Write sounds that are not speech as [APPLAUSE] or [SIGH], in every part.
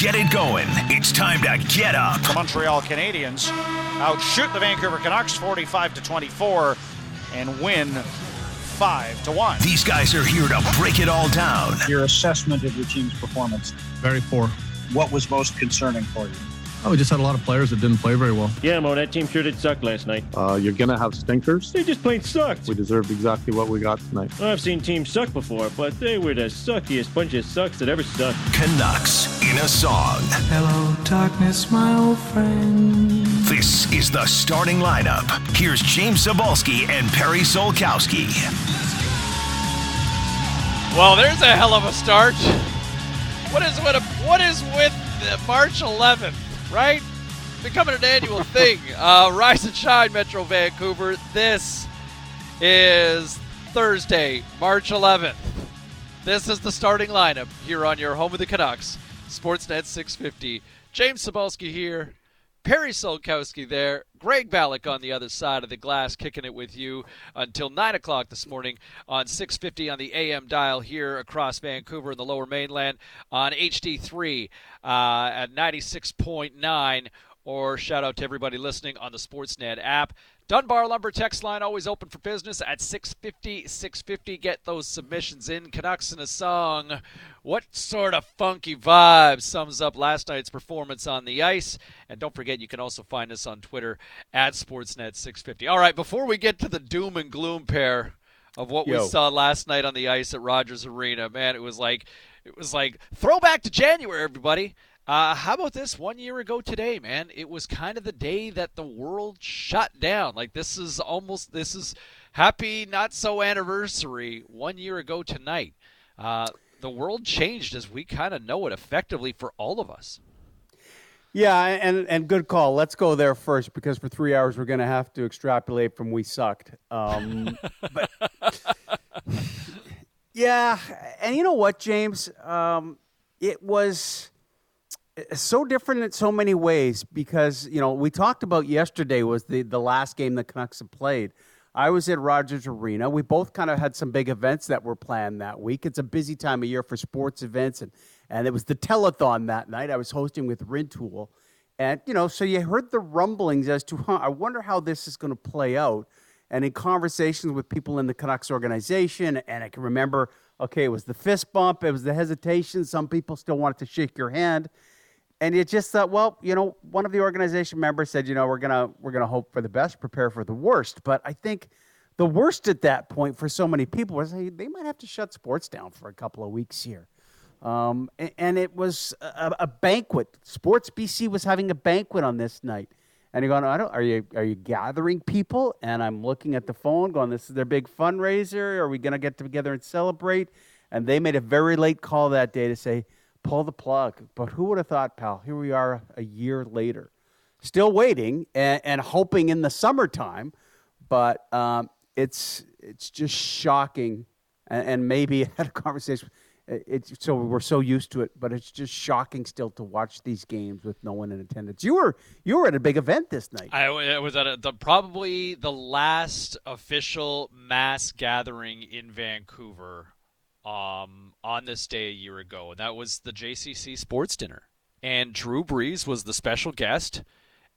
get it going. It's time to get up. The Montreal Canadiens outshoot the Vancouver Canucks 45 to 24 and win 5 to 1. These guys are here to break it all down. Your assessment of your team's performance. Very poor. What was most concerning for you? Oh, we just had a lot of players that didn't play very well. Yeah, Mo, that team sure did suck last night. Uh, you're gonna have stinkers. They just plain sucked. We deserved exactly what we got tonight. I've seen teams suck before, but they were the suckiest bunch of sucks that ever sucked. Canucks in a song. Hello, darkness, my old friend. This is the starting lineup. Here's James Cybulski and Perry Solkowski. Well, there's a hell of a start. What is with a, what is with March 11th? Right? Becoming an annual [LAUGHS] thing. Uh, Rise and shine, Metro Vancouver. This is Thursday, March 11th. This is the starting lineup here on your home of the Canucks, Sportsnet 650. James Cybulski here, Perry Solkowski there, Greg Ballack on the other side of the glass, kicking it with you until 9 o'clock this morning on 650 on the AM dial here across Vancouver in the lower mainland on HD3 uh, at 96.9. Or shout out to everybody listening on the Sportsnet app. Dunbar Lumber text line always open for business at 650 650. Get those submissions in. Canucks in a song. What sort of funky vibe sums up last night's performance on the ice? And don't forget, you can also find us on Twitter at Sportsnet 650. All right, before we get to the doom and gloom pair of what Yo. we saw last night on the ice at Rogers Arena, man, it was like it was like throwback to January, everybody. Uh, how about this? One year ago today, man, it was kind of the day that the world shut down. Like this is almost this is happy not so anniversary. One year ago tonight, uh, the world changed as we kind of know it effectively for all of us. Yeah, and and good call. Let's go there first because for three hours we're going to have to extrapolate from we sucked. Um, but [LAUGHS] yeah, and you know what, James? Um, it was so different in so many ways because you know we talked about yesterday was the the last game the Canucks have played. I was at Rogers Arena. We both kind of had some big events that were planned that week. It's a busy time of year for sports events, and and it was the telethon that night. I was hosting with Rintoul, and you know, so you heard the rumblings as to, huh, I wonder how this is going to play out. And in conversations with people in the Canucks organization, and I can remember, okay, it was the fist bump, it was the hesitation. Some people still wanted to shake your hand and you just thought, well, you know, one of the organization members said, you know, we're gonna we're gonna hope for the best, prepare for the worst. But I think the worst at that point for so many people was hey, they might have to shut sports down for a couple of weeks here. Um, and, and, it was a, a, banquet. Sports BC was having a banquet on this night. And you're going, I don't, are you are you gathering people? And I'm looking at the phone, going, this is their big fundraiser. Are we going to get together and celebrate? And they made a very late call that day to say, pull the plug. But who would have thought, pal? Here we are a year later, still waiting and, and hoping in the summertime. But um, it's it's just shocking. And, and maybe [LAUGHS] had a conversation. It's so we're so used to it, but it's just shocking still to watch these games with no one in attendance. You were you were at a big event this night. I, was at a, the probably the last official mass gathering in Vancouver um, on this day a year ago, and that was the JCC Sports Dinner. And Drew Brees was the special guest,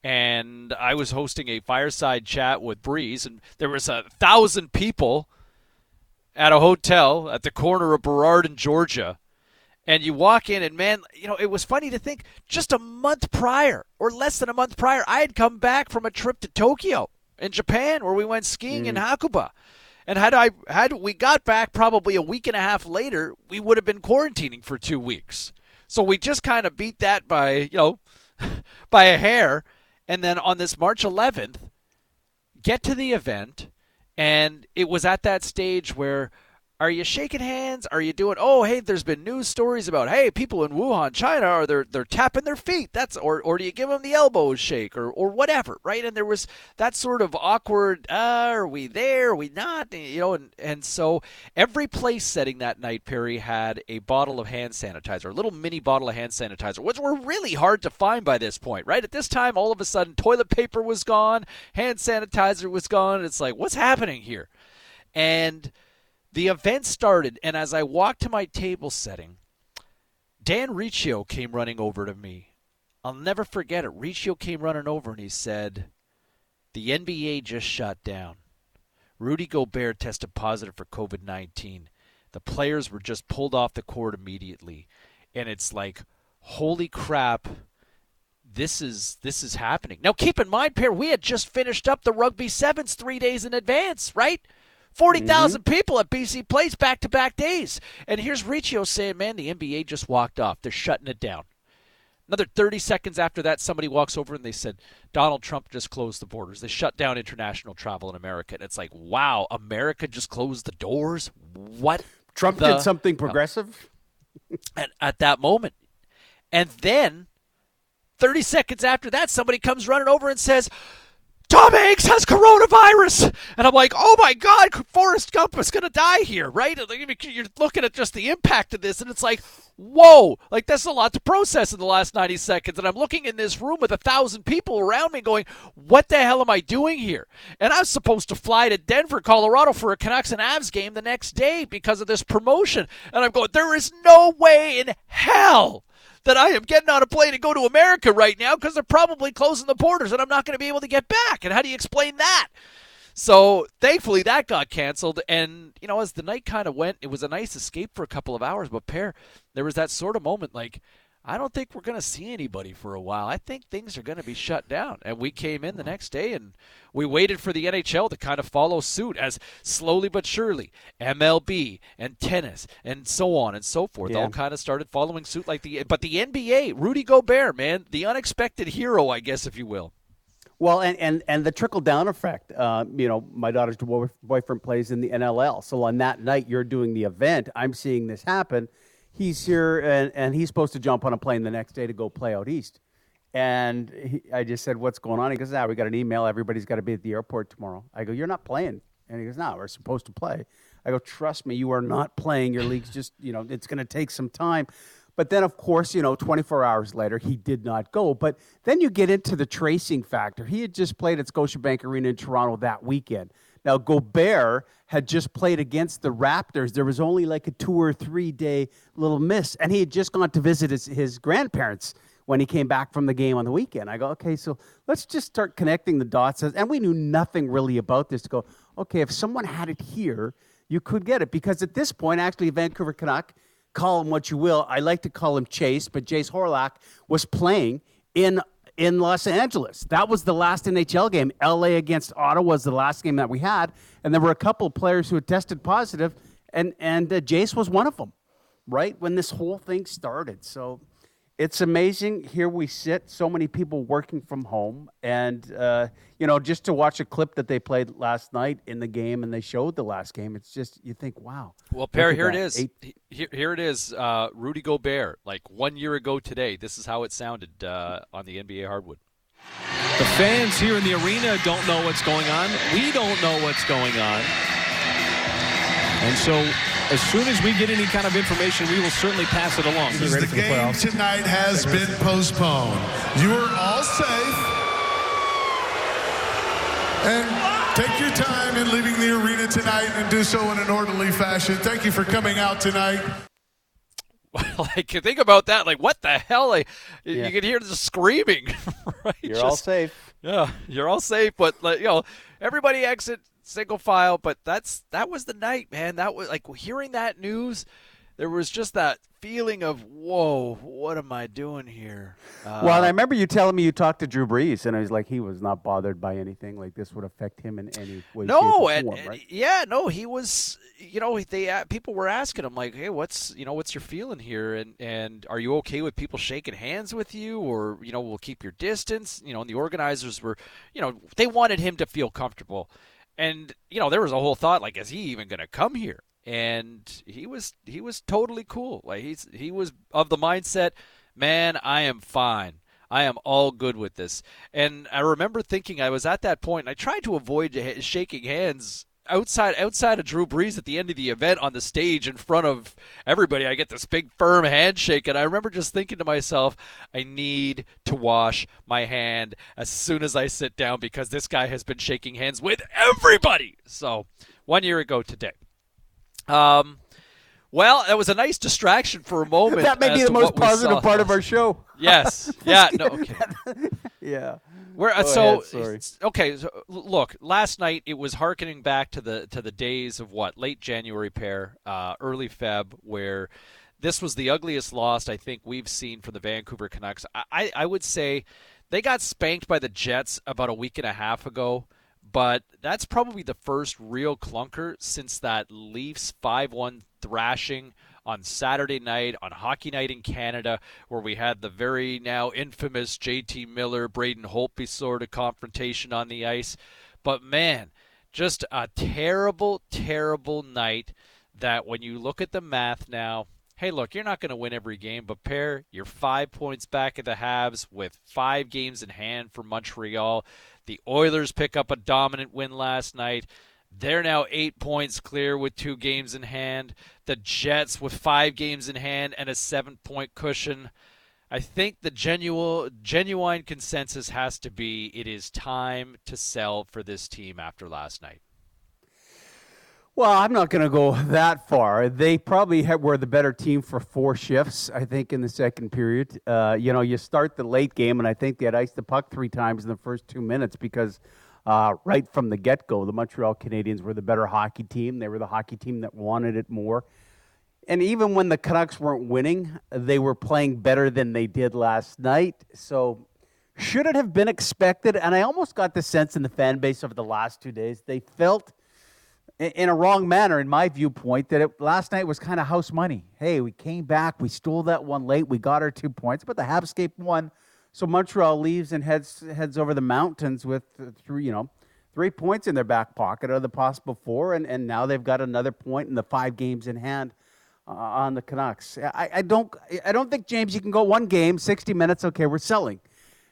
and I was hosting a fireside chat with Brees, and there was a thousand people at a hotel at the corner of Burrard and Georgia. And you walk in, and man, you know, it was funny to think just a month prior, or less than a month prior, I had come back from a trip to Tokyo in Japan where we went skiing mm. in Hakuba. And had I had we got back probably a week and a half later, we would have been quarantining for two weeks. So we just kind of beat that by you know [LAUGHS] by a hair. And then on this March 11th, get to the event, and it was at that stage where are you shaking hands? Are you doing? Oh, hey, there's been news stories about hey, people in Wuhan, China, are they're they're tapping their feet. That's or or do you give them the elbow shake or or whatever, right? And there was that sort of awkward. Uh, are we there? Are we not? You know, and and so every place setting that night, Perry had a bottle of hand sanitizer, a little mini bottle of hand sanitizer, which were really hard to find by this point, right? At this time, all of a sudden, toilet paper was gone, hand sanitizer was gone. It's like, what's happening here? And the event started, and as I walked to my table setting, Dan Riccio came running over to me. I'll never forget it. Riccio came running over and he said, The NBA just shut down. Rudy Gobert tested positive for COVID 19. The players were just pulled off the court immediately. And it's like, holy crap, this is this is happening. Now keep in mind, Pair, we had just finished up the rugby sevens three days in advance, right? 40,000 mm-hmm. people at BC Place back to back days. And here's Riccio saying, man, the NBA just walked off. They're shutting it down. Another 30 seconds after that, somebody walks over and they said, Donald Trump just closed the borders. They shut down international travel in America. And it's like, wow, America just closed the doors? What? Trump the, did something progressive? and at that moment. And then 30 seconds after that, somebody comes running over and says, Tom Hanks has coronavirus. And I'm like, oh my God, Forrest Gump is to die here, right? You're looking at just the impact of this, and it's like, whoa, like that's a lot to process in the last 90 seconds. And I'm looking in this room with a thousand people around me going, what the hell am I doing here? And I'm supposed to fly to Denver, Colorado for a Canucks and Avs game the next day because of this promotion. And I'm going, there is no way in hell that I am getting on a plane to go to America right now because they're probably closing the borders and I'm not going to be able to get back. And how do you explain that? So thankfully that got canceled. And, you know, as the night kind of went, it was a nice escape for a couple of hours. But, Pair, there was that sort of moment like, I don't think we're going to see anybody for a while. I think things are going to be shut down. And we came in the next day and we waited for the NHL to kind of follow suit as slowly but surely MLB and tennis and so on and so forth yeah. all kind of started following suit like the but the NBA, Rudy Gobert, man, the unexpected hero, I guess if you will. Well, and, and, and the trickle down effect. Uh, you know, my daughter's boyfriend plays in the NLL. So on that night, you're doing the event. I'm seeing this happen he's here and, and he's supposed to jump on a plane the next day to go play out east. And he, I just said, What's going on? He goes, Ah, we got an email. Everybody's got to be at the airport tomorrow. I go, You're not playing. And he goes, No, we're supposed to play. I go, Trust me, you are not playing. Your league's just, you know, it's going to take some time. But then, of course, you know, 24 hours later, he did not go. But then you get into the tracing factor. He had just played at Scotiabank Arena in Toronto that weekend. Now, Gobert had just played against the Raptors. There was only like a two or three day little miss, and he had just gone to visit his, his grandparents when he came back from the game on the weekend. I go, okay, so let's just start connecting the dots. And we knew nothing really about this to go, okay, if someone had it here, you could get it. Because at this point, actually, Vancouver Canuck, call him what you will, I like to call him Chase, but Jayce Hawryluk was playing in in Los Angeles. That was the last NHL game. LA against Ottawa was the last game that we had, and there were a couple of players who had tested positive, and and uh, Jayce was one of them, right when this whole thing started. So it's amazing. Here we sit, so many people working from home, and uh, you know, just to watch a clip that they played last night in the game, and they showed the last game. It's just you think, wow. Well, Perry, here it is. Eight... Here, here, it is. Uh, Rudy Gobert, like one year ago today. This is how it sounded uh, on the NBA hardwood. The fans here in the arena don't know what's going on. We don't know what's going on, and so as soon as we get any kind of information, we will certainly pass it along. Because the game the tonight has been postponed. You are all safe. And take your time in leaving the arena tonight and do so in an orderly fashion. Thank you for coming out tonight. [LAUGHS] Well, like think about that like what the hell like, yeah. you can hear the screaming [LAUGHS] right you're Just, all safe yeah you're all safe but like, you know everybody exit single file. But that's that was the night, man. That was like hearing that news. There was just that feeling of whoa, what am I doing here? Uh, well, I remember you telling me you talked to Drew Brees, and I was like, he was not bothered by anything like this would affect him in any way. No, and, form, right? yeah, no, he was. You know, they uh, people were asking him like, hey, what's you know, what's your feeling here, and and are you okay with people shaking hands with you, or you know, we'll keep your distance. You know, and the organizers were, you know, they wanted him to feel comfortable. And you know, there was a whole thought like, is he even going to come here? And he was he was totally cool. Like he's he was of the mindset, man, I am fine. I am all good with this. And I remember thinking I was at that point, and I tried to avoid shaking hands outside outside of Drew Brees at the end of the event on the stage in front of everybody, I get this big firm handshake, and I remember just thinking to myself, I need to wash my hand as soon as I sit down because this guy has been shaking hands with everybody. So one year ago today. Um, Well, it was a nice distraction for a moment. that may be the most positive part of our show. Yes. [LAUGHS] Yeah. No. Okay. [LAUGHS] Yeah. Where uh, so ahead, okay, so, look, last night it was harkening back to the to the days of what late January pair, uh, early Feb, where this was the ugliest loss I think we've seen for the Vancouver Canucks. I, I, I would say they got spanked by the Jets about a week and a half ago, but that's probably the first real clunker since that Leafs five one thrashing on Saturday night on Hockey Night in Canada, where we had the very now infamous JT Miller, Braden Holtby sort of confrontation on the ice. But man, just a terrible, terrible night that when you look at the math now, hey, look, you're not going to win every game, but pair, you're five points back at the Habs with five games in hand for Montreal. The Oilers pick up a dominant win last night. They're now eight points clear with two games in hand. The Jets with five games in hand and a seven point cushion. I think the genuine genuine consensus has to be it is time to sell for this team after last night. Well, I'm not going to go that far. They probably had, were the better team for four shifts, I think, in the second period. Uh, you know, you start the late game, and I think they had iced the puck three times in the first two minutes because uh, right from the get go, the Montreal Canadiens were the better hockey team. They were the hockey team that wanted it more. And even when the Canucks weren't winning, they were playing better than they did last night. So, should it have been expected? And I almost got the sense in the fan base over the last two days, they felt in- a wrong manner, in my viewpoint, that it, last night was kind of house money. Hey, we came back, we stole that one late, we got our two points, but the Habscape won. So Montreal leaves and heads heads over the mountains with uh, three, you know, three points in their back pocket of the possible four, and, and now they've got another point in the five games in hand uh, on the Canucks. I, I don't I don't think James, you can go one game, sixty minutes. Okay, we're selling.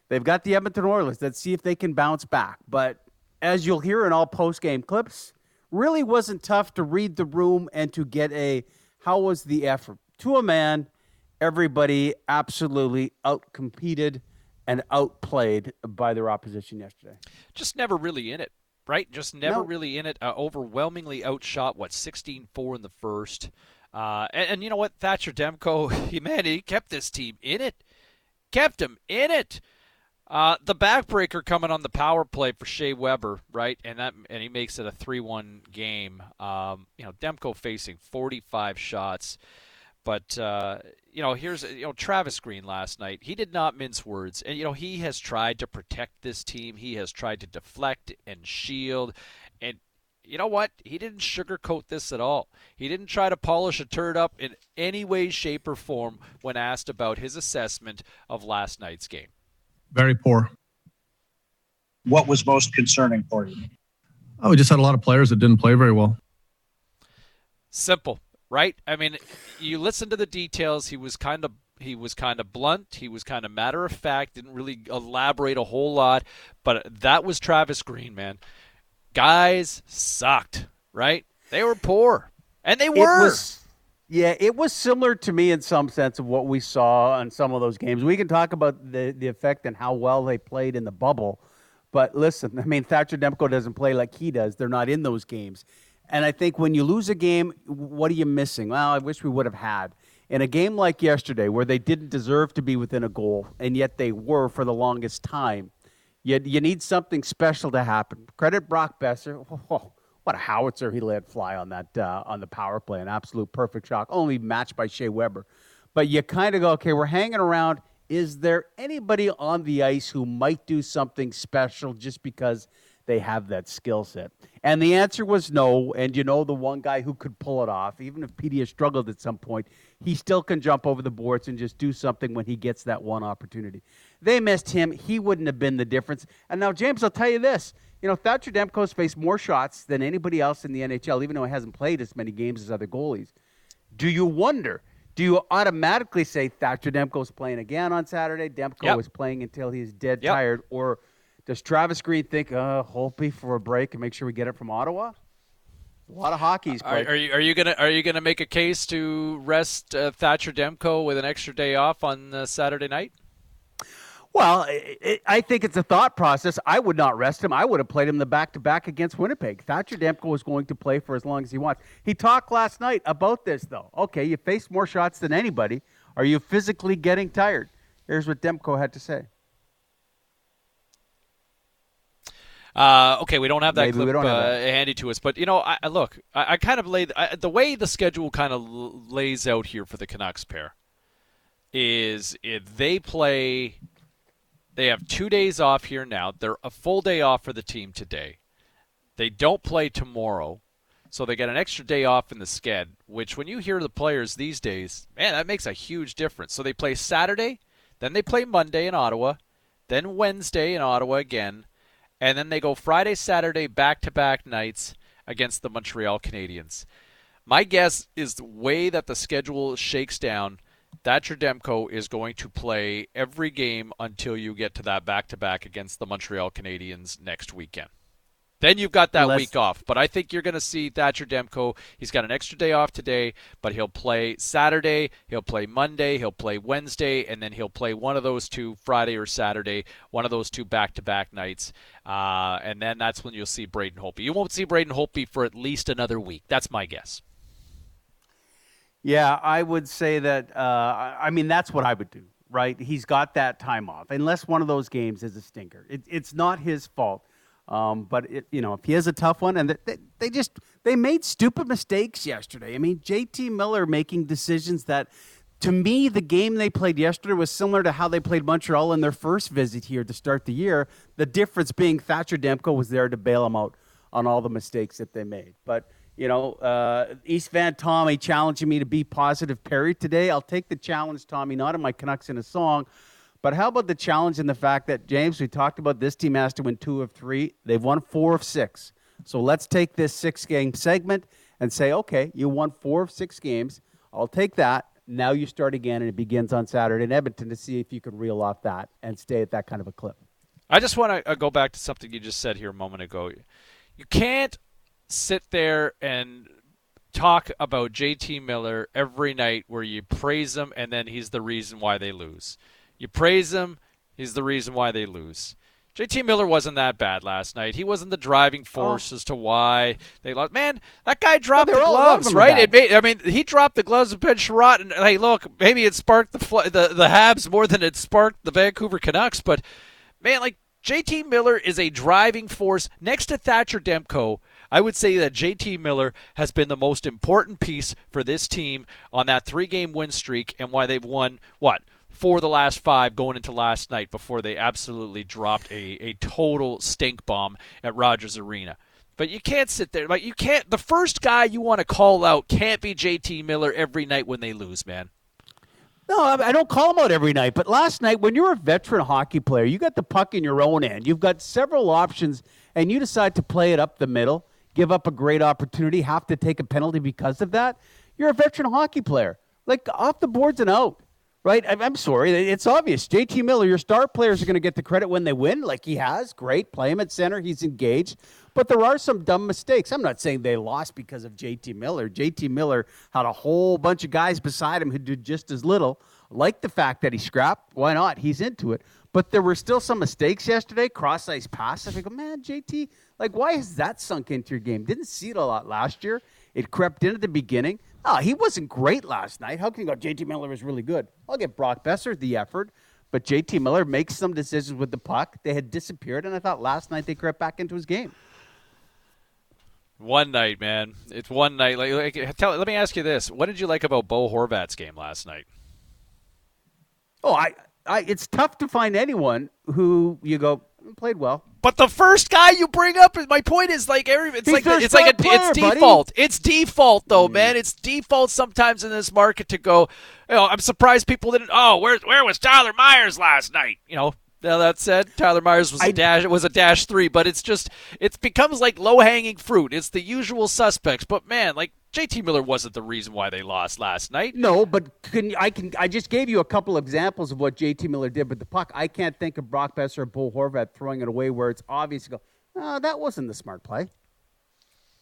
They've got the Edmonton Oilers. Let's see if they can bounce back. But as you'll hear in all post game clips, really wasn't tough to read the room and to get a how was the effort to a man. Everybody absolutely outcompeted and outplayed by their opposition yesterday. Just never really in it, right? Just never No. really in it. Uh, overwhelmingly outshot, what, 16 4 in the first. Uh, and, and you know what? Thatcher Demko, he, [LAUGHS] man, he kept this team in it. Kept him in it. Uh, the backbreaker coming on the power play for Shea Weber, right? And that and he makes it a three-one game. Um, you know, Demko facing 45 shots, but uh, you know, here's you know Travis Green last night. He did not mince words, and you know he has tried to protect this team. He has tried to deflect and shield, and you know what? He didn't sugarcoat this at all. He didn't try to polish a turd up in any way, shape, or form when asked about his assessment of last night's game. Very poor. What was most concerning for you? Oh, we just had a lot of players that didn't play very well. Simple, right? I mean, you listen to the details. He was kind of he was kind of blunt. He was kind of matter of fact. Didn't really elaborate a whole lot. But that was Travis Green, man. Guys sucked, right? They were poor, and they It were. Yeah, it was similar to me in some sense of what we saw on some of those games. We can talk about the, the effect and how well they played in the bubble. But listen, [LAUGHS] I mean, Thatcher Demko doesn't play like he does. They're not in those games. And I think when you lose a game, what are you missing? Well, I wish we would have had. In a game like yesterday, where they didn't deserve to be within a goal, and yet they were for the longest time, you, you need something special to happen. Credit Brock Boeser. [LAUGHS] what a howitzer he let fly on that uh, on the power play, an absolute perfect shot, only matched by Shea Weber. But you kind of go, okay, we're hanging around. Is there anybody on the ice who might do something special just because they have that skill set? And the answer was no. And you know, the one guy who could pull it off, even if PD has struggled at some point, he still can jump over the boards and just do something when he gets that one opportunity. They missed him. He wouldn't have been the difference. And now, James, I'll tell you this. You know, Thatcher Demko's faced more shots than anybody else in the NHL, even though he hasn't played as many games as other goalies. Do you wonder? Do you automatically say Thatcher Demko's playing again on Saturday? Demko Yep. is playing until he's dead Yep. tired, or does Travis Green think, uh, Holtby for a break and make sure we get it from Ottawa? A lot of hockey's Are, are you are you gonna are you gonna make a case to rest uh, Thatcher Demko with an extra day off on uh, Saturday night? Well, I, I think it's a thought process. I would not rest him. I would have played him the back to back against Winnipeg. Thatcher Demko is going to play for as long as he wants. He talked last night about this, though. Okay, you face more shots than anybody. Are you physically getting tired? Here's what Demko had to say. Uh, okay, we don't have that Maybe clip have uh, that. handy to us, but you know, I, I look, I, I kind of laid I, the way the schedule kind of l- lays out here for the Canucks pair is if they play, they have two days off here now. They're a full day off for the team today. They don't play tomorrow, so they get an extra day off in the sked. Which, when you hear the players these days, man, that makes a huge difference. So they play Saturday, then they play Monday in Ottawa, then Wednesday in Ottawa again and then they go Friday, Saturday, back to back nights against the Montreal Canadiens. My guess is the way that the schedule shakes down, Thatcher Demko is going to play every game until you get to that back to back against the Montreal Canadiens next weekend. Then you've got that Unless- week off. But I think you're going to see Thatcher Demko. He's got an extra day off today, but he'll play Saturday, he'll play Monday, he'll play Wednesday, and then he'll play one of those two Friday or Saturday, one of those two back to back nights. Uh, and then that's when you'll see Braden Holtby. You won't see Braden Holtby for at least another week. That's my guess. Yeah, I would say that. Uh, I mean, that's what I would do, right? He's got that time off, unless one of those games is a stinker. It, it's not his fault. Um, but it, you know, if he has a tough one, and they, they, they just they made stupid mistakes yesterday. I mean, J.T. Miller making decisions that, to me, the game they played yesterday was similar to how they played Montreal in their first visit here to start the year. The difference being Thatcher Demko was there to bail them out on all the mistakes that they made. But you know, uh, East Van Tommy challenging me to be positive Perry today. I'll take the challenge, Tommy, not in my Canucks in a song. But how about the challenge in the fact that, James, we talked about this team has to win two of three. They've won four of six. So let's take this six game segment and say, okay, you won four of six games. I'll take that. Now you start again, and it begins on Saturday in Edmonton to see if you can reel off that and stay at that kind of a clip. I just want to uh, go back to something you just said here a moment ago. You can't sit there and talk about JT Miller every night where you praise him and then he's the reason why they lose. You praise him, he's the reason why they lose. JT Miller wasn't that bad last night. He wasn't the driving oh. force as to why they lost. Man, that guy dropped they're the all- a lot of gloves, right? It made, I mean, he dropped the gloves of Ben Chiarot, and hey, look, maybe it sparked the the the Habs more than it sparked the Vancouver Canucks. But man, like JT Miller is a driving force next to Thatcher Demko. I would say that JT Miller has been the most important piece for this team on that three-game win streak, and why they've won what for the last five going into last night before they absolutely dropped a, a total stink bomb at Rogers Arena. But you can't sit there like you can't. The first guy you want to call out can't be JT Miller every night when they lose, man. No, I don't call him out every night. But last night, when you're a veteran hockey player, you got the puck in your own end. You've got several options, and you decide to play it up the middle, give up a great opportunity, have to take a penalty because of that. You're a veteran hockey player. Like off the boards and out, right? I'm, sorry. It's obvious. JT Miller, your star players are going to get the credit when they win, like he has. Great. Play him at center. He's engaged. But there are some dumb mistakes. I'm not saying they lost because of JT Miller. JT Miller had a whole bunch of guys beside him who did just as little. Like the fact that he scrapped. Why not? He's into it. But there were still some mistakes yesterday. Cross ice passes. I go, man, JT, like, why has that sunk into your game? Didn't see it a lot last year. It crept in at the beginning. Oh, he wasn't great last night. How can you go, JT Miller was really good? I'll give Brock Boeser the effort. But JT Miller makes some decisions with the puck. They had disappeared, and I thought last night they crept back into his game. One night, man. It's one night. Like, like tell, let me ask you this: What did you like about Bo Horvat's game last night? Oh, I, I, it's tough to find anyone who you go mm, played well. But the first guy you bring up, my point is like every, it's He's like their it's like a, star it's player, buddy. default. It's default though, mm-hmm. man. It's default sometimes in this market to go. You know, I'm surprised people didn't. Oh, where where was Tyler Myers last night? You know. Now that said, Tyler Myers was a dash was a dash three, but it's just it becomes like low hanging fruit. It's the usual suspects, but man, like JT Miller wasn't the reason why they lost last night. No, but can I can I just gave you a couple examples of what JT Miller did but the puck. I can't think of Brock Boeser or Bo Horvat throwing it away where it's obvious. to Go, oh, that wasn't the smart play.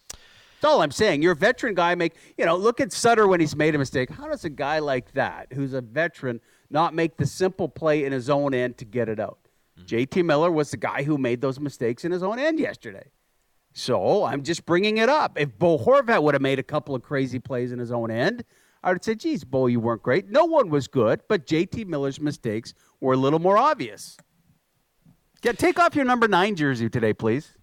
That's all I'm saying. You're a veteran guy. Make you know. Look at Sutter when he's made a mistake. How does a guy like that, who's a veteran, not make the simple play in his own end to get it out? Mm-hmm. JT Miller was the guy who made those mistakes in his own end yesterday. So I'm just bringing it up. If Bo Horvat would have made a couple of crazy plays in his own end, I would say, geez, Bo, you weren't great. No one was good, but JT Miller's mistakes were a little more obvious. Yeah, take off your number nine jersey today, please.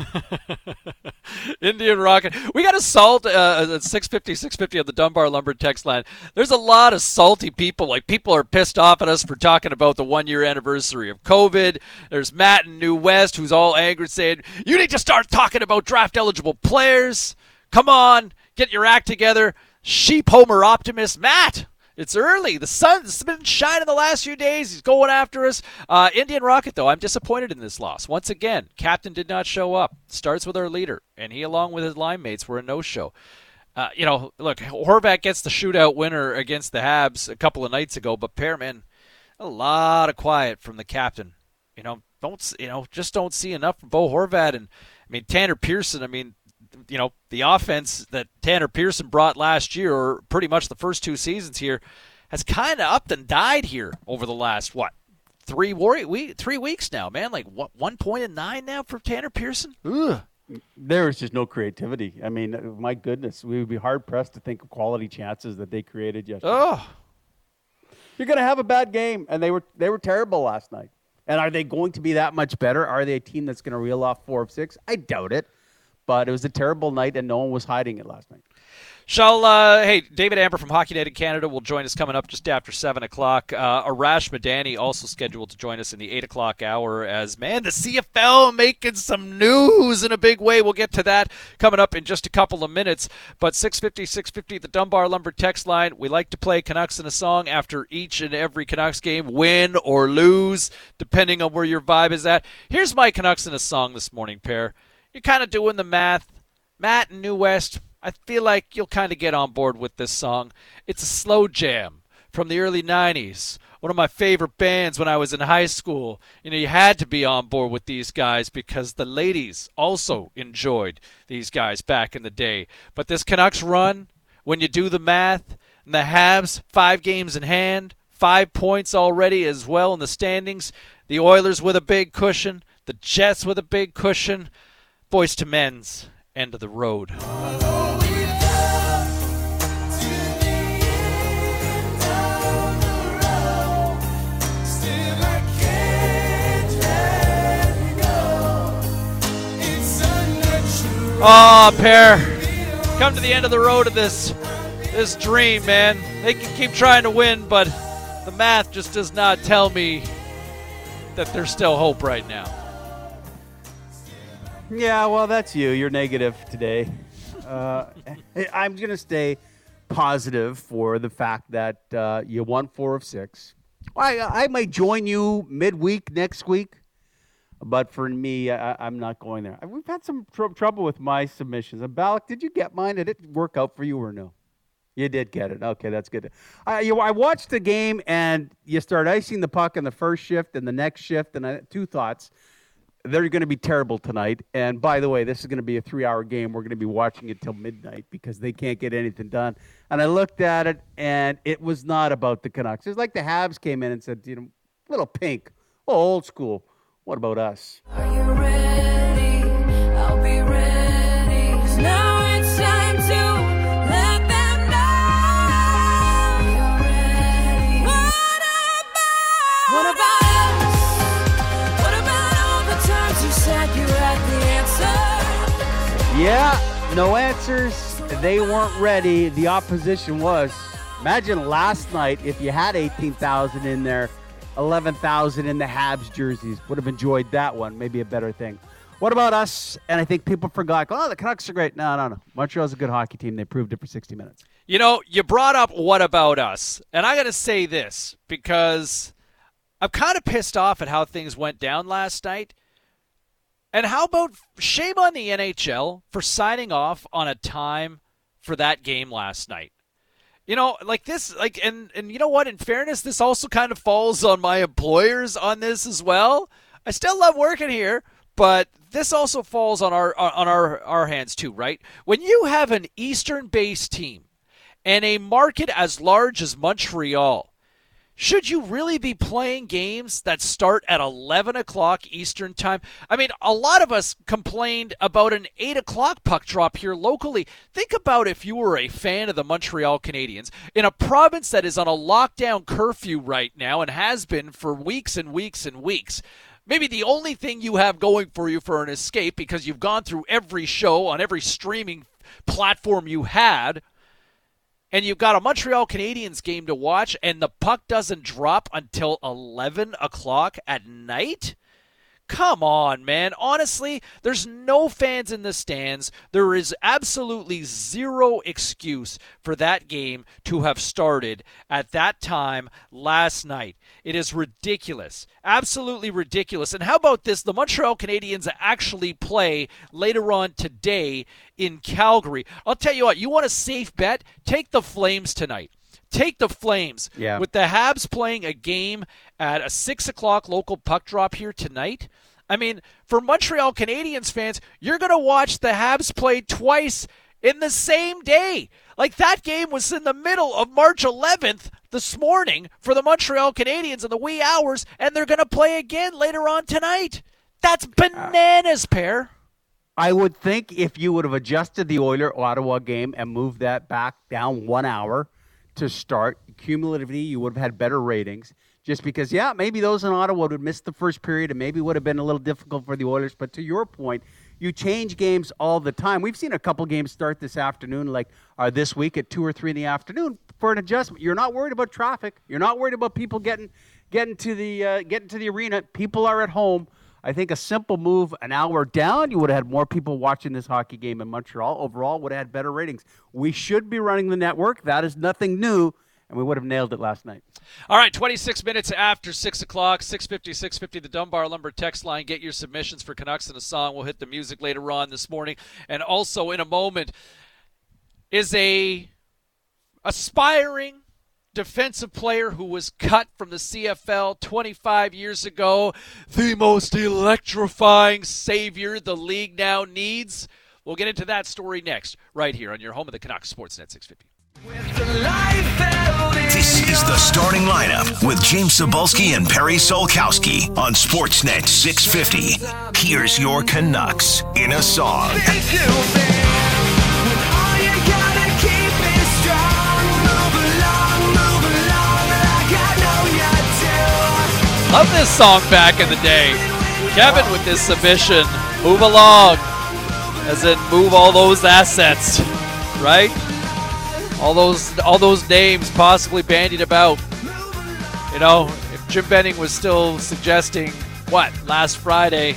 [LAUGHS] Indian Rocket. We got a salt uh, 650, 650 on the Dunbar Lumber text line. There's a lot of salty people. Like, people are pissed off at us for talking about the one year anniversary of COVID. There's Matt in New West who's all angry saying, You need to start talking about draft eligible players. Come on, get your act together. Sheep Homer Optimist. Matt, it's early. The sun's been shining the last few days. He's going after us. Uh, Indian Rocket, though, I'm disappointed in this loss. Once again, captain did not show up. Starts with our leader, and he, along with his line mates, were a no-show. Uh, you know, look, Horvat gets the shootout winner against the Habs a couple of nights ago, but Pearman, a lot of quiet from the captain. You know, don't you know? Just don't see enough from Bo Horvat, and I mean Tanner Pearson. I mean, you know, the offense that Tanner Pearson brought last year, or pretty much the first two seasons here, has kind of upped and died here over the last what three week, three weeks now, man. Like what one point and nine now for Tanner Pearson. Ugh. There is just no creativity. I mean, my goodness, we would be hard pressed to think of quality chances that they created yesterday. Oh, you're going to have a bad game, and they were they were terrible last night. And are they going to be that much better? Are they a team that's going to reel off four of six? I doubt it. But it was a terrible night, and no one was hiding it last night. Shall uh, hey David Amber from Hockey Night in Canada will join us coming up just after seven o'clock. Uh, Arash Madani also scheduled to join us in the eight o'clock hour. As man, the CFL making some news in a big way. We'll get to that coming up in just a couple of minutes. But 650, 650, the Dunbar Lumber text line. We like to play Canucks in a song after each and every Canucks game, win or lose, depending on where your vibe is at. Here's my Canucks in a song this morning, pair. You're kind of doing the math. Matt and New West I feel like you'll kind of get on board with this song. It's a slow jam from the early 90s. One of my favorite bands when I was in high school. You know, you had to be on board with these guys because the ladies also enjoyed these guys back in the day. But this Canucks run, when you do the math, and the Habs, five games in hand, five points already as well in the standings. The Oilers with a big cushion, the Jets with a big cushion. Boyz II Men's end of the road. Oh, pair, come to the end of the road of this this dream, man. They can keep trying to win, but the math just does not tell me that there's still hope right now. Yeah, well, that's you. You're negative today. Uh, [LAUGHS] I'm going to stay positive for the fact that uh, you won four of six. I, I might join you midweek next week. But for me, I, am not going there. We've had some tr- trouble with my submissions. And Balak, did you get mine? Did it work out for you or no? You did get it. Okay, that's good. I, you, I watched the game, and you start icing the puck in the first shift and the next shift, and I, two thoughts. They're going to be terrible tonight. And by the way, this is going to be a three hour game. We're going to be watching it till midnight because they can't get anything done. And I looked at it, and it was not about the Canucks. It's like the Habs came in and said, you know, little pink, oh, old school. What about us? Yeah, no answers. They weren't ready. The opposition was. Imagine last night if you had 18,000 in there 11,000 in the Habs jerseys. Would have enjoyed that one. Maybe a better thing. What about us? And I think people forgot. Oh, the Canucks are great. No, no, no. Montreal's a good hockey team. They proved it for 60 minutes. You know, you brought up what about us? And I got to say this because I'm kind of pissed off at how things went down last night. And how about shame on the NHL for signing off on a time for that game last night? you know, like this, like, and and you know what? In fairness, this also kind of falls on my employers on this as well. I still love working here, but this also falls on our uh, on our our hands too, right? When you have an Eastern-based team and a market as large as Montreal, should you really be playing games that start at 11 o'clock Eastern Time? I mean, a lot of us complained about an 8 o'clock puck drop here locally. Think about if you were a fan of the Montreal Canadiens in a province that is on a lockdown curfew right now and has been for weeks and weeks and weeks. Maybe the only thing you have going for you for an escape because you've gone through every show on every streaming platform you had and you've got a Montreal Canadiens game to watch, and the puck doesn't drop until 11 o'clock at night? Come on, man. Honestly, there's no fans in the stands. There is absolutely zero excuse for that game to have started at that time last night. It is ridiculous. Absolutely ridiculous. And how about this? The Montreal Canadiens actually play later on today in Calgary. I'll tell you what, you want a safe bet? Take the Flames tonight take the Flames. Yeah. With the Habs playing a game at a six o'clock local puck drop here tonight. I mean, for Montreal Canadiens fans, you're going to watch the Habs play twice in the same day. Like that game was in the middle of March 11th this morning for the Montreal Canadiens in the wee hours, and they're going to play again later on tonight. That's bananas, pair. I would think if you would have adjusted the Oiler Ottawa game and moved that back down one hour to start, cumulatively, you would have had better ratings. Just because, yeah, maybe those in Ottawa would missed the first period and maybe would have been a little difficult for the Oilers. But to your point, you change games all the time. We've seen a couple games start this afternoon, like uh, this week at two or three in the afternoon for an adjustment. You're not worried about traffic. You're not worried about people getting getting to the uh, getting to the arena. People are at home. I think a simple move an hour down, you would have had more people watching this hockey game in Montreal. Overall, would have had better ratings. We should be running the network. That is nothing new, and we would have nailed it last night. All right, 26 minutes after 6 o'clock, 650, 650, the Dunbar Lumber text line. Get your submissions for Canucks in a song. We'll hit the music later on this morning. And also in a moment is a aspiring defensive player who was cut from the CFL 25 years ago, the most electrifying savior the league now needs. We'll get into that story next, right here on your home of the Canucks Sportsnet 650. This is the starting lineup with James Cybulski and Perry Solkowski on Sportsnet 650. Here's your Canucks in a song. Love this song back in the day. Kevin with this submission. Move along. As in move all those assets. Right? All those all those names possibly bandied about. You know, if Jim Benning was still suggesting what, last Friday,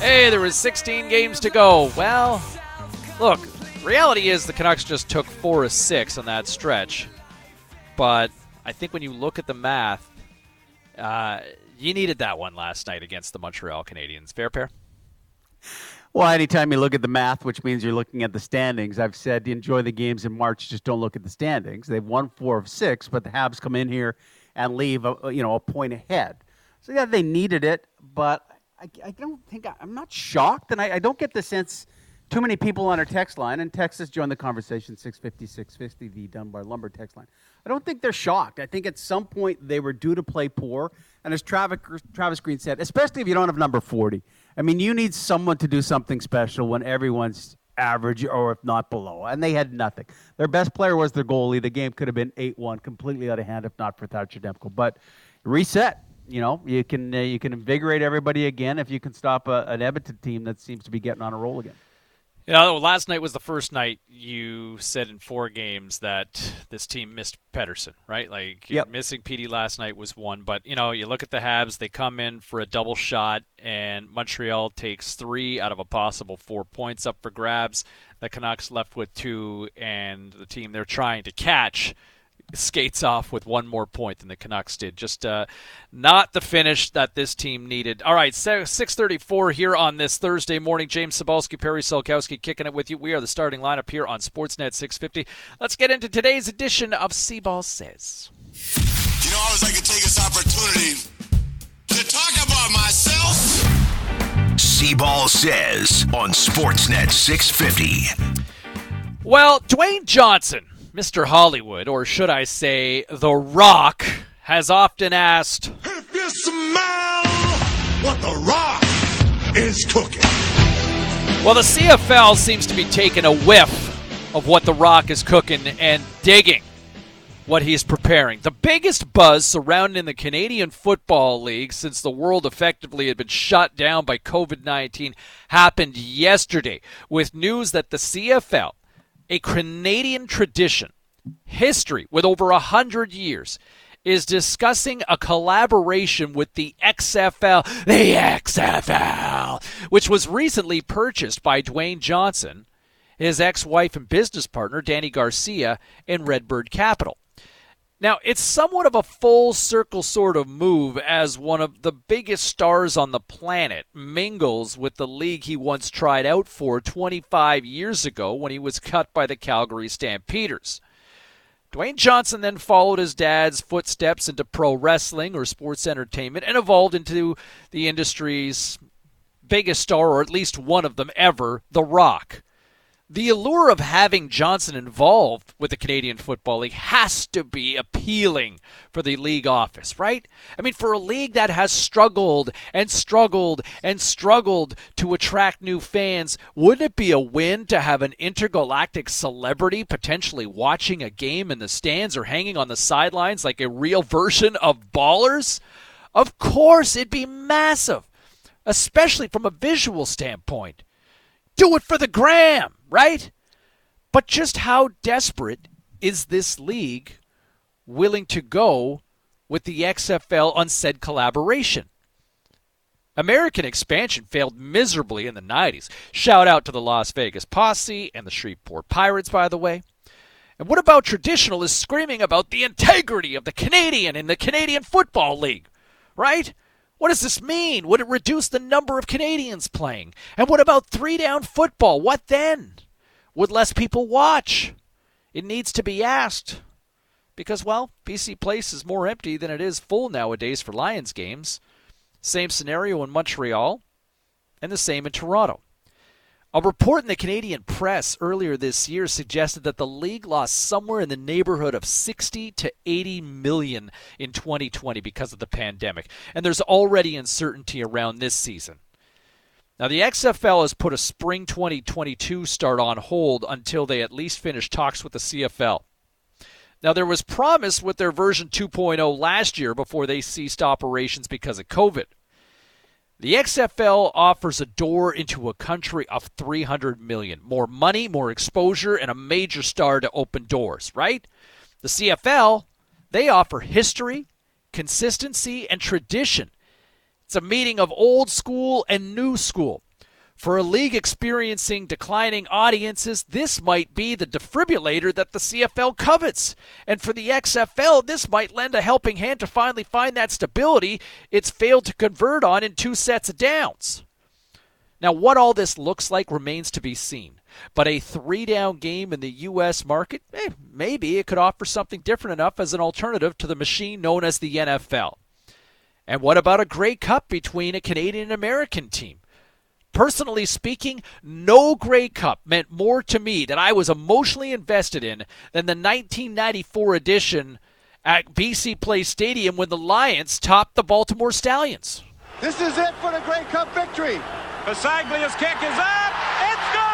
hey, there was 16 games to go. Well, look, reality is the Canucks just took four of six on that stretch. But I think when you look at the math, uh, you needed that one last night against the Montreal Canadiens. Fair pair? Well, anytime you look at the math, which means you're looking at the standings, I've said enjoy the games in March, just don't look at the standings. They've won four of six, but the Habs come in here and leave, a, you know, a point ahead. So yeah, they needed it, but I, I don't think I, am not shocked, and I, I, don't get the sense too many people on our text line, and Texas joined the conversation 650 650, the Dunbar Lumber text line. I don't think they're shocked. I think at some point they were due to play poor. And as Travis, Travis Green said, especially if you don't have number 40, I mean, you need someone to do something special when everyone's average or if not below. And they had nothing. Their best player was their goalie. The game could have been 8 1, completely out of hand if not for Thatcher Demko. But reset. You know, you can uh, you can invigorate everybody again if you can stop a, an Edmonton team that seems to be getting on a roll again. You oh, know, last night was the first night you said in four games that this team missed Pettersson, right? Like yep. missing PD last night was one, but you know, you look at the Habs, they come in for a double shot and Montreal takes 3 out of a possible 4 points up for grabs. The Canucks left with 2 and the team they're trying to catch skates off with one more point than the Canucks did. Just uh, not the finish that this team needed. All right, 634 here on this Thursday morning. James Cybulski, Perry Solkowski kicking it with you. We are the starting lineup here on Sportsnet 650. Let's get into today's edition of C-Ball Says. You know, I always like to take this opportunity to talk about myself. C-Ball says on Sportsnet 650. Well, Dwayne Johnson, Mr. Hollywood, or should I say, The Rock, has often asked, If you smell what the rock is cooking. Well, the CFL seems to be taking a whiff of what The Rock is cooking and digging what he's preparing. The biggest buzz surrounding the Canadian Football League since the world effectively had been shut down by COVID 19 happened yesterday with news that the CFL, a Canadian tradition, history with over a hundred years, is discussing a collaboration with the XFL, the XFL, which was recently purchased by Dwayne Johnson, his ex wife and business partner, Dany Garcia, and Redbird Capital. Now, it's somewhat of a full circle sort of move as one of the biggest stars on the planet mingles with the league he once tried out for 25 years ago when he was cut by the Calgary Stampeders. Dwayne Johnson then followed his dad's footsteps into pro wrestling or sports entertainment and evolved into the industry's biggest star, or at least one of them ever, The Rock. The allure of having Johnson involved with the Canadian Football League has to be appealing for the league office, right? I mean, for a league that has struggled and struggled and struggled to attract new fans, wouldn't it be a win to have an intergalactic celebrity potentially watching a game in the stands or hanging on the sidelines like a real version of Ballers? Of course, it'd be massive, especially from a visual standpoint. Do it for the gram, right? But just how desperate is this league willing to go with the XFL on said collaboration? American expansion failed miserably in the 90s. Shout out to the Las Vegas Posse and the Shreveport Pirates, by the way. And what about traditionalists screaming about the integrity of the Canadian and the Canadian Football League, right? What does this mean? Would it reduce the number of Canadians playing? And what about three down football? What then? Would less people watch? It needs to be asked. Because, well, BC Place is more empty than it is full nowadays for Lions games. Same scenario in Montreal, and the same in Toronto. A report in the Canadian press earlier this year suggested that the league lost somewhere in the neighborhood of 60 to 80 million in 2020 because of the pandemic, and there's already uncertainty around this season. Now, the XFL has put a spring 2022 start on hold until they at least finish talks with the CFL. Now, there was promise with their version 2.0 last year before they ceased operations because of COVID. The XFL offers a door into a country of 300 million. More money, more exposure, and a major star to open doors, right? The CFL, they offer history, consistency, and tradition. It's a meeting of old school and new school. For a league experiencing declining audiences, this might be the defibrillator that the CFL covets. And for the XFL, this might lend a helping hand to finally find that stability it's failed to convert on in two sets of downs. Now, what all this looks like remains to be seen. But a three down game in the U.S. market, eh, maybe it could offer something different enough as an alternative to the machine known as the NFL. And what about a Grey Cup between a Canadian and American team? Personally speaking, no Grey Cup meant more to me that I was emotionally invested in than the 1994 edition at BC Place Stadium when the Lions topped the Baltimore Stallions. This is it for the Grey Cup victory. Passaglia's kick is up. It's good.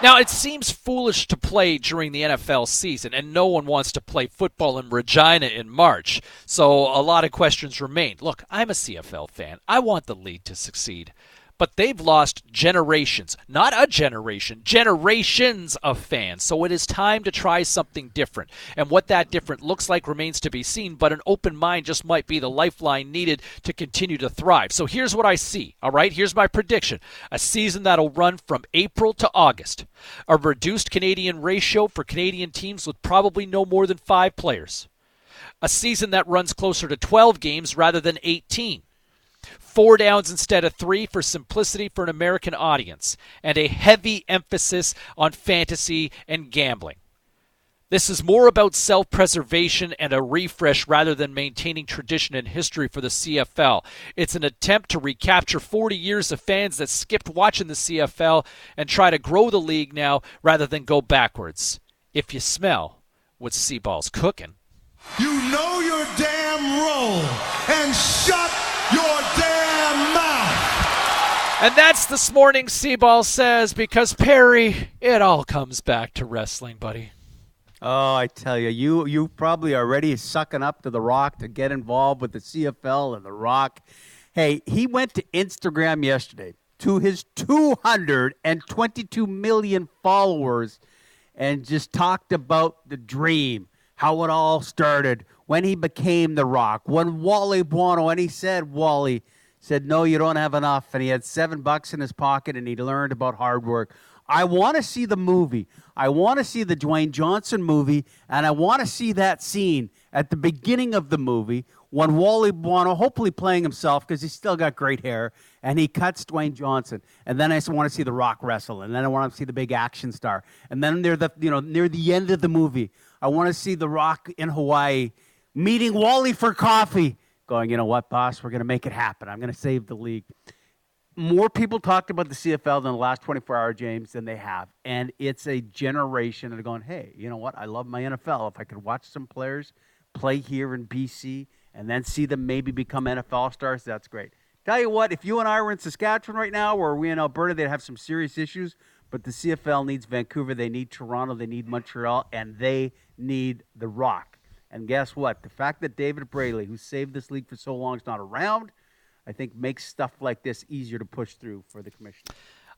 Now, it seems foolish to play during the NFL season, and no one wants to play football in Regina in March. So a lot of questions remain. Look, I'm a CFL fan. I want the league to succeed. But they've lost generations, not a generation, generations of fans. So it is time to try something different. And what that different looks like remains to be seen, but an open mind just might be the lifeline needed to continue to thrive. So here's what I see, all right? Here's my prediction a season that'll run from April to August. A reduced Canadian ratio for Canadian teams with probably no more than five players. A season that runs closer to 12 games rather than 18 four downs instead of three for simplicity for an American audience, and a heavy emphasis on fantasy and gambling. This is more about self preservation and a refresh rather than maintaining tradition and history for the CFL. It's an attempt to recapture 40 years of fans that skipped watching the CFL and try to grow the league now rather than go backwards. If you smell what Seaball's cooking. You know your damn role and shut your. And that's this morning, Seaball says, because Perry, it all comes back to wrestling, buddy. Oh, I tell you, you you probably already sucking up to the Rock to get involved with the CFL and the Rock. Hey, he went to Instagram yesterday to his 222 million followers and just talked about the dream, how it all started, when he became the Rock, when Wally Buono, and he said, Wally said, no, you don't have enough, and he had seven bucks in his pocket, and he learned about hard work. I want to see the movie. I want to see the Dwayne Johnson movie, and I want to see that scene at the beginning of the movie when Wally Buono, hopefully playing himself because he's still got great hair, and he cuts Dwayne Johnson. And then I want to see The Rock wrestle, and then I want to see the big action star. And then near the you know near the end of the movie, I want to see The Rock in Hawaii meeting Wally for coffee, going, you know what, boss, we're going to make it happen. I'm going to save the league more people talked about the CFL in the last 24 hour, James, than they have. And it's a generation that are going, hey, you know what? I love my NFL. If I could watch some players play here in BC and then see them maybe become NFL stars, that's great. Tell you what, if you and I were in Saskatchewan right now or we in Alberta, they'd have some serious issues. But the CFL needs Vancouver, they need Toronto, they need Montreal, and they need The Rock. And guess what? The fact that David Braley, who saved this league for so long, is not around – I think makes stuff like this easier to push through for the commission.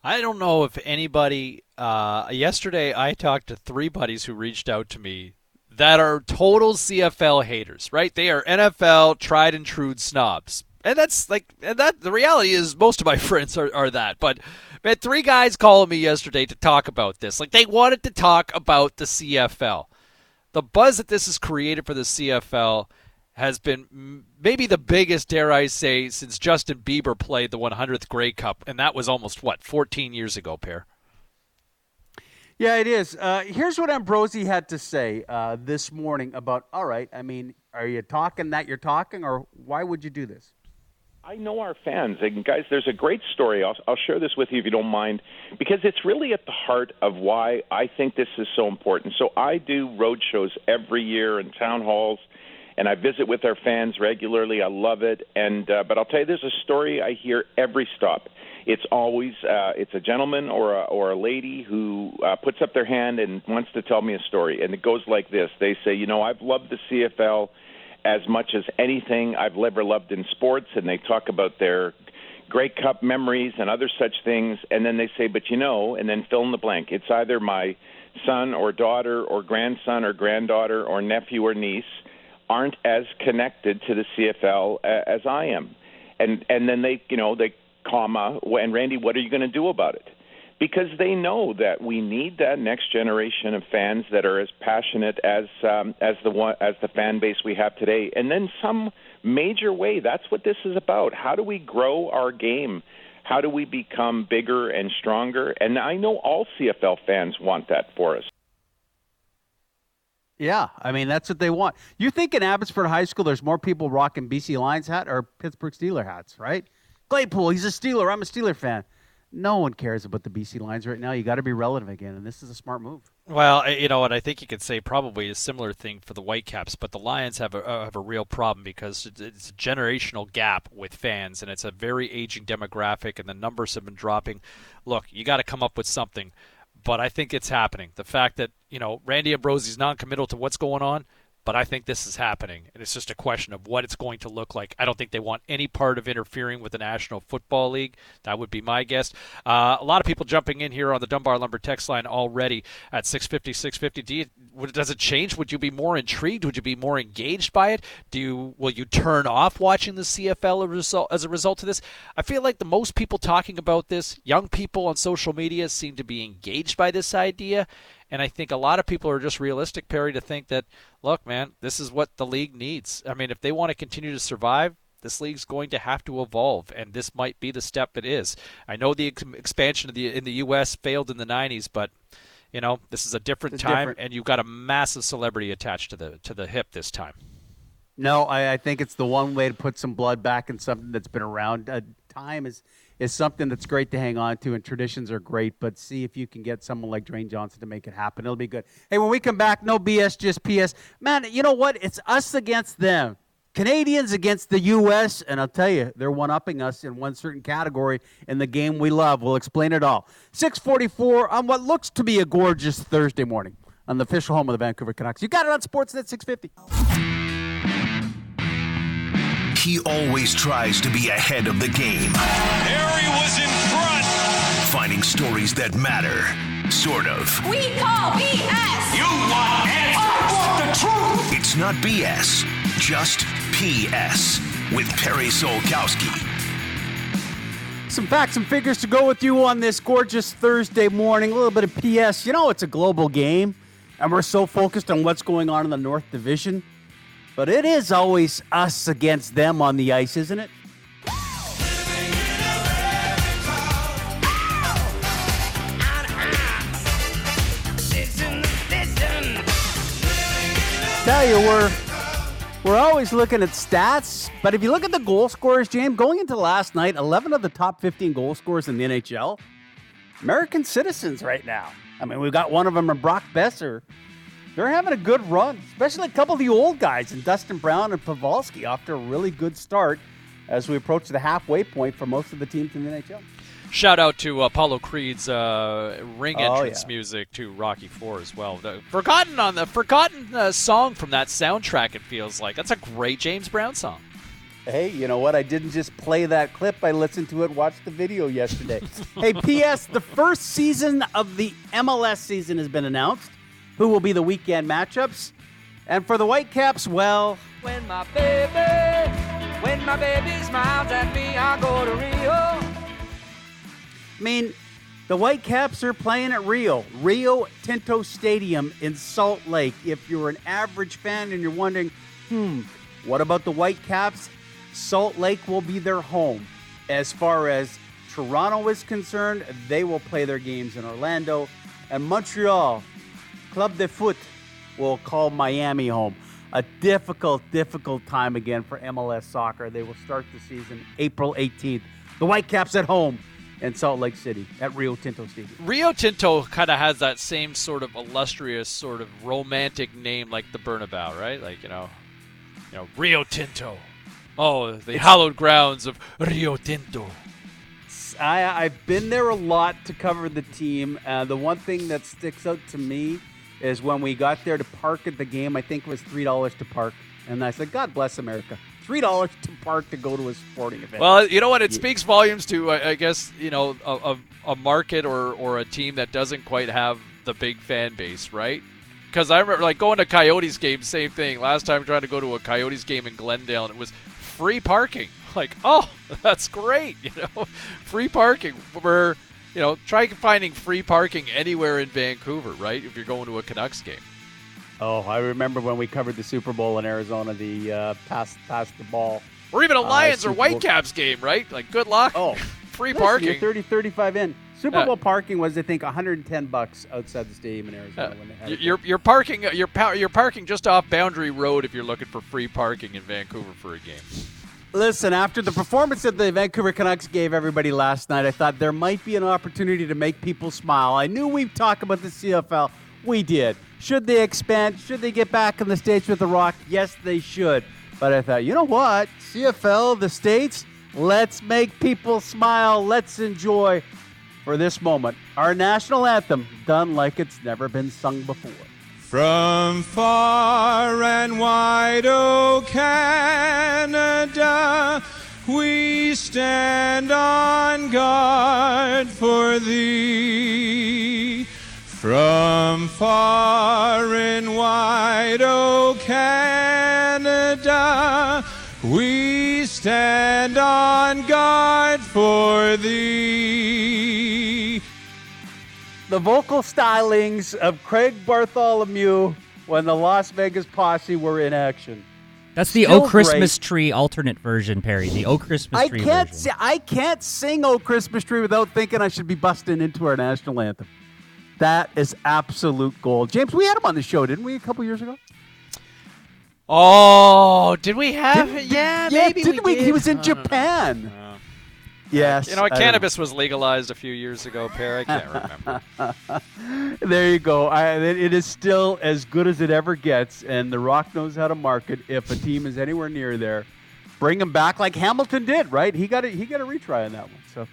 I don't know if anybody. Uh, yesterday, I talked to three buddies who reached out to me that are total CFL haters. Right? They are NFL tried and true snobs, and that's like, and that the reality is most of my [LAUGHS] friends are, are that. But man, three guys called me yesterday to talk about this. Like they wanted to talk about the CFL. The buzz that this has created for the CFL has been maybe the biggest, dare I say, since Justin Bieber played the 100th Grey Cup, and that was almost what 14 years ago, pair. Yeah, it is. Uh, here's what Ambrosie had to say uh, this morning about. All right, I mean, are you talking that you're talking, or why would you do this? I know our fans, and guys, there's a great story. I'll, I'll share this with you if you don't mind, because it's really at the heart of why I think this is so important. So I do road shows every year in town halls and I visit with our fans regularly. I love it. And uh, but I'll tell you, there's a story I hear every stop. It's always uh, it's a gentleman or a, or a lady who uh, puts up their hand and wants to tell me a story, and it goes like this: They say, you know, I've loved the CFL as much as anything I've ever loved in sports, and they talk about their Grey Cup memories and other such things, and then they say, but you know, and then fill in the blank. It's either my son or daughter or grandson or granddaughter or nephew or niece aren't as connected to the CFL uh, as I am. And and then they, you know, they comma and Randy, what are you going to do about it? Because they know that we need that next generation of fans that are as passionate as um, as the one as the fan base we have today. And then some major way. That's what this is about. How do we grow our game? How do we become bigger and stronger? And I know all CFL fans want that for us. Yeah, I mean that's what they want. You think in Abbotsford High School there's more people rocking BC Lions hat or Pittsburgh Steeler hats, right? Claypool, he's a Steeler. I'm a Steeler fan. No one cares about the BC Lions right now. You got to be relevant again, and this is a smart move. Well, you know what? I think you could say probably a similar thing for the Whitecaps, but the Lions have a have a real problem because it's a generational gap with fans, and it's a very aging demographic, and the numbers have been dropping. Look, you got to come up with something but I think it's happening. The fact that you know Randy Ambrosie's non-committal to what's going on, but I think this is happening, and it's just a question of what it's going to look like. I don't think they want any part of interfering with the National Football League. That would be my guess. Uh, a lot of people jumping in here on the Dunbar Lumber text line already at 650, 650. Do you, does it change? Would you be more intrigued? Would you be more engaged by it? Do you will you turn off watching the CFL as a result of this? I feel like the most people talking about this, young people on social media, seem to be engaged by this idea and I think a lot of people are just realistic, Perry, to think that, look, man, this is what the league needs. I mean, if they want to continue to survive, this league's going to have to evolve, and this might be the step it is. I know the expansion of the in the U.S. failed in the '90s, but You know, this is a different It's time, different. and you've got a massive celebrity attached to the to the hip this time. No, I, I think it's the one way to put some blood back in something that's been around. Uh, time is is something that's great to hang on to, and traditions are great. But see if you can get someone like Dwayne Johnson to make it happen. It'll be good. Hey, when we come back, no BS, just PS. Man, you know what? It's us against them. Canadians against the U.S., and I'll tell you, they're one upping us in one certain category in the game we love. We'll explain it all. 644 on what looks to be a gorgeous Thursday morning on the official home of the Vancouver Canucks. You got it on Sportsnet 650. He always tries to be ahead of the game. Harry was in front. Finding stories that matter. Sort of. We call BS. You want answers. I want the truth. It's not BS, just PS with Perry Solkowski. Some facts and figures to go with you on this gorgeous Thursday morning. A little bit of PS. You know, it's a global game, and we're so focused on what's going on in the North Division. But it is always us against them on the ice, isn't it? Tell you, we're we're always looking at stats, but if you look at the goal scorers, James, going into last night, 11 of the top 15 goal scorers in the NHL, American citizens right now. I mean, we've got one of them, Brock Boeser. They're having a good run, especially a couple of the old guys, and Dustin Brown and Pavelski after a really good start as we approach the halfway point for most of the teams in the NHL. Shout out to Apollo Creed's uh, ring Oh, entrance yeah. music to Rocky Four as well. The forgotten on the forgotten uh, song from that soundtrack. It feels like that's a great James Brown song. Hey, you know what? I didn't just play that clip. I listened to it, watched the video yesterday. hey, P.S. The first season of the MLS season has been announced. Who will be the weekend matchups? And for the Whitecaps, well, When my baby, when my baby smiles at me, I go to Rio. I mean, the Whitecaps are playing at Rio, Rio Tinto Stadium in Salt Lake. If you're an average fan and you're wondering, hmm, what about the Whitecaps? Salt Lake will be their home. As far as Toronto is concerned, they will play their games in Orlando. And Montreal, Club de Foot, will call Miami home. A difficult, difficult time again for MLS soccer. They will start the season April 18th. The Whitecaps at home in Salt Lake City at Rio Tinto Stadium. Rio Tinto kind of has that same sort of illustrious, sort of romantic name like the Bernabeu, right? Like you know, you know Rio Tinto. Oh, the hallowed grounds of Rio Tinto. I, I've been there a lot to cover the team. Uh, the one thing that sticks out to me is when we got there to park at the game, I think it was $3 to park. And I said, God bless America. $3 to park to go to a sporting event. Well, you know what? It Yeah. speaks volumes to, I I guess, you know, a, a, a market or, or a team that doesn't quite have the big fan base, right? Because I remember, like, going to Coyotes game, same thing. Last time trying to go to a Coyotes game in Glendale, and it was free parking. [LAUGHS] Like, oh, [LAUGHS] that's great, you know, [LAUGHS] free parking. We're, you know, try finding free parking anywhere in Vancouver, right? If you're going to a Canucks game. Oh, I remember when we covered the Super Bowl in Arizona, the uh, pass, pass the ball. Or even a uh, Lions or Whitecaps game, right? Like, good luck. Oh, [LAUGHS] free Listen, parking. You're 30, 35 in. Super Yeah. Bowl parking was, I think, 110 bucks outside the stadium in Arizona. Uh, when they had you're you're parking you're you're parking just off Boundary Road if you're looking for free parking in Vancouver for a game. Listen, after the performance that the Vancouver Canucks gave everybody last night, I thought there might be an opportunity to make people smile. I knew we'd talk about the CFL. We did. Should they expand? Should they get back in the States with The Rock? Yes, they should. But I thought, you know what? CFL, the States, let's make people smile. Let's enjoy for this moment our national anthem done like it's never been sung before. From far and wide, O Canada, we stand on guard for thee. From far and wide, O Canada, we stand on guard for thee. The vocal stylings of Craig Bartholomew when the Las Vegas Posse were in action. That's the Still Oh Christmas great. Tree alternate version, Perry. The Oh Christmas I Tree can't version. si- I can't sing "Oh Christmas Tree" without thinking I should be busting into our national anthem. That is absolute gold. James, we had him on the show, didn't we, a couple years ago? Oh, did we have? Didn't- yeah, yeah, maybe didn't we we? He was in I don't know. Japan. Uh, Yes. You know, cannabis was legalized a few years ago, Pear. I can't remember. [LAUGHS] there you go. I, it it is still as good as it ever gets, and The Rock knows how to market. If a team is anywhere near there, bring him back like Hamilton did. Right? He got a, he got a retry on that one. So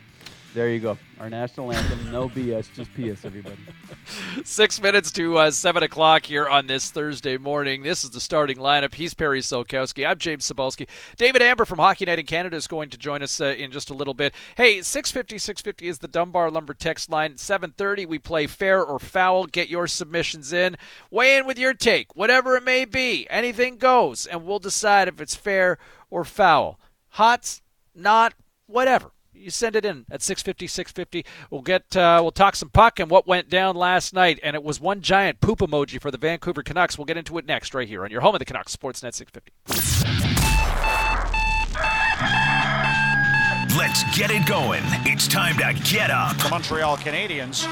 there you go. Our national anthem. No BS, just PS. Everybody. [LAUGHS] Six minutes to uh, seven o'clock here on this Thursday morning. This is the starting lineup. He's Perry Solkowski. I'm James Cybulski. David Amber from Hockey Night in Canada is going to join us uh, in just a little bit. Hey, 650 650 is the Dunbar Lumber text line. 730 we play fair or foul. Get your submissions in. Weigh in with your take, whatever it may be. Anything goes, and we'll decide if it's fair or foul. Hots, not, whatever you send it in at 650 650 we'll get uh, we'll talk some puck and what went down last night and it was one giant poop emoji for the vancouver canucks we'll get into it next right here on your home of the canucks sportsnet 650 Let's get it going. It's time to get up. The Montreal Canadiens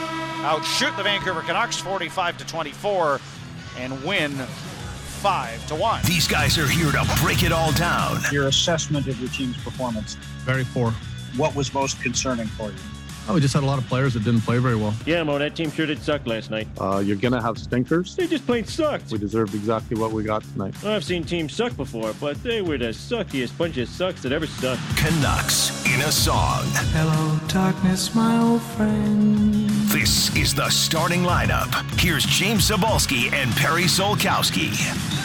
outshoot the Vancouver Canucks 45 to 24 and win 5 to 1. These guys are here to break it all down. Your assessment of your team's performance. Very poor. What was most concerning for you? Oh, we just had a lot of players that didn't play very well. Yeah, Mo, that team sure did suck last night. Uh, you're going to have stinkers. They just plain sucked. We deserved exactly what we got tonight. I've seen teams suck before, but they were the suckiest bunch of sucks that ever sucked. Canucks in a song. Hello, darkness, my old friend. This is the starting lineup. Here's James Cybulski and Perry Solkowski.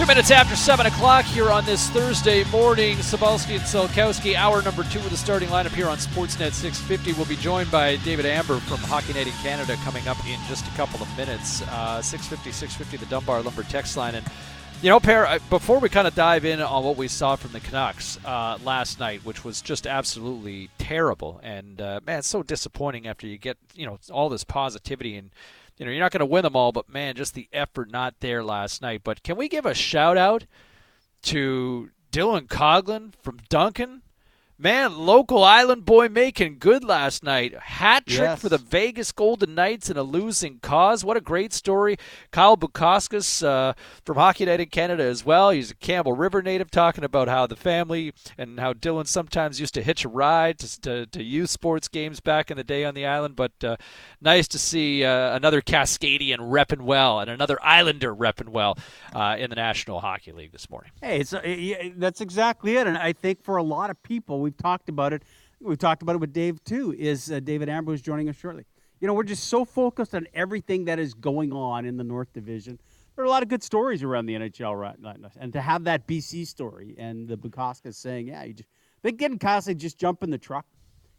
Two minutes after 7 o'clock here on this Thursday morning. Cybulski and Solkowski, hour number two of the starting lineup here on Sportsnet 650. We'll be joined by David Amber from Hockey in Canada coming up in just a couple of minutes. Uh, 650, 650, the Dunbar Lumber text line. And, you know, I- before we kind of dive in on what we saw from the Canucks uh, last night, which was just absolutely terrible. And, uh, man, so disappointing after you get, you know, all this positivity and you know, you're not going to win them all, but man, just the effort not there last night. But can we give a shout out to Dylan Coghlan from Duncan? Man, local island boy making good last night. Hat trick Yes. for the Vegas Golden Knights in a losing cause. What a great story. Kyle Bukauskas uh, from Hockey Night in Canada as well. He's a Campbell River native talking about how the family and how Dylan sometimes used to hitch a ride to, to, to youth sports games back in the day on the island. But uh, nice to see uh, another Cascadian repping well and another Islander repping well uh, in the National Hockey League this morning. Hey, it's uh, that's exactly it, and I think for a lot of people, we've talked about it. We've talked about it with Dave too. Is uh, David Amber's joining us shortly? You know, we're just so focused on everything that is going on in the North Division. There are a lot of good stories around the NHL right now, and to have that BC story and the Bukauskas saying, "Yeah, you just they getting constantly just jump in the truck."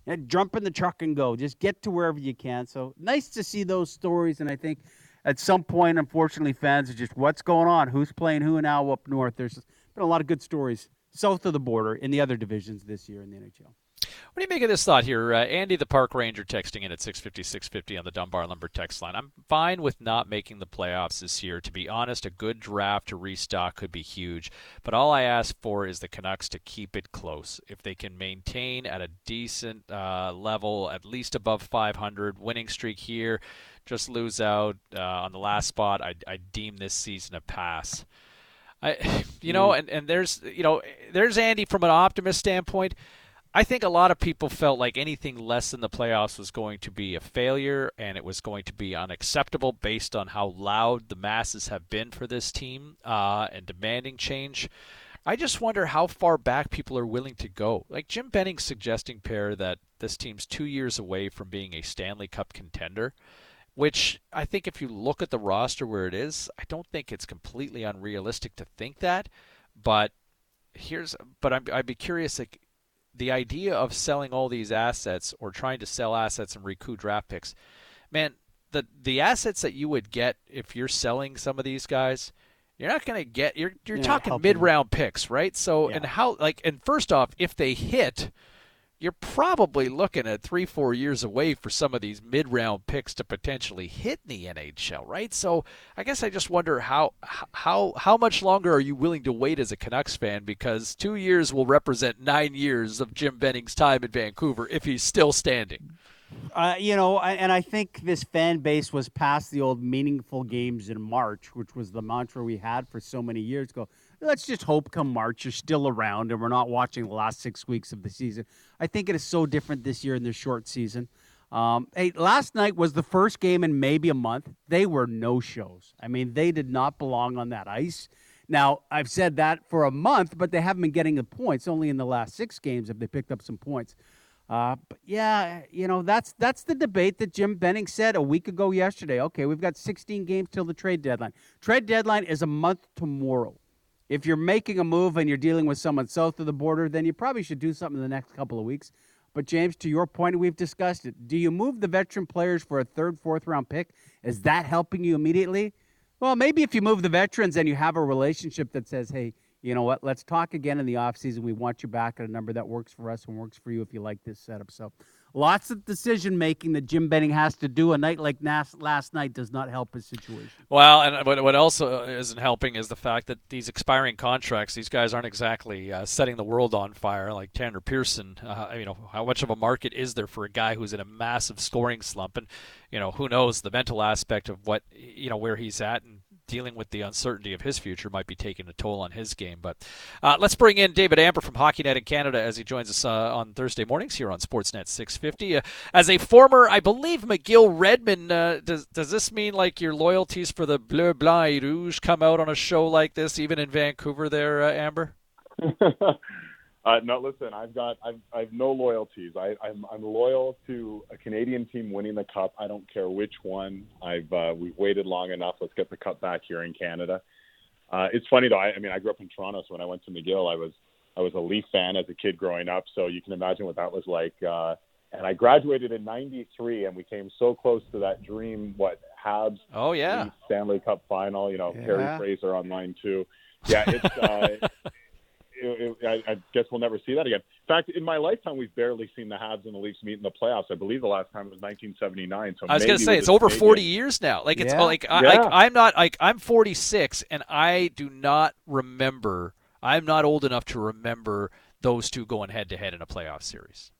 Yeah, jump in the truck and go. Just get to wherever you can. So nice to see those stories. And I think at some point, unfortunately, fans are just what's going on? Who's playing who and now up north? There's been a lot of good stories south of the border in the other divisions this year in the NHL. What do you make of this thought here? Uh, Andy the Park Ranger texting in at 650, 650 on the Dunbar Lumber text line. I'm fine with not making the playoffs this year. To be honest, a good draft to restock could be huge. But all I ask for is the Canucks to keep it close. If they can maintain at a decent uh, level, at least above 500, winning streak here, just lose out uh, on the last spot, I, I deem this season a pass. I, [LAUGHS] you know, and, and there's, you know, there's Andy from an optimist standpoint. I think a lot of people felt like anything less than the playoffs was going to be a failure and it was going to be unacceptable based on how loud the masses have been for this team uh, and demanding change. I just wonder how far back people are willing to go. Like Jim Benning suggesting, pair that this team's two years away from being a Stanley Cup contender, which I think if you look at the roster where it is, I don't think it's completely unrealistic to think that. But here's, but I'm, I'd be curious, like the idea of selling all these assets or trying to sell assets and recoup draft picks, man, the the assets that you would get if you're selling some of these guys, you're not going to get. You're you're talking mid round picks, right? So Yeah. and how like and first off, if they hit. You're probably looking at three, four years away for some of these mid-round picks to potentially hit the NHL, right? So I guess I just wonder how how how much longer are you willing to wait as a Canucks fan? Because two years will represent nine years of Jim Benning's time in Vancouver if he's still standing. Uh, you know, and I think this fan base was past the old meaningful games in March, which was the mantra we had for so many years ago. Let's just hope come March you're still around and we're not watching the last six weeks of the season. I think it is so different this year in this short season. Um, hey, last night was the first game in maybe a month. They were no shows. I mean, they did not belong on that ice. Now, I've said that for a month, but they haven't been getting the points. Only in the last six games have they picked up some points. Uh, but yeah, you know that's that's the debate that Jim Benning said a week ago yesterday. Okay, we've got 16 games till the trade deadline. Trade deadline is a month tomorrow. If you're making a move and you're dealing with someone south of the border, then you probably should do something in the next couple of weeks. But James, to your point, we've discussed it. Do you move the veteran players for a third, fourth round pick? Is that helping you immediately? Well, maybe if you move the veterans and you have a relationship that says, hey, you know what, let's talk again in the offseason. We want you back at a number that works for us and works for you if you like this setup. So lots of decision making that Jim Benning has to do. A night like last night does not help his situation. Well, and what, what also isn't helping is the fact that these expiring contracts, these guys aren't exactly uh, setting the world on fire like Tanner Pearson. Uh, you know, how much of a market is there for a guy who's in a massive scoring slump? And, you know, who knows the mental aspect of what, you know, where he's at and dealing with the uncertainty of his future might be taking a toll on his game. But uh, let's bring in David Amber from Hockey Night in Canada as he joins us uh, on Thursday mornings here on Sportsnet 650. Uh, as a former, I believe, McGill Redmen, uh, does, does this mean like your loyalties for the Bleu Blanc et Rouge come out on a show like this, even in Vancouver there, uh, Amber? [LAUGHS] Uh, no, listen, I've got I've I've no loyalties. I, I'm I'm loyal to a Canadian team winning the cup. I don't care which one. I've uh, we've waited long enough. Let's get the cup back here in Canada. Uh, it's funny though. I, I mean, I grew up in Toronto, so when I went to McGill, I was I was a Leaf fan as a kid growing up. So you can imagine what that was like. Uh, and I graduated in '93, and we came so close to that dream. What Habs? Oh yeah, Stanley Cup final. You know, yeah. Kerry Fraser online too. Yeah, it's. Uh, [LAUGHS] it, it, I, I guess we'll never see that again. In fact, in my lifetime, we've barely seen the Habs and the Leafs meet in the playoffs. I believe the last time was 1979. So I was going to say it's over 40 years now. Like it's yeah. like, I, yeah. like I'm not like I'm 46 and I do not remember. I'm not old enough to remember those two going head to head in a playoff series.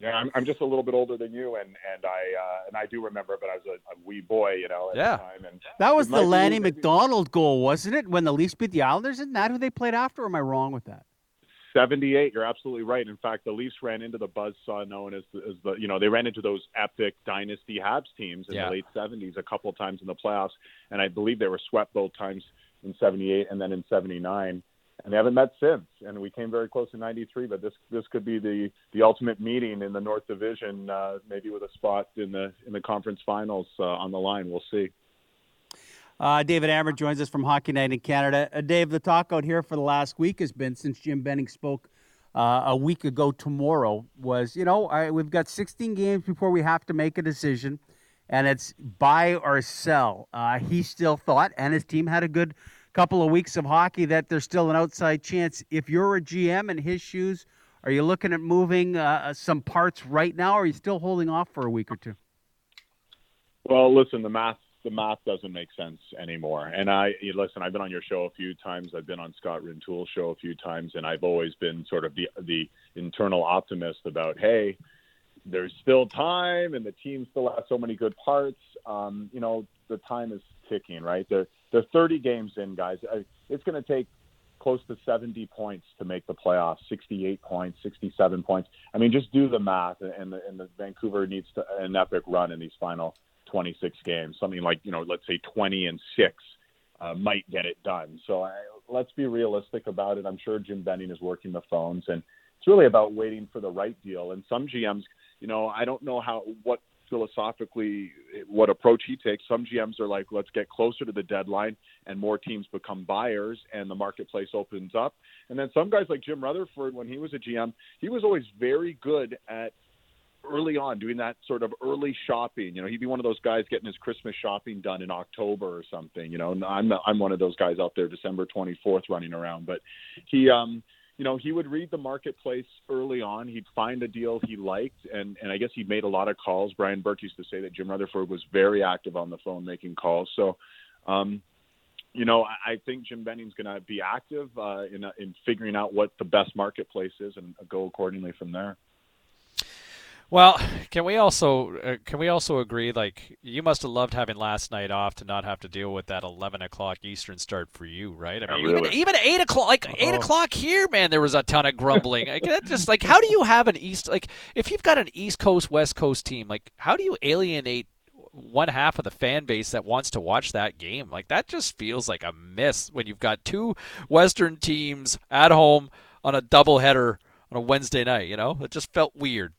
Yeah, I'm, I'm just a little bit older than you, and and I uh, and I do remember, but I was a, a wee boy, you know, at yeah. the time. And that was the Lanny McDonald goal, wasn't it? When the Leafs beat the Islanders, isn't that who they played after? Or am I wrong with that? 78. You're absolutely right. In fact, the Leafs ran into the buzzsaw known as, as the, you know, they ran into those epic dynasty Habs teams in yeah. the late 70s a couple of times in the playoffs, and I believe they were swept both times in 78 and then in 79 and they haven't met since. And we came very close in '93, but this this could be the the ultimate meeting in the North Division, uh, maybe with a spot in the in the conference finals uh, on the line. We'll see. Uh, David Amber joins us from Hockey Night in Canada. Uh, Dave, the talk out here for the last week has been since Jim Benning spoke uh, a week ago tomorrow was, you know, I, we've got 16 games before we have to make a decision, and it's buy or sell. Uh, he still thought, and his team had a good couple of weeks of hockey that there's still an outside chance. If you're a GM in his shoes, are you looking at moving uh, some parts right now, or are you still holding off for a week or two? Well, listen, the math the math doesn't make sense anymore. And I listen, I've been on your show a few times. I've been on Scott Rintoul's show a few times, and I've always been sort of the the internal optimist about, hey, there's still time, and the team still has so many good parts. Um, you know, the time is ticking, right? They're they're 30 games in, guys. It's going to take close to 70 points to make the playoffs, 68 points, 67 points. I mean, just do the math, and the, and the Vancouver needs to, an epic run in these final 26 games. Something like you know, let's say 20 and six uh, might get it done. So I, let's be realistic about it. I'm sure Jim Benning is working the phones, and it's really about waiting for the right deal. And some GMs, you know, I don't know how what philosophically what approach he takes. Some GMs are like, let's get closer to the deadline and more teams become buyers and the marketplace opens up. And then some guys like Jim Rutherford, when he was a GM, he was always very good at early on doing that sort of early shopping. You know, he'd be one of those guys getting his Christmas shopping done in October or something. You know, I'm I'm one of those guys out there December 24th running around, but he um you know, he would read the marketplace early on. He'd find a deal he liked, and and I guess he made a lot of calls. Brian Burke used to say that Jim Rutherford was very active on the phone making calls. So, um, you know, I, I think Jim Benning's going to be active uh, in in figuring out what the best marketplace is and go accordingly from there. Well, can we also uh, can we also agree? Like, you must have loved having last night off to not have to deal with that eleven o'clock Eastern start for you, right? I mean, really. even, even eight o'clock, like eight o'clock here, man, there was a ton of grumbling. like, that just like, how do you have an East like if you've got an East Coast West Coast team, like, how do you alienate one half of the fan base that wants to watch that game? Like, that just feels like a miss when you've got two Western teams at home on a doubleheader on a Wednesday night. You know, it just felt weird.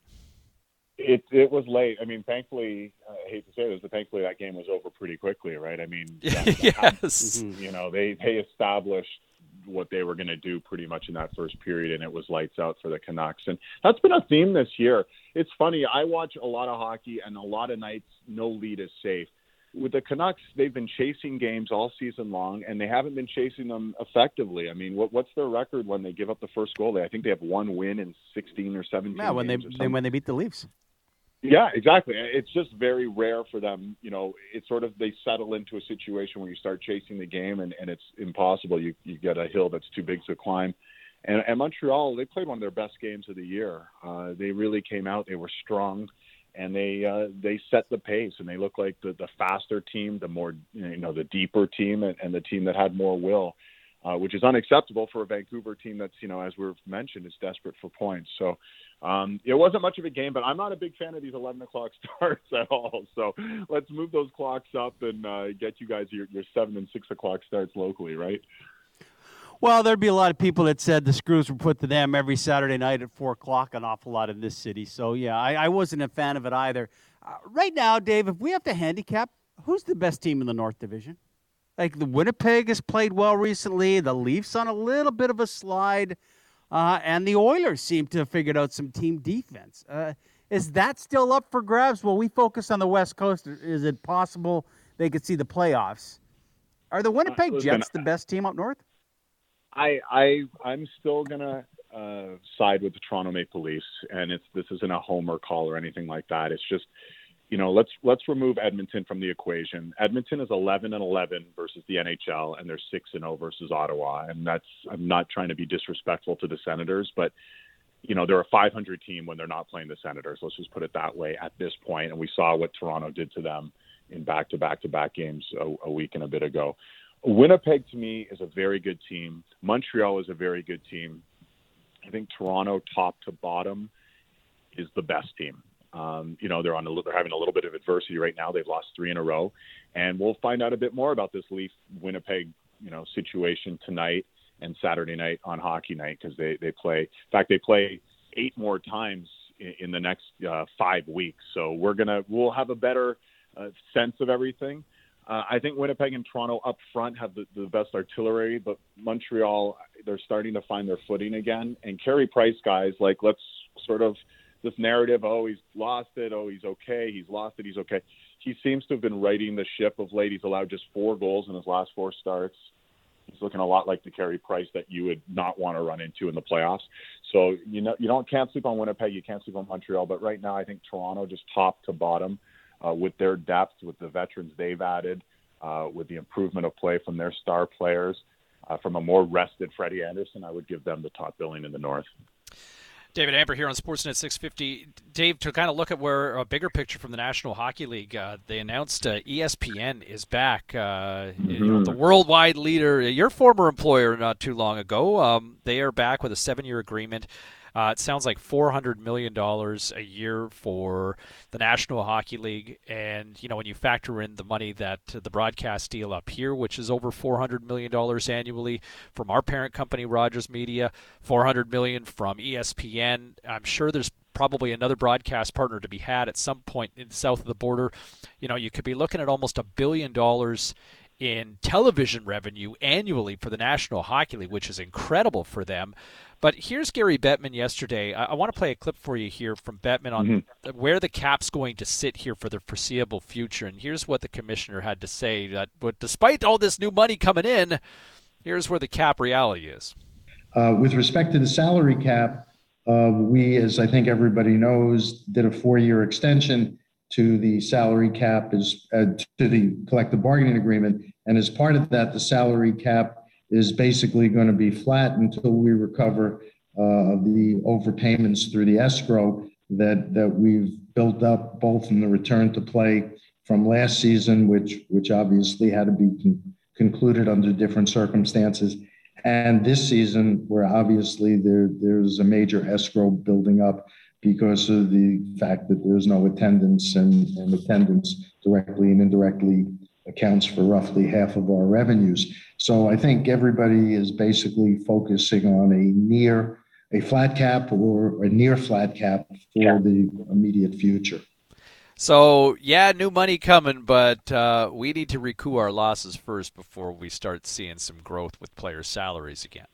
It it was late. I mean, thankfully, uh, I hate to say this, but thankfully that game was over pretty quickly, right? I mean, [LAUGHS] yes, mm-hmm. you know they they established what they were going to do pretty much in that first period, and it was lights out for the Canucks. And that's been a theme this year. It's funny. I watch a lot of hockey, and a lot of nights no lead is safe. With the Canucks, they've been chasing games all season long, and they haven't been chasing them effectively. I mean, what, what's their record when they give up the first goal? They, I think they have one win in 16 or 17. Yeah, when they games or when they beat the Leafs. Yeah, exactly. It's just very rare for them. You know, it's sort of they settle into a situation where you start chasing the game and, and it's impossible. You you get a hill that's too big to climb. And, and Montreal, they played one of their best games of the year. Uh, they really came out. They were strong, and they uh, they set the pace. And they look like the the faster team, the more you know, the deeper team, and, and the team that had more will. Uh, which is unacceptable for a Vancouver team that's, you know, as we've mentioned, is desperate for points. So um, it wasn't much of a game, but I'm not a big fan of these 11 o'clock [LAUGHS] starts at all. So let's move those clocks up and uh, get you guys your, your 7 and 6 o'clock starts locally, right? Well, there'd be a lot of people that said the screws were put to them every Saturday night at four o'clock. An awful lot in this city. So yeah, I, I wasn't a fan of it either. Uh, right now, Dave, if we have to handicap, who's the best team in the North Division? Like the Winnipeg has played well recently. The Leafs on a little bit of a slide, uh, and the Oilers seem to have figured out some team defense. Uh, is that still up for grabs? Will we focus on the West Coast? Is it possible they could see the playoffs? Are the Winnipeg Uh, Jets the best team up north? I I I'm still gonna uh, side with the Toronto Maple Leafs, and it's this isn't a homer call or anything like that. It's just you know let's let's remove Edmonton from the equation. Edmonton is 11 and 11 versus the NHL, and they're six and 0 versus Ottawa, and that's I'm not trying to be disrespectful to the Senators, but you know they're a 500 team when they're not playing the Senators. Let's just put it that way at this point. and we saw what Toronto did to them in back to back to back games a, a week and a bit ago. Winnipeg to me is a very good team. Montreal is a very good team. I think Toronto, top to bottom, is the best team. Um, you know they're on a, they're having a little bit of adversity right now. They've lost three in a row, and we'll find out a bit more about this Leaf Winnipeg you know situation tonight and Saturday night on Hockey Night because they they play. In fact, they play eight more times in, in the next uh, five weeks. So we're gonna we'll have a better uh, sense of everything. Uh, I think Winnipeg and Toronto up front have the, the best artillery, but Montreal they're starting to find their footing again. And Carey Price guys, like let's sort of this narrative, oh he's lost it, oh he's okay, he's lost it, he's okay. He seems to have been righting the ship of late. He's allowed just four goals in his last four starts. He's looking a lot like the Carey Price that you would not want to run into in the playoffs. So you know you don't can't sleep on Winnipeg, you can't sleep on Montreal, but right now I think Toronto just top to bottom uh, with their depth, with the veterans they've added, uh, with the improvement of play from their star players, uh, from a more rested Freddie Andersen, I would give them the top billing in the North. David Amber here on Sportsnet 650. Dave, to kind of look at where a bigger picture from the National Hockey League, uh, they announced uh, ESPN is back. Uh, you know, the worldwide leader, your former employer not too long ago, um, they are back with a seven year agreement. Uh, it sounds like $400 million a year for the National Hockey League. And, you know, when you factor in the money that uh, the broadcast deal up here, which is over $400 million annually from our parent company, Rogers Media, 400 million from ESPN, I'm sure there's probably another broadcast partner to be had at some point in south of the border. You know, you could be looking at almost a billion dollars in television revenue annually for the National Hockey League, which is incredible for them. But here's Gary Bettman yesterday. I, I want to play a clip for you here from Bettman on Mm-hmm. where the cap's going to sit here for the foreseeable future. And here's what the commissioner had to say that but despite all this new money coming in, here's where the cap reality is. Uh, with respect to the salary cap, uh, we, as I think everybody knows, did a four-year extension to the salary cap as uh, to the collective bargaining agreement, and as part of that, the salary cap is basically going to be flat until we recover uh, the overpayments through the escrow. that that we've built up both in the return to play from last season, which which obviously had to be con- concluded under different circumstances, and this season where obviously there there's a major escrow building up because of the fact that there's no attendance and, and attendance directly and indirectly accounts for roughly half of our revenues. So I think everybody is basically focusing on a near a flat cap or a near flat cap for yeah. the immediate future. So yeah, new money coming, but uh, we need to recoup our losses first before we start seeing some growth with player salaries again.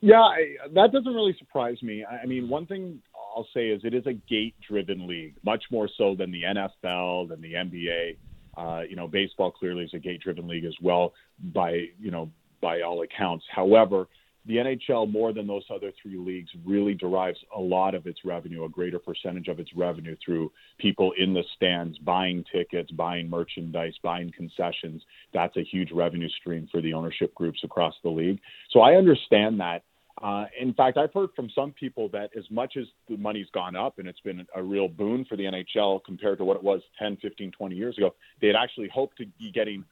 Yeah, I, that doesn't really surprise me. I mean, one thing I'll say is it is a gate-driven league, much more so than the NFL, than the NBA. Uh, you know, baseball clearly is a gate-driven league as well, by you know, by all accounts. However, the NHL, more than those other three leagues, really derives a lot of its revenue, a greater percentage of its revenue through people in the stands buying tickets, buying merchandise, buying concessions. That's a huge revenue stream for the ownership groups across the league. So I understand that. Uh, in fact, I've heard from some people that as much as the money's gone up and it's been a real boon for the NHL compared to what it was 10, 15, 20 years ago, they had actually hoped to be getting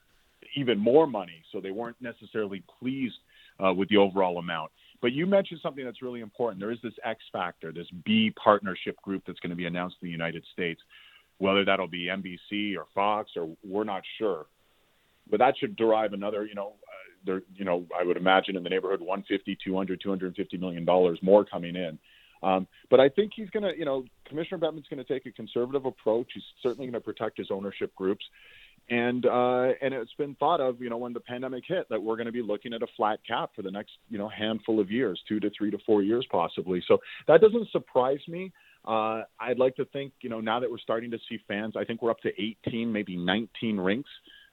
even more money. So they weren't necessarily pleased uh, with the overall amount. But you mentioned something that's really important. There is this X factor, this B partnership group that's going to be announced in the United States. Whether that'll be NBC or Fox or we're not sure, but that should derive another, you know, there, you know, I would imagine in the neighborhood 150, 200, 250 million dollars more coming in. Um, but I think he's going to, you know, Commissioner Bettman's going to take a conservative approach. He's certainly going to protect his ownership groups and uh, and it's been thought of, you know, when the pandemic hit, that we're going to be looking at a flat cap for the next, you know, handful of years, two to three to four years, possibly. So that doesn't surprise me. Uh, I'd like to think, you know, now that we're starting to see fans, I think we're up to 18, maybe 19 rinks,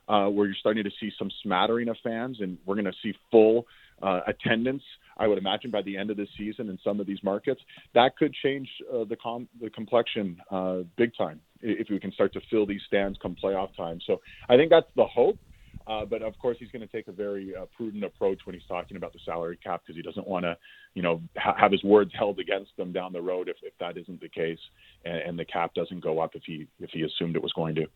uh, where you're starting to see some smattering of fans, and we're going to see full uh, attendance. I would imagine by the end of the season in some of these markets, that could change uh, the com- the complexion uh, big time if we can start to fill these stands come playoff time. So I think that's the hope. Uh, but of course, he's going to take a very uh, prudent approach when he's talking about the salary cap because he doesn't want to, you know, ha- have his words held against him down the road if, if that isn't the case, and, and the cap doesn't go up if he if he assumed it was going to.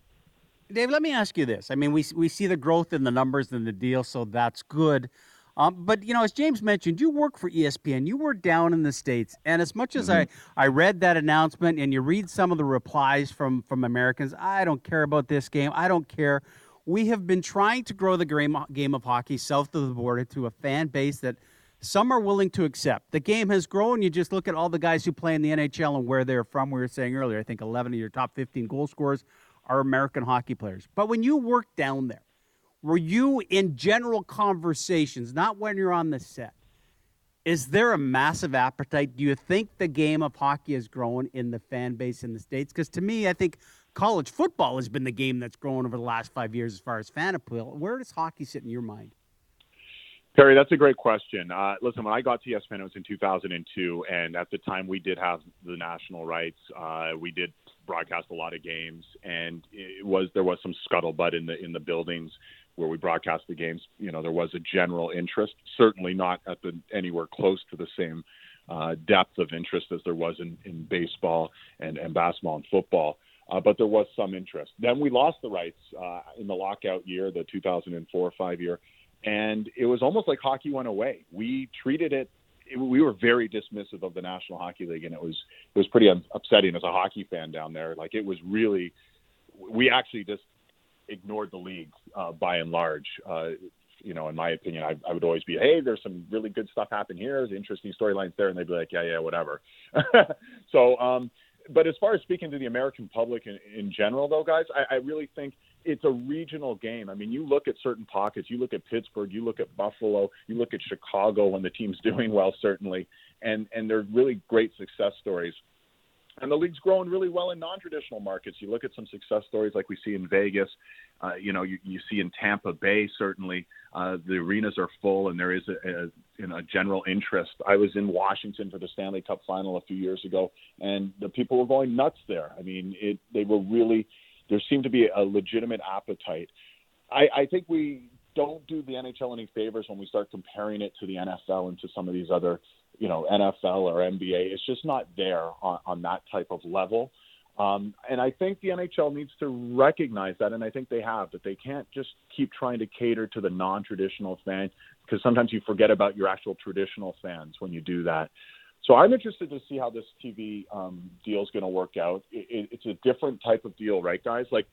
Dave, let me ask you this. I mean, we we see the growth in the numbers and the deal, so that's good. Um, but you know, as James mentioned, you work for ESPN. You were down in the states, and as much as mm-hmm. I I read that announcement, and you read some of the replies from from Americans, I don't care about this game. I don't care. We have been trying to grow the game game of hockey south of the border to a fan base that some are willing to accept. The game has grown. You just look at all the guys who play in the NHL and where they're from. We were saying earlier, I think 11 of your top 15 goal scorers are American hockey players. But when you work down there, were you in general conversations, not when you're on the set? Is there a massive appetite? Do you think the game of hockey has grown in the fan base in the States? Because to me, I think college football has been the game that's grown over the last five years as far as fan appeal. Where does hockey sit in your mind? Perry, that's a great question. Uh, listen, when I got to ESPN, it was in 2002, and at the time we did have the national rights. Uh, we did broadcast a lot of games, and it was there was some scuttlebutt in the in the buildings where we broadcast the games, you know, there was a general interest, certainly not at the anywhere close to the same uh, depth of interest as there was in, in baseball and, and basketball and football. Uh, but there was some interest. Then we lost the rights uh, in the lockout year, the 2004 5 year, and it was almost like hockey went away. We treated it, it, we were very dismissive of the National Hockey League, and it was it was pretty upsetting as a hockey fan down there. Like it was really, we actually just ignored the league uh, by and large. Uh, you know, in my opinion, I, I would always be, hey, there's some really good stuff happening here. There's interesting storylines there, and they'd be like, yeah, yeah, whatever. [LAUGHS] so, um, but as far as speaking to the American public in, in general, though, guys, I, I really think it's a regional game. I mean, you look at certain pockets. You look at Pittsburgh. You look at Buffalo. You look at Chicago when the team's [LAUGHS] doing well, certainly, and and they're really great success stories. And the league's growing really well in non-traditional markets. You look at some success stories like we see in Vegas. Uh, you know, you, you see in Tampa Bay. Certainly, uh, the arenas are full, and there is a, a, a general interest. I was in Washington for the Stanley Cup final a few years ago, and the people were going nuts there. I mean, it they were really there seemed to be a legitimate appetite. I, I think we don't do the NHL any favors when we start comparing it to the NFL and to some of these other you know NFL or NBA. It's just not there on, on that type of level. Um, and I think the NHL needs to recognize that, and I think they have, that they can't just keep trying to cater to the non-traditional fan because sometimes you forget about your actual traditional fans when you do that. So I'm interested to see how this TV um, deal is going to work out. It, it, it's a different type of deal, right, guys? Like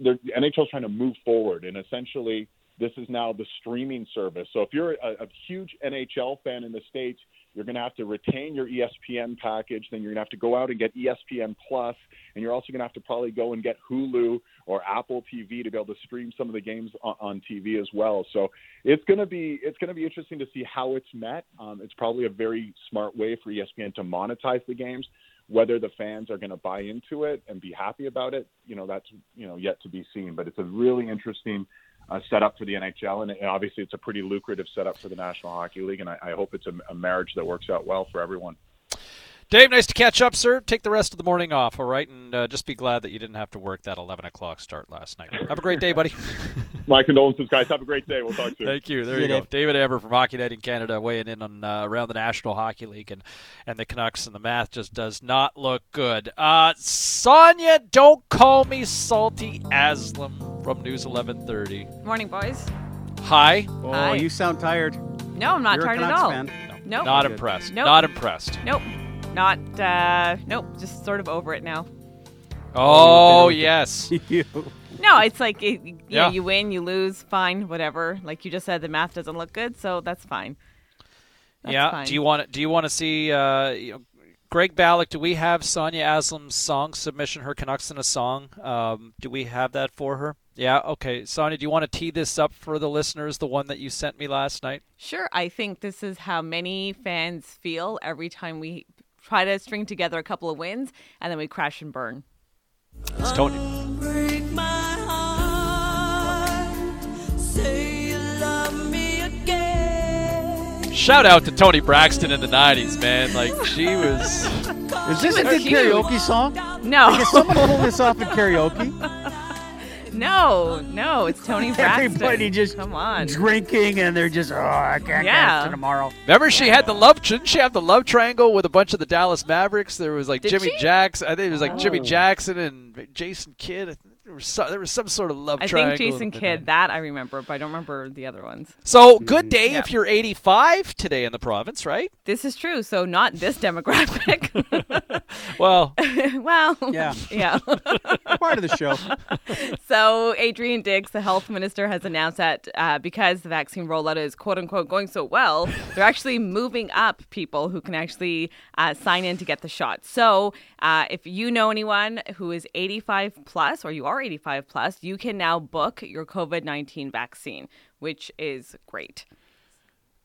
the NHL is trying to move forward, and essentially this is now the streaming service. So if you're a, a huge NHL fan in the states, you're going to have to retain your ESPN package. Then you're going to have to go out and get ESPN Plus, and you're also going to have to probably go and get Hulu or Apple TV to be able to stream some of the games on, on TV as well. So it's going to be it's going to be interesting to see how it's met. Um, it's probably a very smart way for ESPN to monetize the games. Whether the fans are going to buy into it and be happy about it, you know, that's you know yet to be seen. But it's a really interesting uh, setup for the NHL, and, obviously it's a pretty lucrative setup for the National Hockey League. And I, I hope it's a, a marriage that works out well for everyone. Dave, nice to catch up, sir. Take the rest of the morning off, all right? And uh, just be glad that you didn't have to work that 11 o'clock start last night. Have a great day, buddy. [LAUGHS] My condolences, guys. Have a great day. We'll talk soon. Thank you. There you go. David Amber from Hockey Night in Canada weighing in on uh, around the National Hockey League and, and the Canucks, and the math just does not look good. Uh, Sonia, don't call me salty Aslam from News 1130. Morning, boys. Hi. Oh, Hi. you sound tired. No, I'm not You're a tired at all. fan. Nope. Not impressed. Nope. Not impressed. Nope. Not. Uh, nope. Just sort of over it now. Oh, yes. [LAUGHS] No, it's like it, yeah. Yeah. you win, you lose, fine, whatever. Like you just said, the math doesn't look good, so that's fine. That's yeah. fine. Do you want to, do you want to see uh, you know, Greg Ballack? Do we have Sonia Aslam's song submission? Her Canucks in a song. Um, do we have that for her? Yeah. Okay. Sonia, do you want to tee this up for the listeners? The one that you sent me last night. Sure, I think this is how many fans feel every time we try to string together a couple of wins and then we crash and burn. It's Toni. Shout out to Toni Braxton in the '90s, man. Like she was. Is this a was good karaoke song? No. Like, is someone pull this off in karaoke? [LAUGHS] No, no, it's Toni [LAUGHS] Braxton. Everybody just come on. drinking and they're just, oh, I can't Yeah. dance to tomorrow. Remember, she had the love. Didn't she have the love triangle with a bunch of the Dallas Mavericks? There was like Did Jimmy she? Jackson. I think it was like Jimmy Oh. Jackson and Jason Kidd. I think There was, so, there was some sort of love I triangle. think Jason. Kidd, that I remember, but I don't remember the other ones. So good day Yeah. if you're 85 today in the province, right? This is true. So not this demographic. [LAUGHS] Well, [LAUGHS] well, Yeah. yeah. [LAUGHS] Part of the show. so Adrian Dix, the health minister, has announced that uh, because the vaccine rollout is quote unquote going so well, they're actually moving up people who can actually uh, sign in to get the shot. So uh, if you know anyone who is 85 plus, or you are 85 plus, you can now book your COVID 19 vaccine, which is great.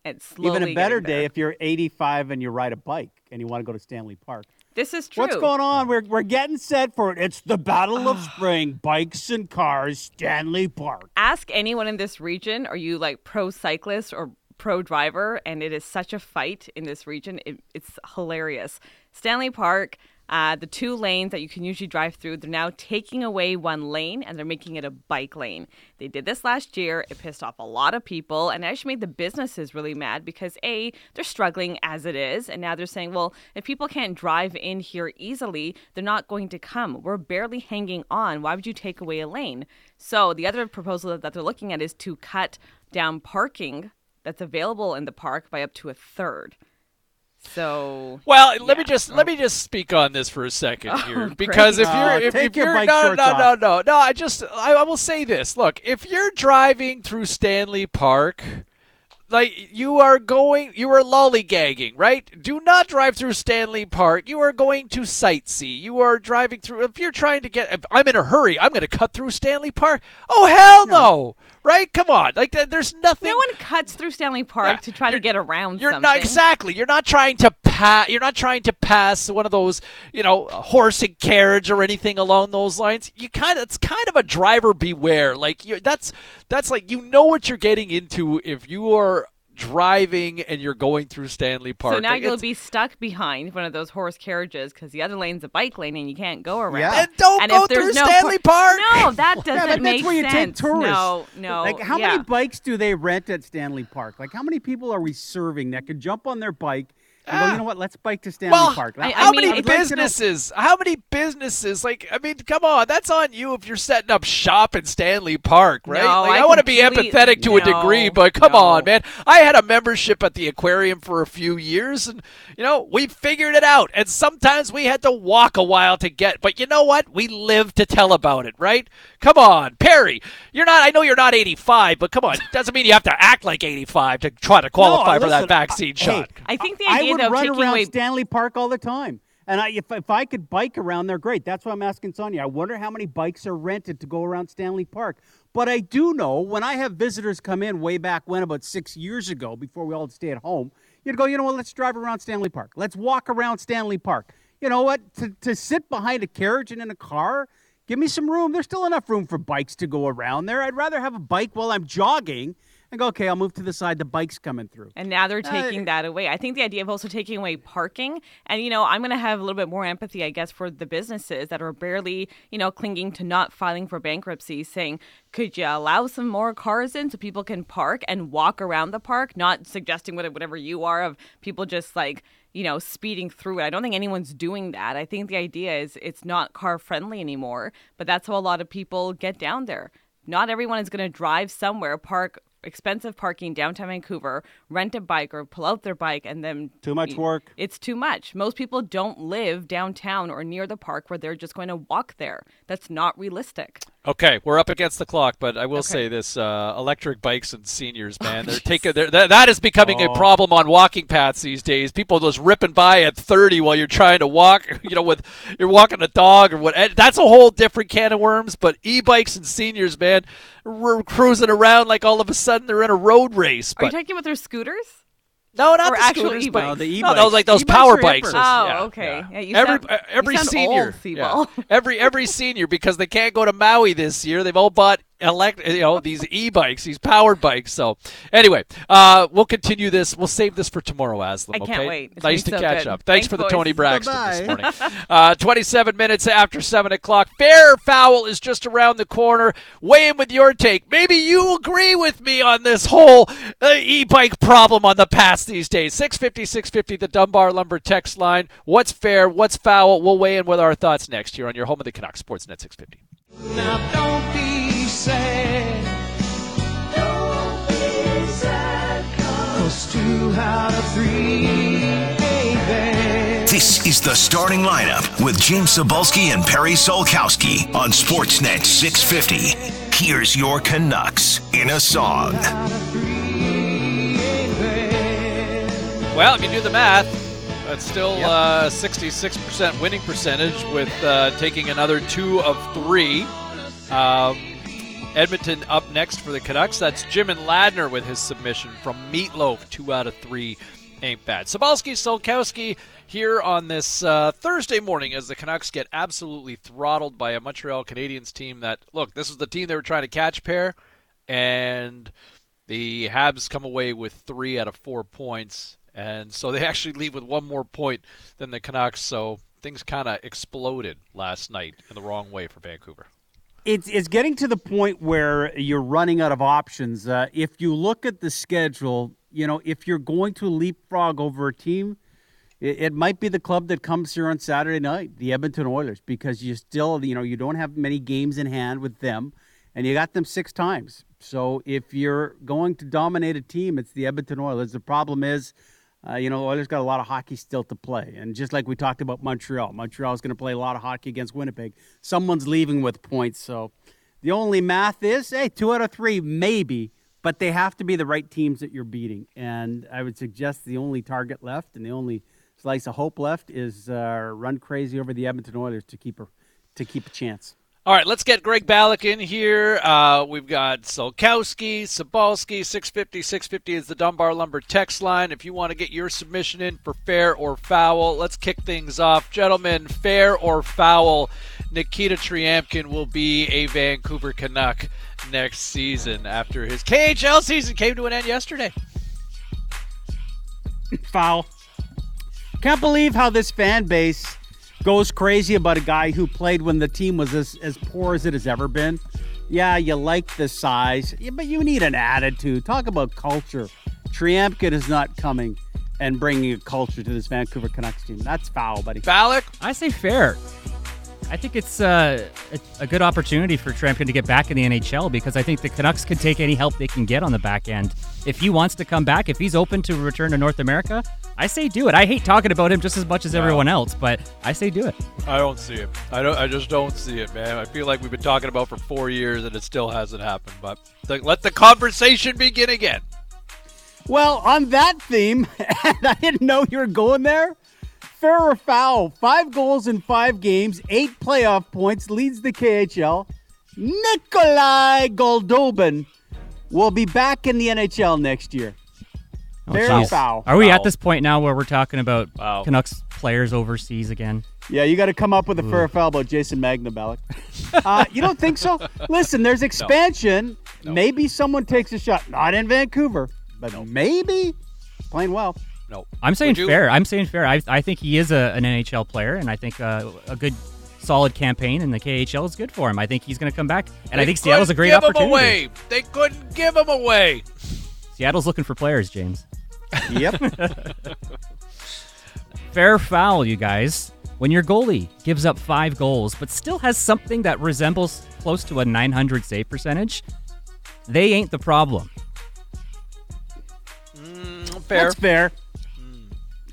It's Even a better day if you're 85 and you ride a bike and you want to go to Stanley Park. This is true. What's going on? We're, we're getting set for it. It's the Battle of [SIGHS] Spring, bikes and cars, Stanley Park. ask anyone in this region are you like pro cyclist or pro driver and it is such a fight in this region it, it's hilarious stanley park uh, the two lanes that you can usually drive through they're now taking away one lane and they're making it a bike lane. They did this last year. It pissed off a lot of people and it actually made the businesses really mad because a they're struggling as it is and now they're saying well if people can't drive in here easily they're not going to come. We're barely hanging on. Why would you take away a lane? So the other proposal that they're looking at is to cut down parking that's available in the park by up to a third so Well, let me just let me just speak on this for a second Oh, here, great. because if Uh, you're if, take if you're bike no shorts no no no no I just I, I will say this. Look, if you're driving through Stanley Park, like you are going, you are lollygagging, right? Do not drive through Stanley Park. You are going to sightsee. You are driving through. If you're trying to get, if I'm in a hurry. I'm going to cut through Stanley Park. Oh hell no! Right? Come on. Like there's nothing. no one cuts through stanley park Yeah, to try to get around You're something not exactly. You're not trying to pass. You're not trying to pass one of those, you know, horse and carriage or anything along those lines. You kind of. It's kind of a driver beware. Like you that's that's like you know what you're getting into if you are driving and you're going through Stanley Park. So now Like, you'll be stuck behind one of those horse carriages because the other lane's a bike lane and you can't go around. Yeah. And don't and go if through no Stanley Park. No, that [LAUGHS] doesn't but make that's where you take sense. tourists. No, no. Like, how yeah. many bikes do they rent at Stanley Park? Like, how many people are we serving that could jump on their bike go, you ah. know what, let's bike to Stanley well, Park? I- I how mean, many it's like- businesses? How many businesses? Like, I mean, come on, that's on you if you're setting up shop in Stanley Park, right? No, like, I want to be empathetic to a degree, but come no. on, man. I had a membership at the aquarium for a few years, and you know, we figured it out. And sometimes we had to walk a while to get, but you know what? We live to tell about it, right? Come on, Perry. You're not. I know you're not 85, but come on, [LAUGHS] doesn't mean you have to act like 85 to try to qualify No, for listen, that vaccine I- shot. hey, I think the I idea would of run around away Stanley Park all the time. And I, if, if I could bike around there, great. That's why I'm asking Sonia. I wonder how many bikes are rented to go around Stanley Park. But I do know when I have visitors come in way back when, about six years ago, before we all stay at home, you'd go, you know what, let's drive around Stanley Park. Let's walk around Stanley Park. You know what? To, to sit behind a carriage and in a car, give me some room. There's still enough room for bikes to go around there. I'd rather have a bike while I'm jogging and go, okay, I'll move to the side. The bike's coming through. And now they're Uh, taking that away. I think the idea of also taking away parking, and you know, I'm going to have a little bit more empathy, I guess, for the businesses that are barely, you know, clinging to not filing for bankruptcy, saying, could you allow some more cars in so people can park and walk around the park? Not suggesting whatever you are of people just like, you know, speeding through it. I don't think anyone's doing that. I think the idea is it's not car friendly anymore, but that's how a lot of people get down there. Not everyone is going to drive somewhere, park expensive parking downtown Vancouver, rent a bike or pull out their bike and then Too much work. It's too much. Most people don't live downtown or near the park where they're just going to walk there. That's not realistic. Okay, we're up against the clock, but I will say this: uh, electric bikes and seniors, man, they're [LAUGHS] taking they're, that, that is becoming a Oh. problem on walking paths these days. People just ripping by at 30 while you're trying to walk. [LAUGHS] You know, with you're walking a dog or what. That's a whole different can of worms. But e-bikes and seniors, man, we're cruising around like all of a sudden they're in a road race. Are you talking about their scooters? No, not or the actual scooters, e-bikes? but No, the e-bikes. those like those E-bikes power bikes. Oh, Yeah, okay. yeah. Yeah, you every sound- every you sound senior, old, yeah. Every every senior because they can't go to Maui this year. They've all bought elect, you know, these e-bikes, these powered bikes. So anyway, uh, we'll continue this. We'll save this for tomorrow, Aslam. I can't okay? wait. It's nice to so catch good. up. Thanks, Thanks, for the boys. Toni Braxton Bye-bye. this morning. [LAUGHS] Uh, 27 minutes after seven o'clock. Fair foul is just around the corner. Weigh in with your take. Maybe you agree with me on this whole uh, e-bike problem on the past these days. 650, 650, the Dunbar Lumber text line. What's fair? What's foul? We'll weigh in with our thoughts next year on your home of the Canucks Sportsnet 650. Now don't be sad. Don't be sad. Cause two out of three. This is the starting lineup with James Cybulski and Perry Solkowski on Sportsnet 650. Here's your Canucks in a song. Well, if you do the math, that's still uh, 66% winning percentage with uh, taking another two of three. Um, Edmonton up next for the Canucks. That's Jim and Ladner with his submission from Meatloaf. Two out of three ain't bad. Cybulski Solkowski here on this uh, Thursday morning as the Canucks get absolutely throttled by a Montreal Canadiens team that, look, this was the team they were trying to catch pair, and the Habs come away with three out of four points. And so they [LAUGHS] actually leave with one more point than the Canucks. So things kind of exploded last night in the wrong way for Vancouver. It's it's getting to the point where you're running out of options. Uh, if you look at the schedule, you know if you're going to leapfrog over a team, it, it might be the club that comes here on Saturday night, the Edmonton Oilers, because you still you know you don't have many games in hand with them, and you got them six times. So if you're going to dominate a team, it's the Edmonton Oilers. The problem is. Uh, you know, Oilers got a lot of hockey still to play. And just like we talked about Montreal, Montreal is going to play a lot of hockey against Winnipeg. Someone's leaving with points. So the only math is, hey, two out of three, maybe, but they have to be the right teams that you're beating. And I would suggest the only target left and the only slice of hope left is uh, run crazy over the Edmonton Oilers to keep a, to keep a chance. All right, let's get Greg Ballack in here. Uh, we've got Solkowski, Cybulski, 650. 650 is the Dunbar Lumber text line. If you want to get your submission in for fair or foul, let's kick things off. Gentlemen, fair or foul, Nikita Tryamkin will be a Vancouver Canuck next season after his KHL season came to an end yesterday. Foul. Can't believe how this fan base goes crazy about a guy who played when the team was as, as poor as it has ever been. Yeah, you like the size, but you need an attitude. Talk about culture. Tryamkin is not coming and bringing a culture to this Vancouver Canucks team. That's foul, buddy. Phallic? I say fair. I think it's uh, a, a good opportunity for Tryamkin to get back in the NHL because I think the Canucks could take any help they can get on the back end. If he wants to come back, if he's open to return to North America, I say do it. I hate talking about him just as much as everyone else, but I say do it. I don't see it. I don't. I just don't see it, man. I feel like we've been talking about for four years and it still hasn't happened. But th- let the conversation begin again. Well, on that theme, [LAUGHS] and I didn't know you were going there. Fair or foul? Five goals in five games, eight playoff points, leads the KHL. Nikolai Goldobin will be back in the NHL next year. Oh, Fair geez. foul? Are we at this point now where we're talking about Wow. Canucks players overseas again? Yeah, you got to come up with a fair or foul about Jason Magna, Balak. Uh, you don't think so? [LAUGHS] Listen, there's expansion. Maybe someone takes a shot. Not in Vancouver, but maybe playing well. No. I'm saying Would you- fair. I'm saying fair. I, I think he is a, an NHL player, and I think uh, a good, solid campaign in the KHL is good for him. I think he's going to come back, and I think Seattle's a couldn't great give opportunity. Him away. They couldn't give him away. Seattle's looking for players, James. Yep. [LAUGHS] Fair foul, you guys. When your goalie gives up five goals, but still has something that resembles close to a 900 save percentage, they ain't the problem. fair. That's fair.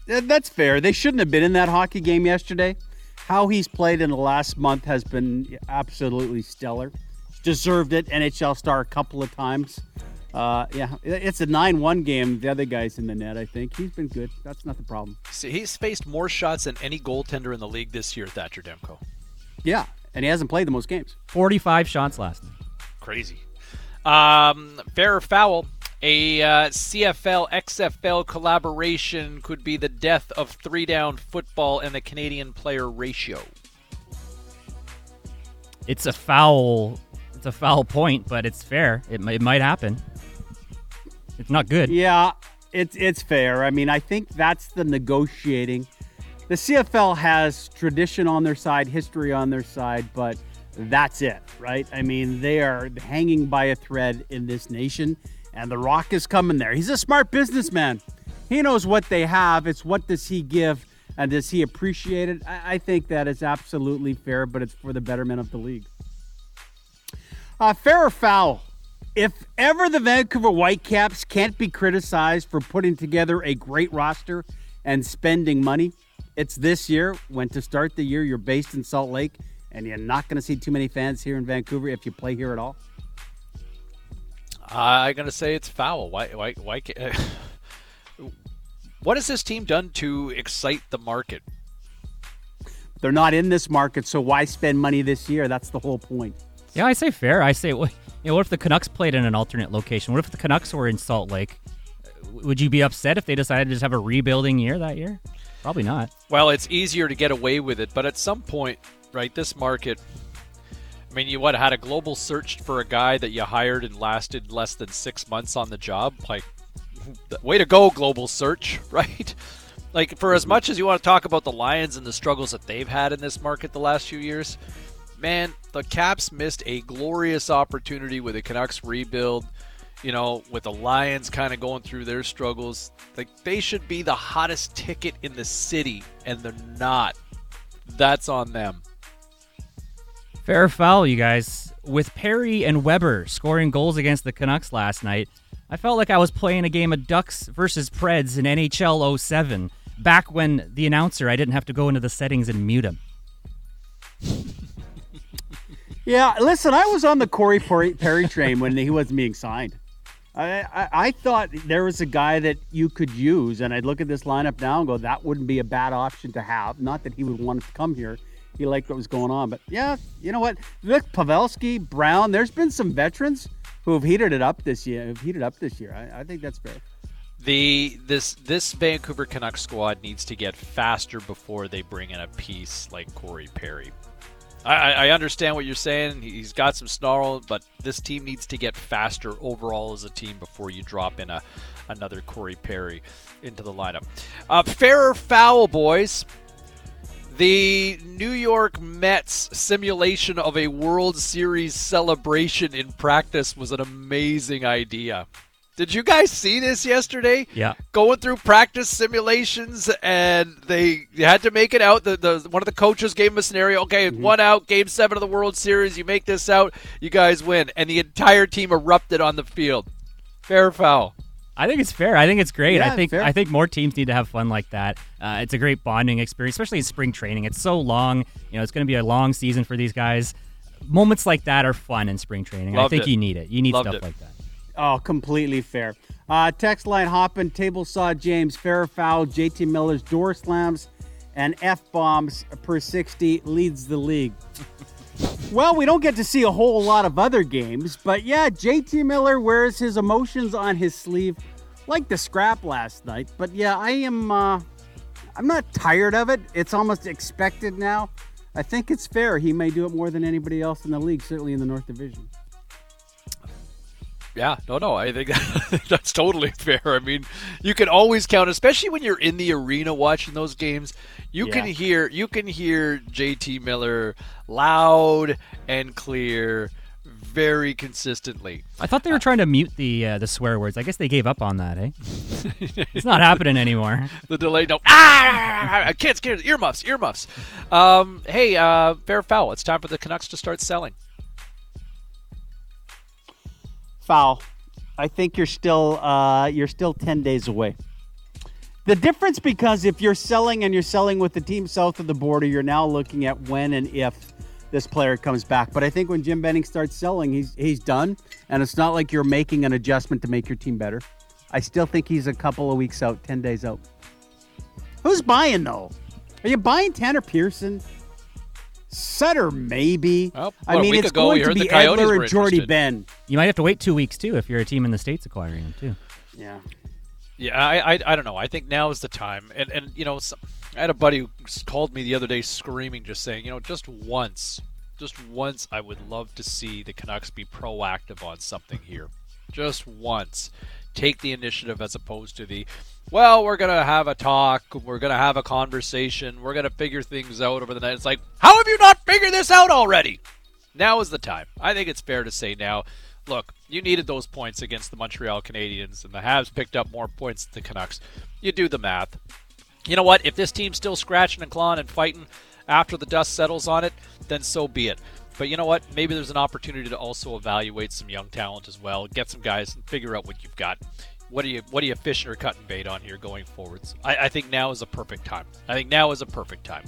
Yeah, hmm. That's fair. They shouldn't have been in that hockey game yesterday. How he's played in the last month has been absolutely stellar. Deserved it. NHL star a couple of times. Uh, yeah, it's a 9 1 game. The other guy's in the net, I think. He's been good. That's not the problem. See, he's faced more shots than any goaltender in the league this year, Thatcher Demko. Yeah, and he hasn't played the most games. 45 shots last night. Crazy. Um, fair or foul? A uh, CFL XFL collaboration could be the death of three down football and the Canadian player ratio. It's a foul. It's a foul point, but it's fair. It, it might happen. It's not good. Yeah, it's it's fair. I mean, I think that's the negotiating. The CFL has tradition on their side, history on their side, but that's it, right? I mean, they are hanging by a thread in this nation, and The Rock is coming there. He's a smart businessman. He knows what they have. It's what does he give, and does he appreciate it? I, I think that is absolutely fair, but it's for the betterment of the league. Uh, fair or foul? If ever the Vancouver Whitecaps can't be criticized for putting together a great roster and spending money, it's this year when to start the year you're based in Salt Lake and you're not going to see too many fans here in Vancouver if you play here at all. I'm gonna say it's foul. Why? Why? Why? ca- [LAUGHS] what has this team done to excite the market? They're not in this market, so why spend money this year? That's the whole point. Yeah, I say fair. I say, what- you know, what if the Canucks played in an alternate location? What if the Canucks were in Salt Lake? Would you be upset if they decided to just have a rebuilding year that year? Probably not. Well, it's easier to get away with it, but at some point, right, this market. I mean, you what had a global search for a guy that you hired and lasted less than six months on the job. Like, way to go, global search, [LAUGHS] right? Like, for as much as you want to talk about the Lions and the struggles that they've had in this market the last few years, man, the Caps missed a glorious opportunity with the Canucks rebuild. You know, with the Lions kind of going through their struggles, like they should be the hottest ticket in the city, and they're not. That's on them. Fair foul, you guys. With Perry and Weber scoring goals against the Canucks last night, I felt like I was playing a game of Ducks versus Preds in NHL 07, back when the announcer, I didn't have to go into the settings and mute him. Yeah, listen, I was on the Corey Perry train when he wasn't being signed. I, I, I thought there was a guy that you could use, and I'd look at this lineup now and go, that wouldn't be a bad option to have. Not that he would want to come here. He liked what was going on. But yeah, you know what? Look, Pavelski, Brown, there's been some veterans who have heated it up this year. Have heated up this year. I, I think that's fair. The this this Vancouver Canucks squad needs to get faster before they bring in a piece like Corey Perry. I, I understand what you're saying. He's got some snarl, but this team needs to get faster overall as a team before you drop in a another Corey Perry into the lineup. Uh, fair or foul, boys. The New York Mets simulation of a World Series celebration in practice was an amazing idea. Did you guys see this yesterday? Yeah. Going through practice simulations, and they had to make it out. The, the one of the coaches gave them a scenario. Okay, mm-hmm. one out, game seven of the World Series. You make this out, you guys win, and the entire team erupted on the field. Fair foul. I think it's fair. I think it's great. Yeah, I think fair. I think more teams need to have fun like that. Uh, it's a great bonding experience, especially in spring training. It's so long. You know, it's going to be a long season for these guys. Moments like that are fun in spring training. Loved I think it. you need it. You need Loved stuff it. like that. Oh, completely fair. Uh, text line hopping, table saw James, fair foul, JT Miller's door slams, and F bombs per 60 leads the league. [LAUGHS] well, we don't get to see a whole lot of other games, but yeah, JT Miller wears his emotions on his sleeve like the scrap last night. But yeah, I am, uh, I'm not tired of it. It's almost expected now. I think it's fair. He may do it more than anybody else in the league, certainly in the North Division. Yeah, no, no. I think [LAUGHS] that's totally fair. I mean, you can always count, especially when you're in the arena watching those games. You can hear you can hear JT Miller loud and clear, very consistently. I thought they were trying to mute the uh, the swear words. I guess they gave up on that, eh? [LAUGHS] it's not happening anymore. [LAUGHS] The delay, no, ah, kids, kids, earmuffs, earmuffs. Um, hey, uh, fair foul. It's time for the Canucks to start selling. Foul. I think you're still uh, you're still ten days away. The difference because if you're selling and you're selling with the team south of the border, you're now looking at when and if this player comes back. But I think when Jim Benning starts selling, he's he's done, and it's not like you're making an adjustment to make your team better. I still think he's a couple of weeks out, ten days out. Who's buying though? Are you buying Tanner Pearson? Sutter maybe. Well, I mean, it's ago, going to be the Edler and Jordie. Benn. You might have to wait two weeks too if you're a team in the states acquiring him too. Yeah. Yeah, I, I, I don't know. I think now is the time. And and you know, some, I had a buddy who called me the other day, screaming, just saying, you know, just once, just once, I would love to see the Canucks be proactive on something here. Just once, take the initiative as opposed to the, well, we're gonna have a talk, we're gonna have a conversation, we're gonna figure things out over the night. It's like, how have you not figured this out already? Now is the time. I think it's fair to say now. Look, you needed those points against the Montreal Canadiens, and the Habs picked up more points than the Canucks. You do the math. You know what? If this team's still scratching and clawing and fighting after the dust settles on it, then so be it. But you know what? Maybe there's an opportunity to also evaluate some young talent as well. Get some guys and figure out what you've got. What are you What are you fishing or cutting bait on here going forwards? I, I think now is a perfect time. I think now is a perfect time.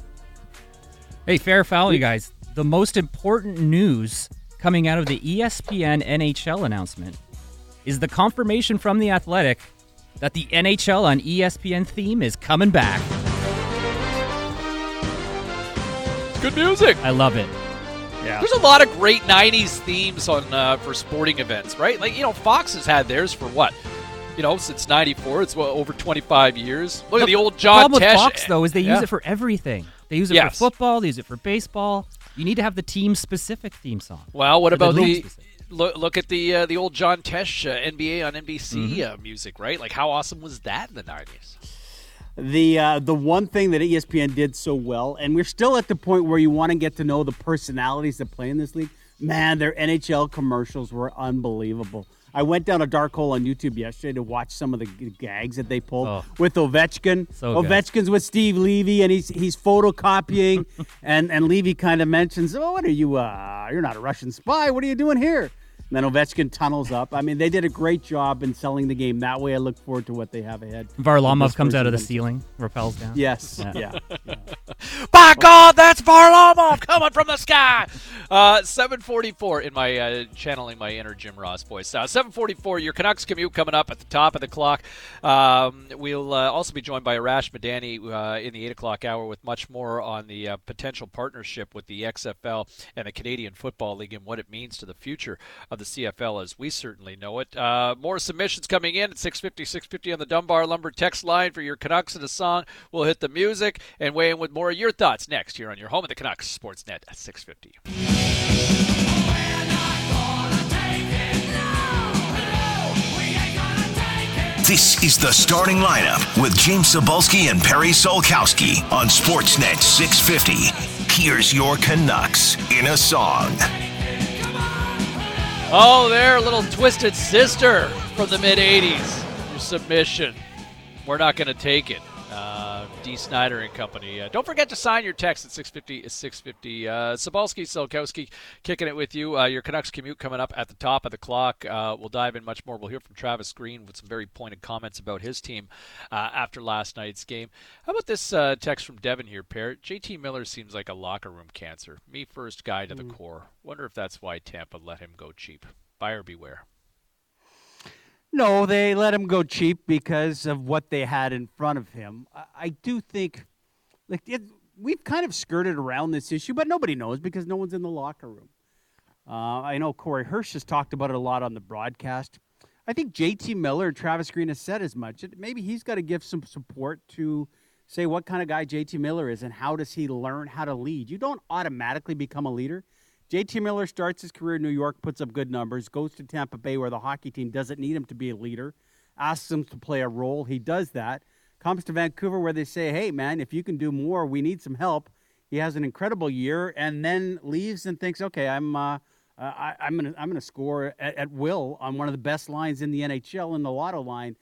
Hey, fair foul, you guys. The most important news coming out of the ESPN NHL announcement is the confirmation from the Athletic that the NHL on ESPN theme is coming back. Good music. I love it. Yeah. There's a lot of great '90s themes on uh, for sporting events, right? Like you know, Fox has had theirs for what, you know, since '94. It's well, over 25 years. Look at the old John problem Tesh. with Fox though is they Yeah. use it for everything. They use it Yes. for football. They use it for baseball. You need to have the team specific theme song. Well, what Or the about the look? Look at the uh, the old John Tesh uh, NBA on NBC Mhm. uh, music, right? Like how awesome was that in the '90s? The uh, the one thing that ESPN did so well, and we're still at the point where you want to get to know the personalities that play in this league. Man, their NHL commercials were unbelievable. I went down a dark hole on YouTube yesterday to watch some of the g- gags that they pulled Oh. with Ovechkin. So good. Ovechkin's with Steve Levy, and he's he's photocopying, [LAUGHS] and and Levy kind of mentions, "Oh, what are you? Uh, you're not a Russian spy. What are you doing here?" And then Ovechkin tunnels up. I mean, they did a great job in selling the game that way. I look forward to what they have ahead. Varlamov comes out of the ceiling, rappels down. Yes. [LAUGHS] Yeah. By God, that's Varlamov coming from the sky. Uh, 744 in my uh, channeling my inner Jim Ross voice. Uh, 744, your Canucks commute coming up at the top of the clock. Um, we'll uh, also be joined by Arash Madani uh, in the 8 o'clock hour with much more on the uh, potential partnership with the XFL and the Canadian Football League and what it means to the future of the CFL as we certainly know it. Uh, more submissions coming in at 650, 650 on the Dunbar Lumber text line for your Canucks and a song. We'll hit the music and weigh in with more of your thoughts next here on your home of the Canucks Sportsnet at 650. This is the starting lineup with James Cybulski and Perry Solkowski on Sportsnet 650. Here's your Canucks in a song. Oh, there, little twisted sister from the mid 80s. Your submission. We're not going to take it. Uh, Dee Snider and Company. Uh, don't forget to sign your text at 650 is 650. Uh, Cybulski, Solkowski kicking it with you. Uh, your Canucks commute coming up at the top of the clock. Uh, we'll dive in much more. We'll hear from Travis Green with some very pointed comments about his team uh, after last night's game. How about this uh, text from Devin here, Parrot? JT Miller seems like a locker room cancer. Me first guy to the Mm. core. Wonder if that's why Tampa let him go cheap. Buyer beware. No, they let him go cheap because of what they had in front of him. I, I do think, like, it, we've kind of skirted around this issue, but nobody knows because no one's in the locker room. Uh, I know Corey Hirsch has talked about it a lot on the broadcast. I think JT Miller and Travis Green has said as much. Maybe he's got to give some support to say what kind of guy JT Miller is and how does he learn how to lead. You don't automatically become a leader. JT Miller starts his career in New York, puts up good numbers, goes to Tampa Bay where the hockey team doesn't need him to be a leader, asks him to play a role. He does that. Comes to Vancouver where they say, hey, man, if you can do more, we need some help. He has an incredible year and then leaves and thinks, okay, I'm. Uh, I, I'm gonna I'm gonna score at, at will on one of the best lines in the NHL in the Lotto line.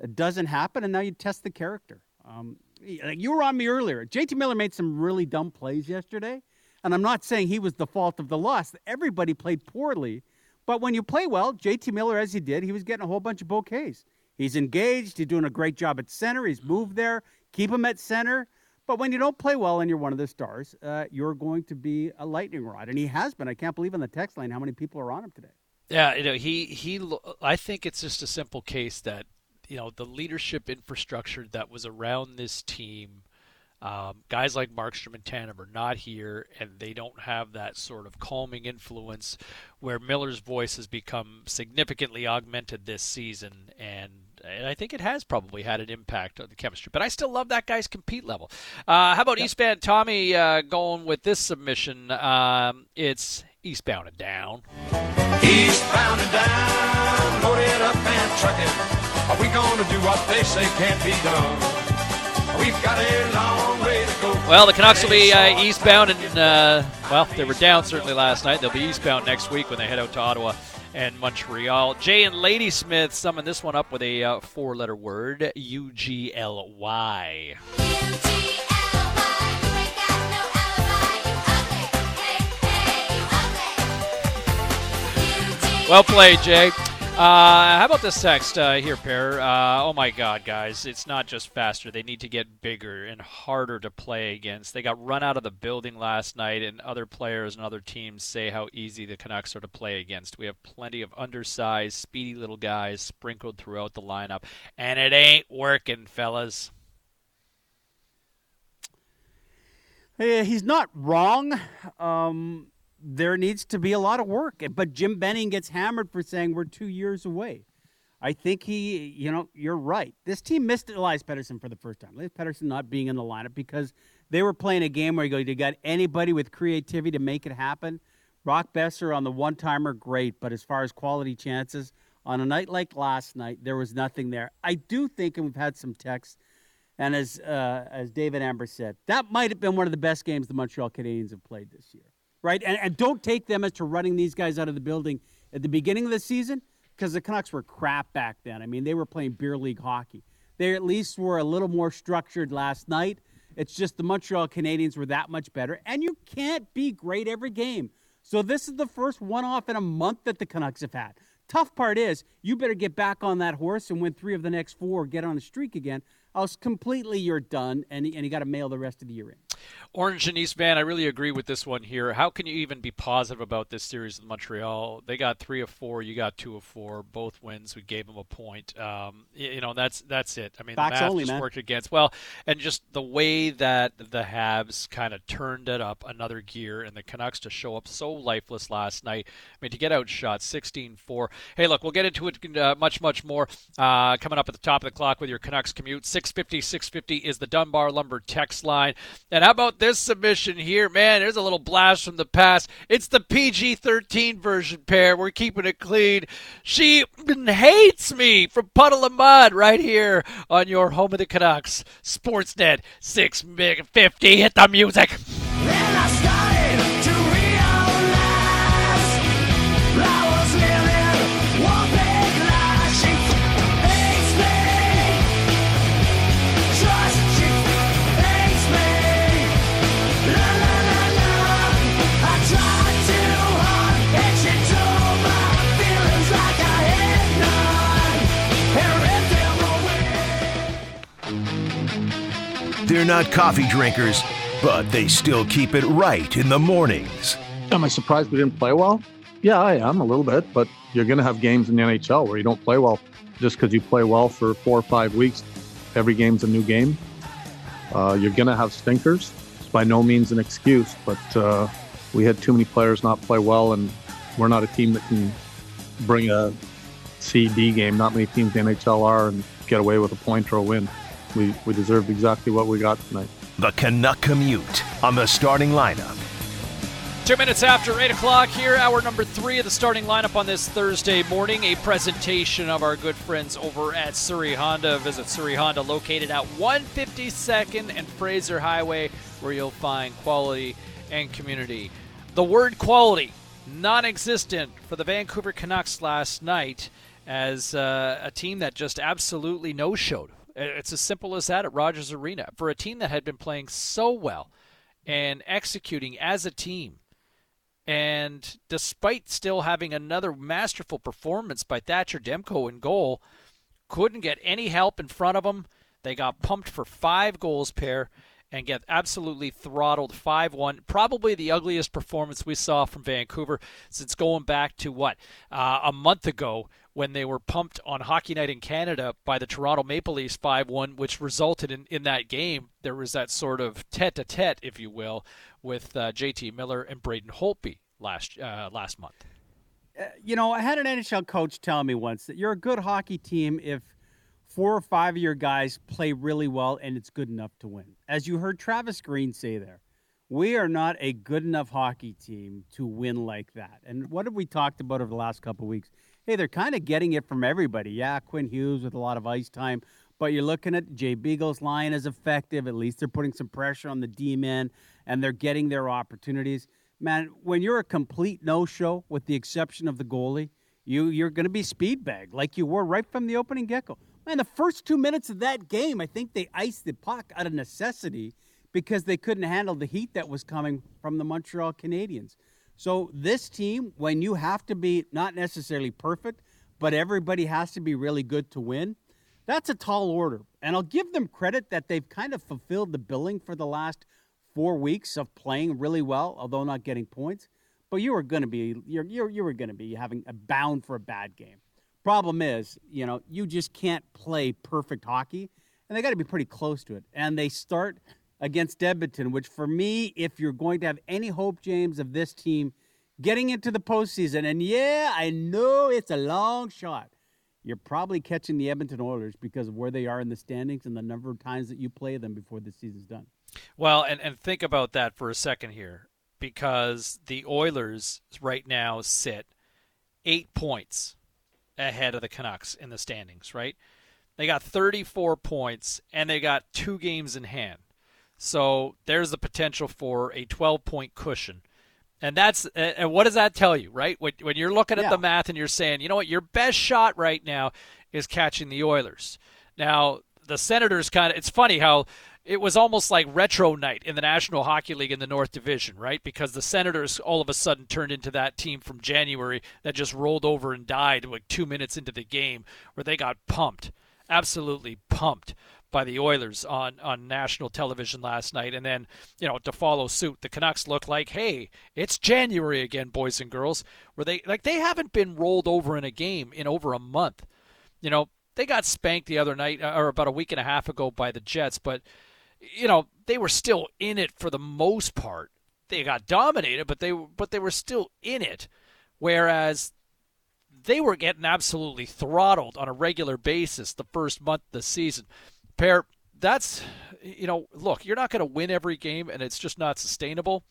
It doesn't happen, and now you test the character. Um, you were on me earlier. JT Miller made some really dumb plays yesterday, and I'm not saying he was the fault of the loss. Everybody played poorly, but when you play well, JT Miller, as he did, he was getting a whole bunch of bouquets. He's engaged. He's doing a great job at center. He's moved there. Keep him at center. But when you don't play well and you're one of the stars, uh, you're going to be a lightning rod, and he has been. I can't believe on the text line how many people are on him today. Yeah, you know, he he. I think it's just a simple case that you know the leadership infrastructure that was around this team. Um, guys like Markstrom and Tanev are not here, and they don't have that sort of calming influence where Miller's voice has become significantly augmented this season, and and I think it has probably had an impact on the chemistry. But I still love that guy's compete level. Uh, how about Eastbound Tommy uh, going with this submission? Um, it's Eastbound and down. Eastbound and down, loaded up and trucking. Are we gonna do what they say can't be done? We've got a long way to go. Well, the Canucks will be uh, eastbound, and uh, well, they were down certainly last night. They'll be eastbound next week when they head out to Ottawa and Montreal. Jay and Ladysmith summon this one up with a uh, four-letter word: U G L Y. Well played, Jay. Uh, how about this text uh, here, pair? Uh, oh my God, guys! It's not just faster; they need to get bigger and harder to play against. They got run out of the building last night, and other players and other teams say how easy the Canucks are to play against. We have plenty of undersized, speedy little guys sprinkled throughout the lineup, and it ain't working, fellas. Eh, he's not wrong. Um, there needs to be a lot of work, but Jim Benning gets hammered for saying we're two years away. I think he, you know, you're right. This team missed Elias Pettersson for the first time. Elias Pettersson not being in the lineup because they were playing a game where you go, you got anybody with creativity to make it happen. Brock Boeser on the one timer, great, but as far as quality chances, on a night like last night, there was nothing there. I do think, and we've had some texts, and as uh, as David Amber said, that might have been one of the best games the Montreal Canadiens have played this year, right? And, and don't take them as to running these guys out of the building at the beginning of the season because the Canucks were crap back then. I mean, they were playing beer league hockey. They at least were a little more structured last night. It's just the Montreal Canadiens were that much better, and you can't be great every game. So this is the first one-off in a month that the Canucks have had. Tough part is you better get back on that horse and win three of the next four, get on a streak again. Else completely you're done, and, and you got to mail the rest of the year in. Orange and East Van, I really agree with this one here. How can you even be positive about this series with Montreal? They got three of four, you got two of four, both wins. We gave them a point. Um, you know, that's that's it. I mean, Facts the math only, just man. worked against. Well, and just the way that the Habs kind of turned it up another gear, and the Canucks to show up so lifeless last night. I mean, to get outshot 16-4. Hey, look, we'll get into it uh, much much more uh, coming up at the top of the clock with your Canucks commute. 650 650 is the Dunbar Lumber text line. And how about this submission here? Man, there's a little blast from the past. It's the PG 13 version pair. We're keeping it clean. She hates me from Puddle of Mudd right here on your home of the Canucks, Sportsnet 650. Hit the music. They're not coffee drinkers, but they still keep it right in the mornings. Am I surprised we didn't play well? Yeah, I am a little bit, but you're going to have games in the NHL where you don't play well just because you play well for four or five weeks. Every game's a new game. Uh, you're going to have stinkers. It's by no means an excuse, but uh, we had too many players not play well, and we're not a team that can bring a C D game. Not many teams in the NHL are and get away with a point or a win. We, we deserved exactly what we got tonight. The Canuck Commute on the starting lineup. Two minutes after 8 o'clock here, hour number three of the starting lineup on this Thursday morning. A presentation of our good friends over at Surrey Honda. Visit Surrey Honda, located at 152nd and Fraser Highway, where you'll find quality and community. The word quality, non existent for the Vancouver Canucks last night as uh, a team that just absolutely no showed. It's as simple as that at Rogers Arena. For a team that had been playing so well and executing as a team, and despite still having another masterful performance by Thatcher Demko in goal, couldn't get any help in front of them. They got pumped for five goals pair and get absolutely throttled 5 1. Probably the ugliest performance we saw from Vancouver since going back to what? Uh, a month ago when they were pumped on Hockey Night in Canada by the Toronto Maple Leafs 5 1, which resulted in, in that game. There was that sort of tete a tete, if you will, with uh, JT Miller and Braden Holtby last, uh, last month. Uh, you know, I had an NHL coach tell me once that you're a good hockey team if four or five of your guys play really well and it's good enough to win. As you heard Travis Green say there, we are not a good enough hockey team to win like that. And what have we talked about over the last couple of weeks? Hey, they're kind of getting it from everybody. Yeah, Quinn Hughes with a lot of ice time, but you're looking at Jay Beagle's line is effective. At least they're putting some pressure on the D men and they're getting their opportunities. Man, when you're a complete no-show, with the exception of the goalie, you you're going to be speed bagged like you were right from the opening get-go. Man, the first two minutes of that game, I think they iced the puck out of necessity because they couldn't handle the heat that was coming from the Montreal Canadiens. So this team, when you have to be not necessarily perfect, but everybody has to be really good to win, that's a tall order. And I'll give them credit that they've kind of fulfilled the billing for the last four weeks of playing really well, although not getting points. But you were going to be you're, you're, you were going to be having a bound for a bad game. Problem is, you know, you just can't play perfect hockey, and they got to be pretty close to it. And they start against Edmonton, which for me, if you're going to have any hope, James, of this team getting into the postseason, and yeah, I know it's a long shot. You're probably catching the Edmonton Oilers because of where they are in the standings and the number of times that you play them before the season's done. Well, and, and think about that for a second here, because the Oilers right now sit eight points ahead of the Canucks in the standings, right? They got 34 points and they got two games in hand. So there's the potential for a 12 point cushion. And that's and what does that tell you, right? When, when you're looking at Yeah. the math and you're saying, you know what, your best shot right now is catching the Oilers. Now, the Senators kind of, it's funny how it was almost like retro night in the National Hockey League in the North Division, right? Because the Senators all of a sudden turned into that team from January that just rolled over and died like two minutes into the game, where they got pumped, absolutely pumped by the Oilers on, on national television last night. And then, you know, to follow suit, the Canucks look like, hey, it's January again, boys and girls, where they like they haven't been rolled over in a game in over a month. You know, they got spanked the other night uh, or about a week and a half ago by the Jets, but you know, they were still in it for the most part. They got dominated, but they but they were still in it. Whereas they were getting absolutely throttled on a regular basis the first month of the season. Pair, that's you know, look, you're not going to win every game, and it's just not sustainable.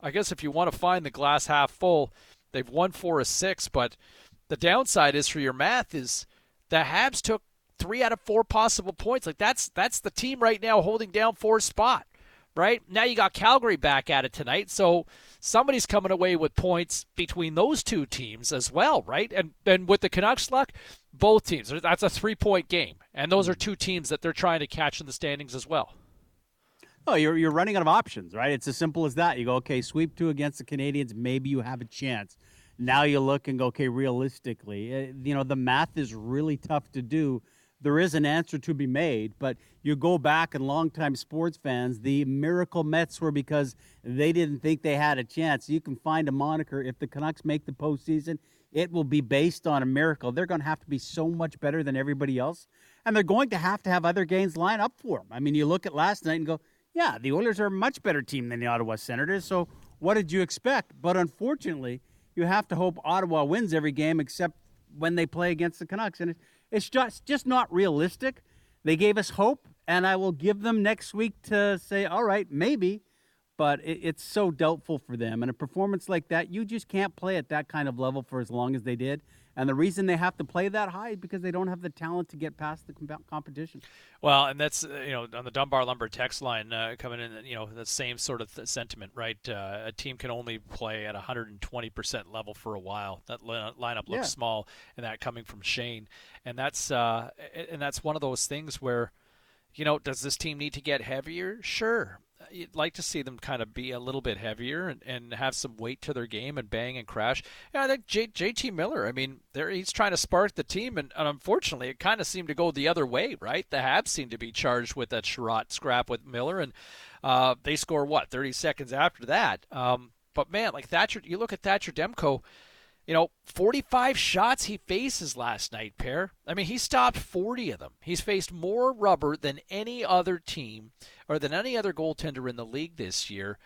I guess if you want to find the glass half full, they've won four of six, but the downside is for your math is the Habs took three out of four possible points. Like that's that's the team right now holding down fourth spot. Right now, you got Calgary back at it tonight, so somebody's coming away with points between those two teams as well, right? And and with the Canucks luck, both teams. That's a three point game, and those are two teams that they're trying to catch in the standings as well. Oh, you're you're running out of options, right? It's as simple as that. You go, okay, sweep two against the Canadians, maybe you have a chance. Now you look and go, okay, realistically, uh, you know, the math is really tough to do there is an answer to be made. But you go back and longtime sports fans, the miracle Mets were because they didn't think they had a chance. You can find a moniker if the Canucks make the postseason. It will be based on a miracle. They're going to have to be so much better than everybody else, and they're going to have to have other games line up for them. I mean, you look at last night and go, "Yeah, the Oilers are a much better team than the Ottawa Senators." So, what did you expect? But unfortunately, you have to hope Ottawa wins every game except when they play against the Canucks, and it's just just not realistic. They gave us hope, and I will give them next week to say, all right, maybe, but it, it's so doubtful for them. And a performance like that, you just can't play at that kind of level for as long as they did. And the reason they have to play that high is because they don't have the talent to get past the competition. Well, and that's uh, you know on the Dunbar Lumber text line uh, coming in, you know the same sort of th- sentiment, right? Uh, a team can only play at 120 percent level for a while. That li- lineup looks yeah. small, and that coming from Shane, and that's uh, and that's one of those things where, you know, does this team need to get heavier? Sure, you'd like to see them kind of be a little bit heavier and, and have some weight to their game and bang and crash. Yeah, I think J, JT Miller, I mean, there he's trying to spark the team, and, and unfortunately, it kind of seemed to go the other way, right? The Habs seemed to be charged with that Sherratt scrap with Miller, and uh, they score, what, 30 seconds after that? Um, but man, like Thatcher, you look at Thatcher Demko you know, 45 shots he faces last night, pair. I mean, he stopped 40 of them. He's faced more rubber than any other team or than any other goaltender in the league this year.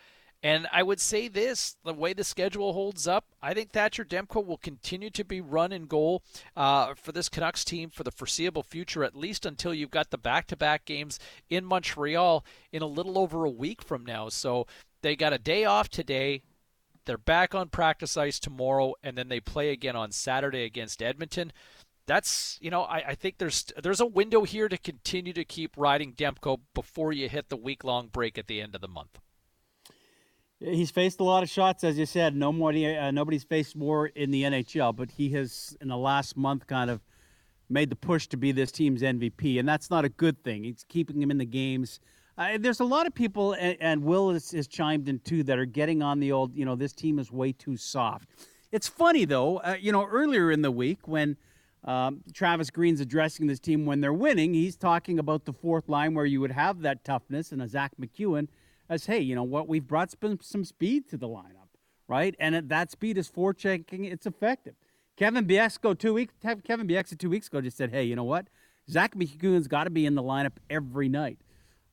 And I would say this the way the schedule holds up, I think Thatcher Demko will continue to be run in goal uh, for this Canucks team for the foreseeable future, at least until you've got the back to back games in Montreal in a little over a week from now. So they got a day off today. They're back on practice ice tomorrow, and then they play again on Saturday against Edmonton. That's you know I, I think there's there's a window here to continue to keep riding Demko before you hit the week long break at the end of the month. He's faced a lot of shots, as you said. No more, uh, nobody's faced more in the NHL, but he has, in the last month, kind of made the push to be this team's MVP, and that's not a good thing. He's keeping him in the games. Uh, there's a lot of people, and, and Will has, has, chimed in too, that are getting on the old, you know, this team is way too soft. It's funny though, uh, you know, earlier in the week when um, Travis Green's addressing this team when they're winning, he's talking about the fourth line where you would have that toughness and a Zach MacEwen as, hey, you know what, we've brought some, some speed to the lineup, right? And that speed is forechecking, it's effective. Kevin Bieksa two weeks, Kevin Bieksa two weeks ago just said, hey, you know what, Zach MacEwen's got to be in the lineup every night.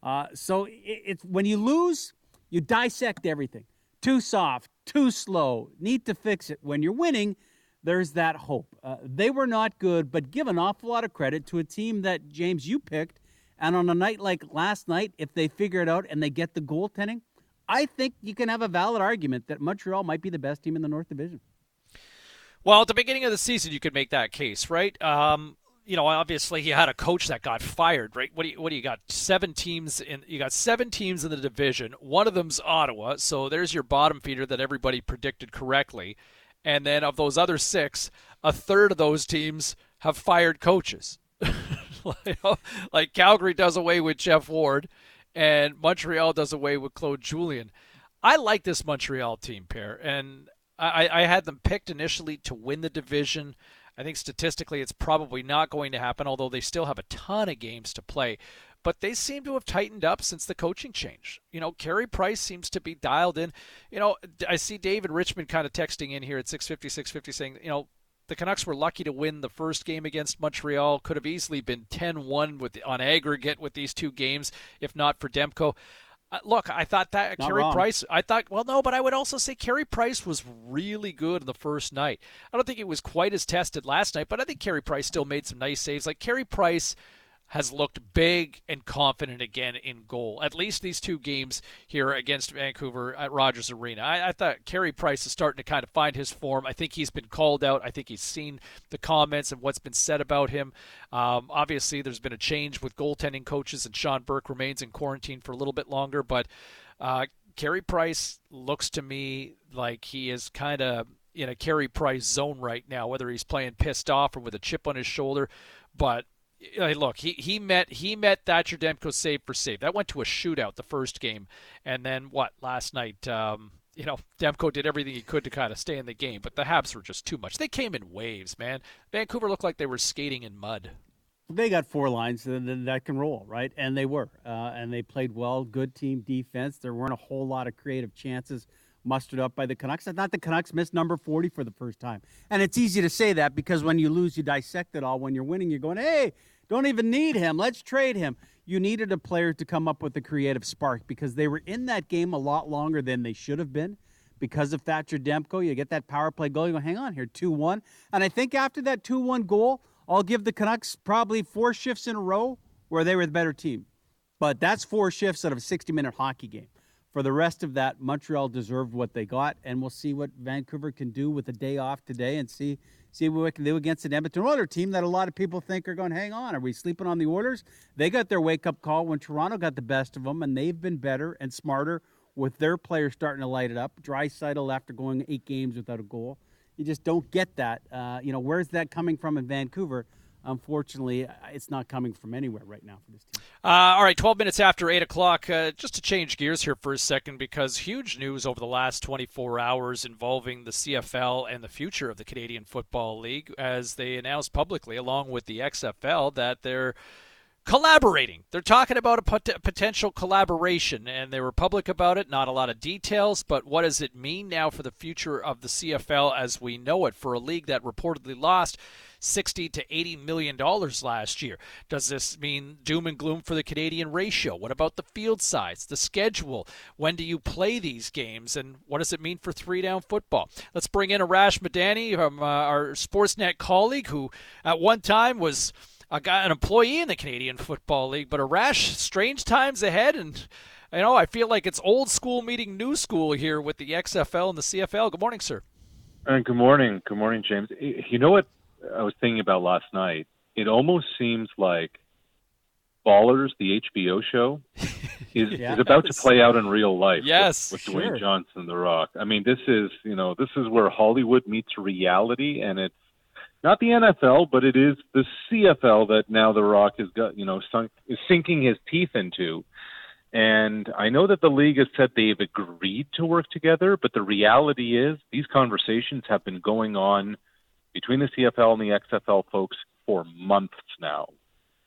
Uh, so it, when you lose, you dissect everything. Too soft, too slow, need to fix it. When you're winning, there's that hope. Uh, they were not good, but give an awful lot of credit to a team that, James, you picked. And on a night like last night, if they figure it out and they get the goaltending, I think you can have a valid argument that Montreal might be the best team in the North Division. Well, at the beginning of the season, you could make that case, right? Um, you know, obviously he had a coach that got fired, right? What do you what do you got? Seven teams in you got seven teams in the division. One of them's Ottawa, so there's your bottom feeder that everybody predicted correctly. And then of those other six, a third of those teams have fired coaches. [LAUGHS] like Calgary does away with Geoff Ward, and Montreal does away with Claude Julien. I like this Montreal team pair, and I, I had them picked initially to win the division. I think statistically it's probably not going to happen, although they still have a ton of games to play. But they seem to have tightened up since the coaching change. You know, Carey Price seems to be dialed in. You know, I see David Richmond kind of texting in here at 650, 650 saying, you know, the Canucks were lucky to win the first game against Montreal. Could have easily been 10-1 with on aggregate with these two games if not for Demko. Look, I thought that Not Carey wrong. Price. I thought, well, no, but I would also say Carey Price was really good in the first night. I don't think it was quite as tested last night, but I think Carey Price still made some nice saves. Like Carey Price has looked big and confident again in goal. At least these two games here against Vancouver at Rogers Arena. I, I thought Carey Price is starting to kind of find his form. I think he's been called out. I think he's seen the comments and what's been said about him. Um, obviously, there's been a change with goaltending coaches, and Sean Burke remains in quarantine for a little bit longer. But uh, Carey Price looks to me like he is kind of in a Carey Price zone right now, whether he's playing pissed off or with a chip on his shoulder. But look, he, he met he met Thatcher Demko save for save. That went to a shootout the first game, and then what last night? Um, you know, Demko did everything he could to kind of stay in the game, but the Habs were just too much. They came in waves, man. Vancouver looked like they were skating in mud. They got four lines that can roll, right? And they were, uh, and they played well. Good team defense. There weren't a whole lot of creative chances mustered up by the Canucks. I thought the Canucks missed number 40 for the first time. And it's easy to say that because when you lose, you dissect it all. When you're winning, you're going, hey, don't even need him. Let's trade him. You needed a player to come up with a creative spark because they were in that game a lot longer than they should have been because of Thatcher Demko. You get that power play goal. You go, hang on here, 2 1. And I think after that 2 1 goal, I'll give the Canucks probably four shifts in a row where they were the better team. But that's four shifts out of a 60 minute hockey game. For the rest of that, Montreal deserved what they got, and we'll see what Vancouver can do with a day off today and see see what we can do against an Edmonton Oilers team that a lot of people think are going, to hang on, are we sleeping on the Oilers? They got their wake up call when Toronto got the best of them, and they've been better and smarter with their players starting to light it up. Draisaitl after going eight games without a goal. You just don't get that. Uh, you know, where's that coming from in Vancouver? Unfortunately, it's not coming from anywhere right now for this team. Uh, all right, 12 minutes after 8 o'clock. Uh, just to change gears here for a second, because huge news over the last 24 hours involving the CFL and the future of the Canadian Football League as they announced publicly, along with the XFL, that they're collaborating. They're talking about a pot- potential collaboration, and they were public about it. Not a lot of details, but what does it mean now for the future of the CFL as we know it for a league that reportedly lost 60 to 80 million dollars last year. Does this mean doom and gloom for the Canadian ratio? What about the field size, the schedule? When do you play these games, and what does it mean for three down football? Let's bring in Arash Madani, um, uh, our Sportsnet colleague, who at one time was a guy, an employee in the Canadian Football League. But Arash, strange times ahead, and you know I feel like it's old school meeting new school here with the XFL and the CFL. Good morning, sir. And uh, good morning, good morning, James. You know what I was thinking about last night. It almost seems like Ballers, the HBO show, [LAUGHS] is, yes. is about to play out in real life. Yes, with, with Dwayne Johnson, The Rock. I mean, this is you know this is where Hollywood meets reality, and it's not the NFL, but it is the CFL that now The Rock has got you know sunk, is sinking his teeth into. And I know that the league has said they've agreed to work together, but the reality is these conversations have been going on between the CFL and the XFL folks for months now.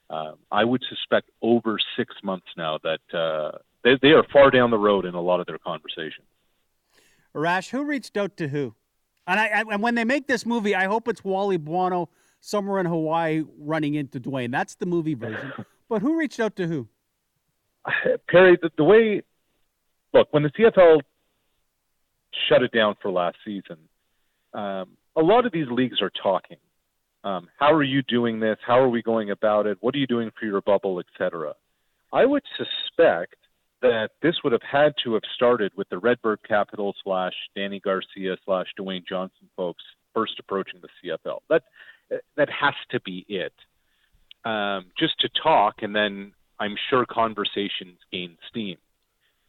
Uh, I would suspect over six months now that uh, they, they are far down the road in a lot of their conversations. Rash, who reached out to who? And I, I, and when they make this movie, I hope it's Wally Buono somewhere in Hawaii running into Dwayne. That's the movie version. [LAUGHS] but who reached out to who? [SIGHS] Perry, the, the way look when the CFL shut it down for last season, um, a lot of these leagues are talking. Um, how are you doing this? How are we going about it? What are you doing for your bubble, etc. I would suspect that this would have had to have started with the RedBird Capital slash Dany Garcia slash Dwayne Johnson folks first approaching the CFL. That that has to be it. Um, just to talk, and then I'm sure conversations gain steam.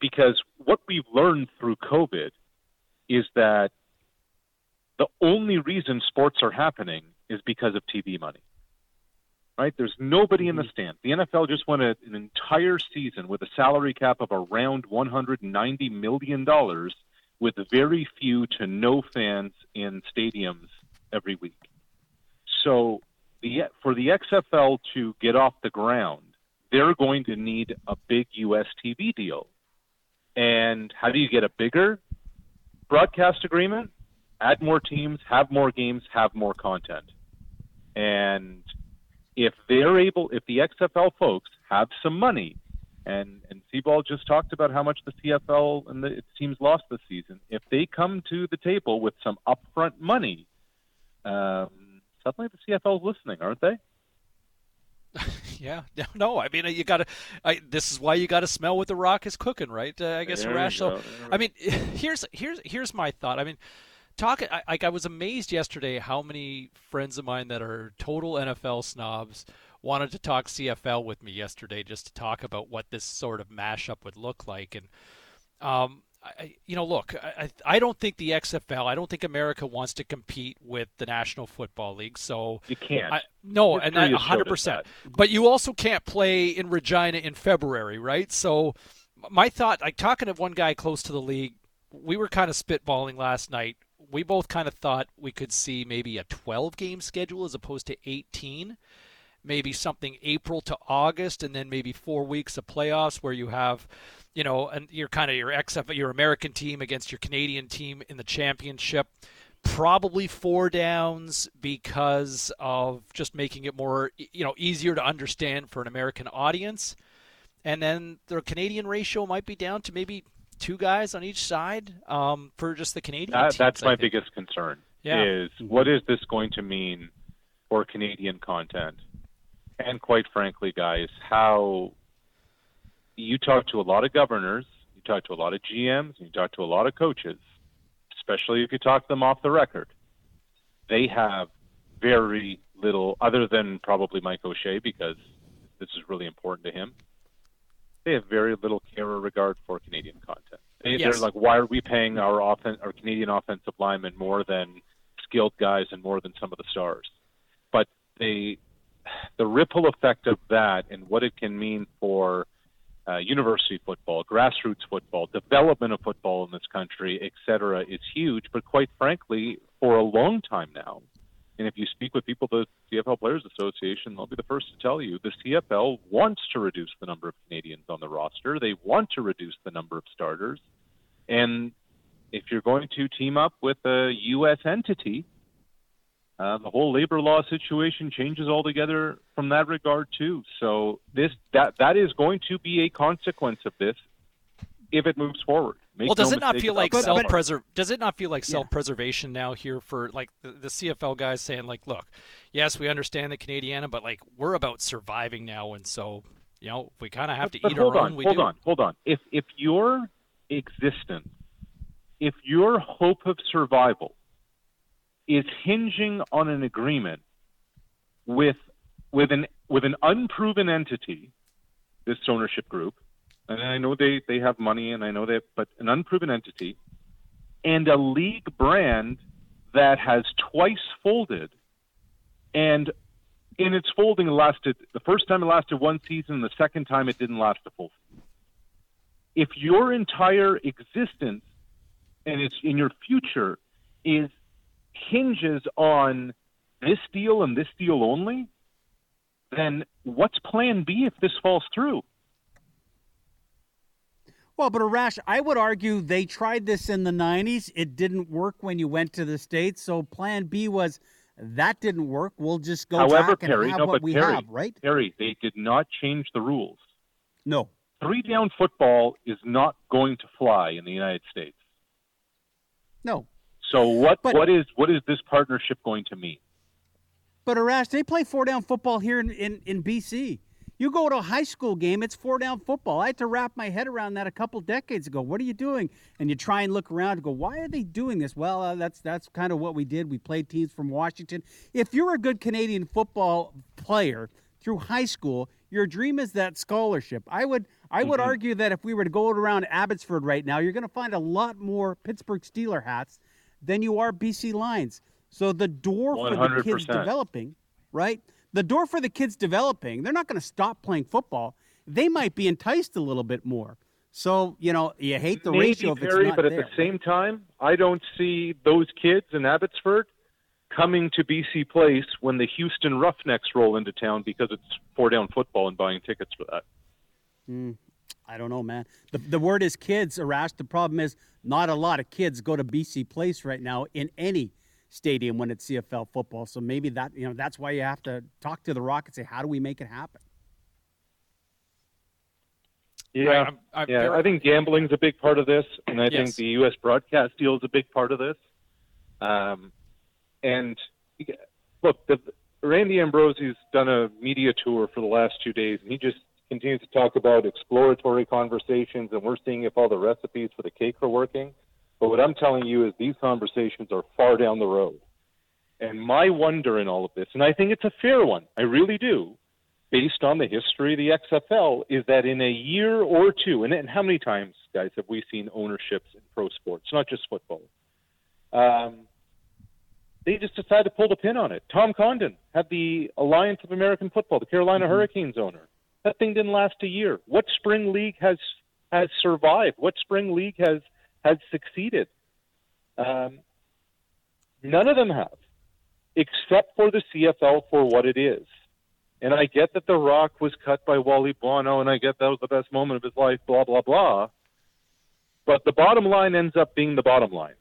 Because what we've learned through COVID is that the only reason sports are happening is because of TV money. Right? There's nobody in the mm-hmm. stands. The NFL just won a, an entire season with a salary cap of around 190 million dollars, with very few to no fans in stadiums every week. So, the for the XFL to get off the ground, they're going to need a big US TV deal. And how do you get a bigger broadcast agreement? Add more teams, have more games, have more content. And if they're able, if the XFL folks have some money, and and Seaball just talked about how much the CFL and the teams lost this season. If they come to the table with some upfront money, um, suddenly the CFL is listening, aren't they? [LAUGHS] Yeah, no, I mean you got to. This is why you got to smell what the Rock is cooking, right? Uh, I guess There So, go. I mean, [LAUGHS] here's here's here's my thought. I mean, talk. I, like I was amazed yesterday how many friends of mine that are total NFL snobs wanted to talk CFL with me yesterday just to talk about what this sort of mashup would look like, and um, I, you know, look, I, I don't think the XFL, I don't think America wants to compete with the National Football League. So You can't. I, no, and I, 100%. But you also can't play in Regina in February, right? So my thought, like talking to one guy close to the league, we were kind of spitballing last night. We both kind of thought we could see maybe a 12 game schedule as opposed to 18 maybe something April to August, and then maybe four weeks of playoffs where you have, you know, and you're kind of your XF, your American team against your Canadian team in the championship. Probably four downs because of just making it more, you know, easier to understand for an American audience. And then the Canadian ratio might be down to maybe two guys on each side um, for just the Canadian That, teams, that's I my think. biggest concern. Yeah. Is what is this going to mean for Canadian content? And quite frankly, guys, how you talk to a lot of governors, you talk to a lot of GMs, you talk to a lot of coaches, especially if you talk to them off the record. They have very little, other than probably Mike O'Shea, because this is really important to him. They have very little care or regard for Canadian content. They, Yes. They're like, why are we paying our offen- our Canadian offensive linemen more than skilled guys and more than some of the stars? But they, the ripple effect of that and what it can mean for uh, university football, grassroots football, development of football in this country, et cetera, is huge. But quite frankly, for a long time now, and if you speak with people at the CFL Players Association, they'll be the first to tell you the CFL wants to reduce the number of Canadians on the roster. They want to reduce the number of starters. And if you're going to team up with a U.S. entity, uh, the whole labor law situation changes altogether from that regard too. So this that that is going to be a consequence of this if it moves forward. Make well, does no it not feel like that. self preser? Does it not feel like self preservation now here for like the, the CFL guys saying like, look, yes, we understand the Canadiana, but like we're about surviving now, and so you know we kind of have to But eat hold our on, own. We hold do. on, hold on. If if your existence, if your hope of survival is hinging on an agreement with with an with an unproven entity, this ownership group, and I know they they have money and I know they, but an unproven entity, and a league brand that has twice folded, and in its folding lasted the first time it lasted one season, the second time it didn't last a full season. If your entire existence and it's in your future is hinges on this deal and this deal only, then what's plan B if this falls through? Well, but Arash, I would argue they tried this in the 90s. It didn't work when you went to the States. So plan B was that didn't work. We'll just go However, back and Perry, have no, what we Perry, have, right? Perry, they did not change the rules. No. Three down football is not going to fly in the United States. No. So what But- what is what is this partnership going to mean? But Arash, they play four down football here in, in, in BC. You go to a high school game, it's four down football. I had to wrap my head around that a couple decades ago. What are you doing? And you try and look around and go, why are they doing this? Well, uh, that's that's kind of what we did. We played teams from Washington. If you're a good Canadian football player through high school, your dream is that scholarship. I would I would Mhm. argue that if we were to go around Abbotsford right now, you're going to find a lot more Pittsburgh Steeler hats than you are BC Lions. So the door for the kids developing, right? The door for the kids developing, they're not going to stop playing football. They might be enticed a little bit more. So, you know, you hate the Maybe, ratio if it's Perry, not but at there. the same time, I don't see those kids in Abbotsford coming to BC Place when the Houston Roughnecks roll into town because it's four down football and buying tickets for that. Hmm. I don't know, man. The, the word is kids, Arash. The problem is not a lot of kids go to BC Place right now in any stadium when it's CFL football. So maybe that, you know, that's why you have to talk to the Rock and say, how do we make it happen? Yeah, I'm- I'm yeah. very- I think gambling's a big part of this, and I think the U.S. broadcast deal is a big part of this. Um, and look, the Randy Ambrosie's done a media tour for the last two days, and he just continues to talk about exploratory conversations, and we're seeing if all the recipes for the cake are working. But what I'm telling you is these conversations are far down the road. And my wonder in all of this, and I think it's a fair one, I really do, based on the history of the XFL, is that in a year or two, and, and how many times, guys, have we seen ownerships in pro sports, not just football? Um, they just decided to pull the pin on it. Tom Dundon had the Alliance of American Football, the Carolina Hurricanes owner. That thing didn't last a year. What spring league has has survived? What spring league has has succeeded? Um, none of them have, except for the CFL for what it is. And I get that The Rock was cut by Wally Buono, and I get that was the best moment of his life, blah, blah, blah. But the bottom line ends up being the bottom line.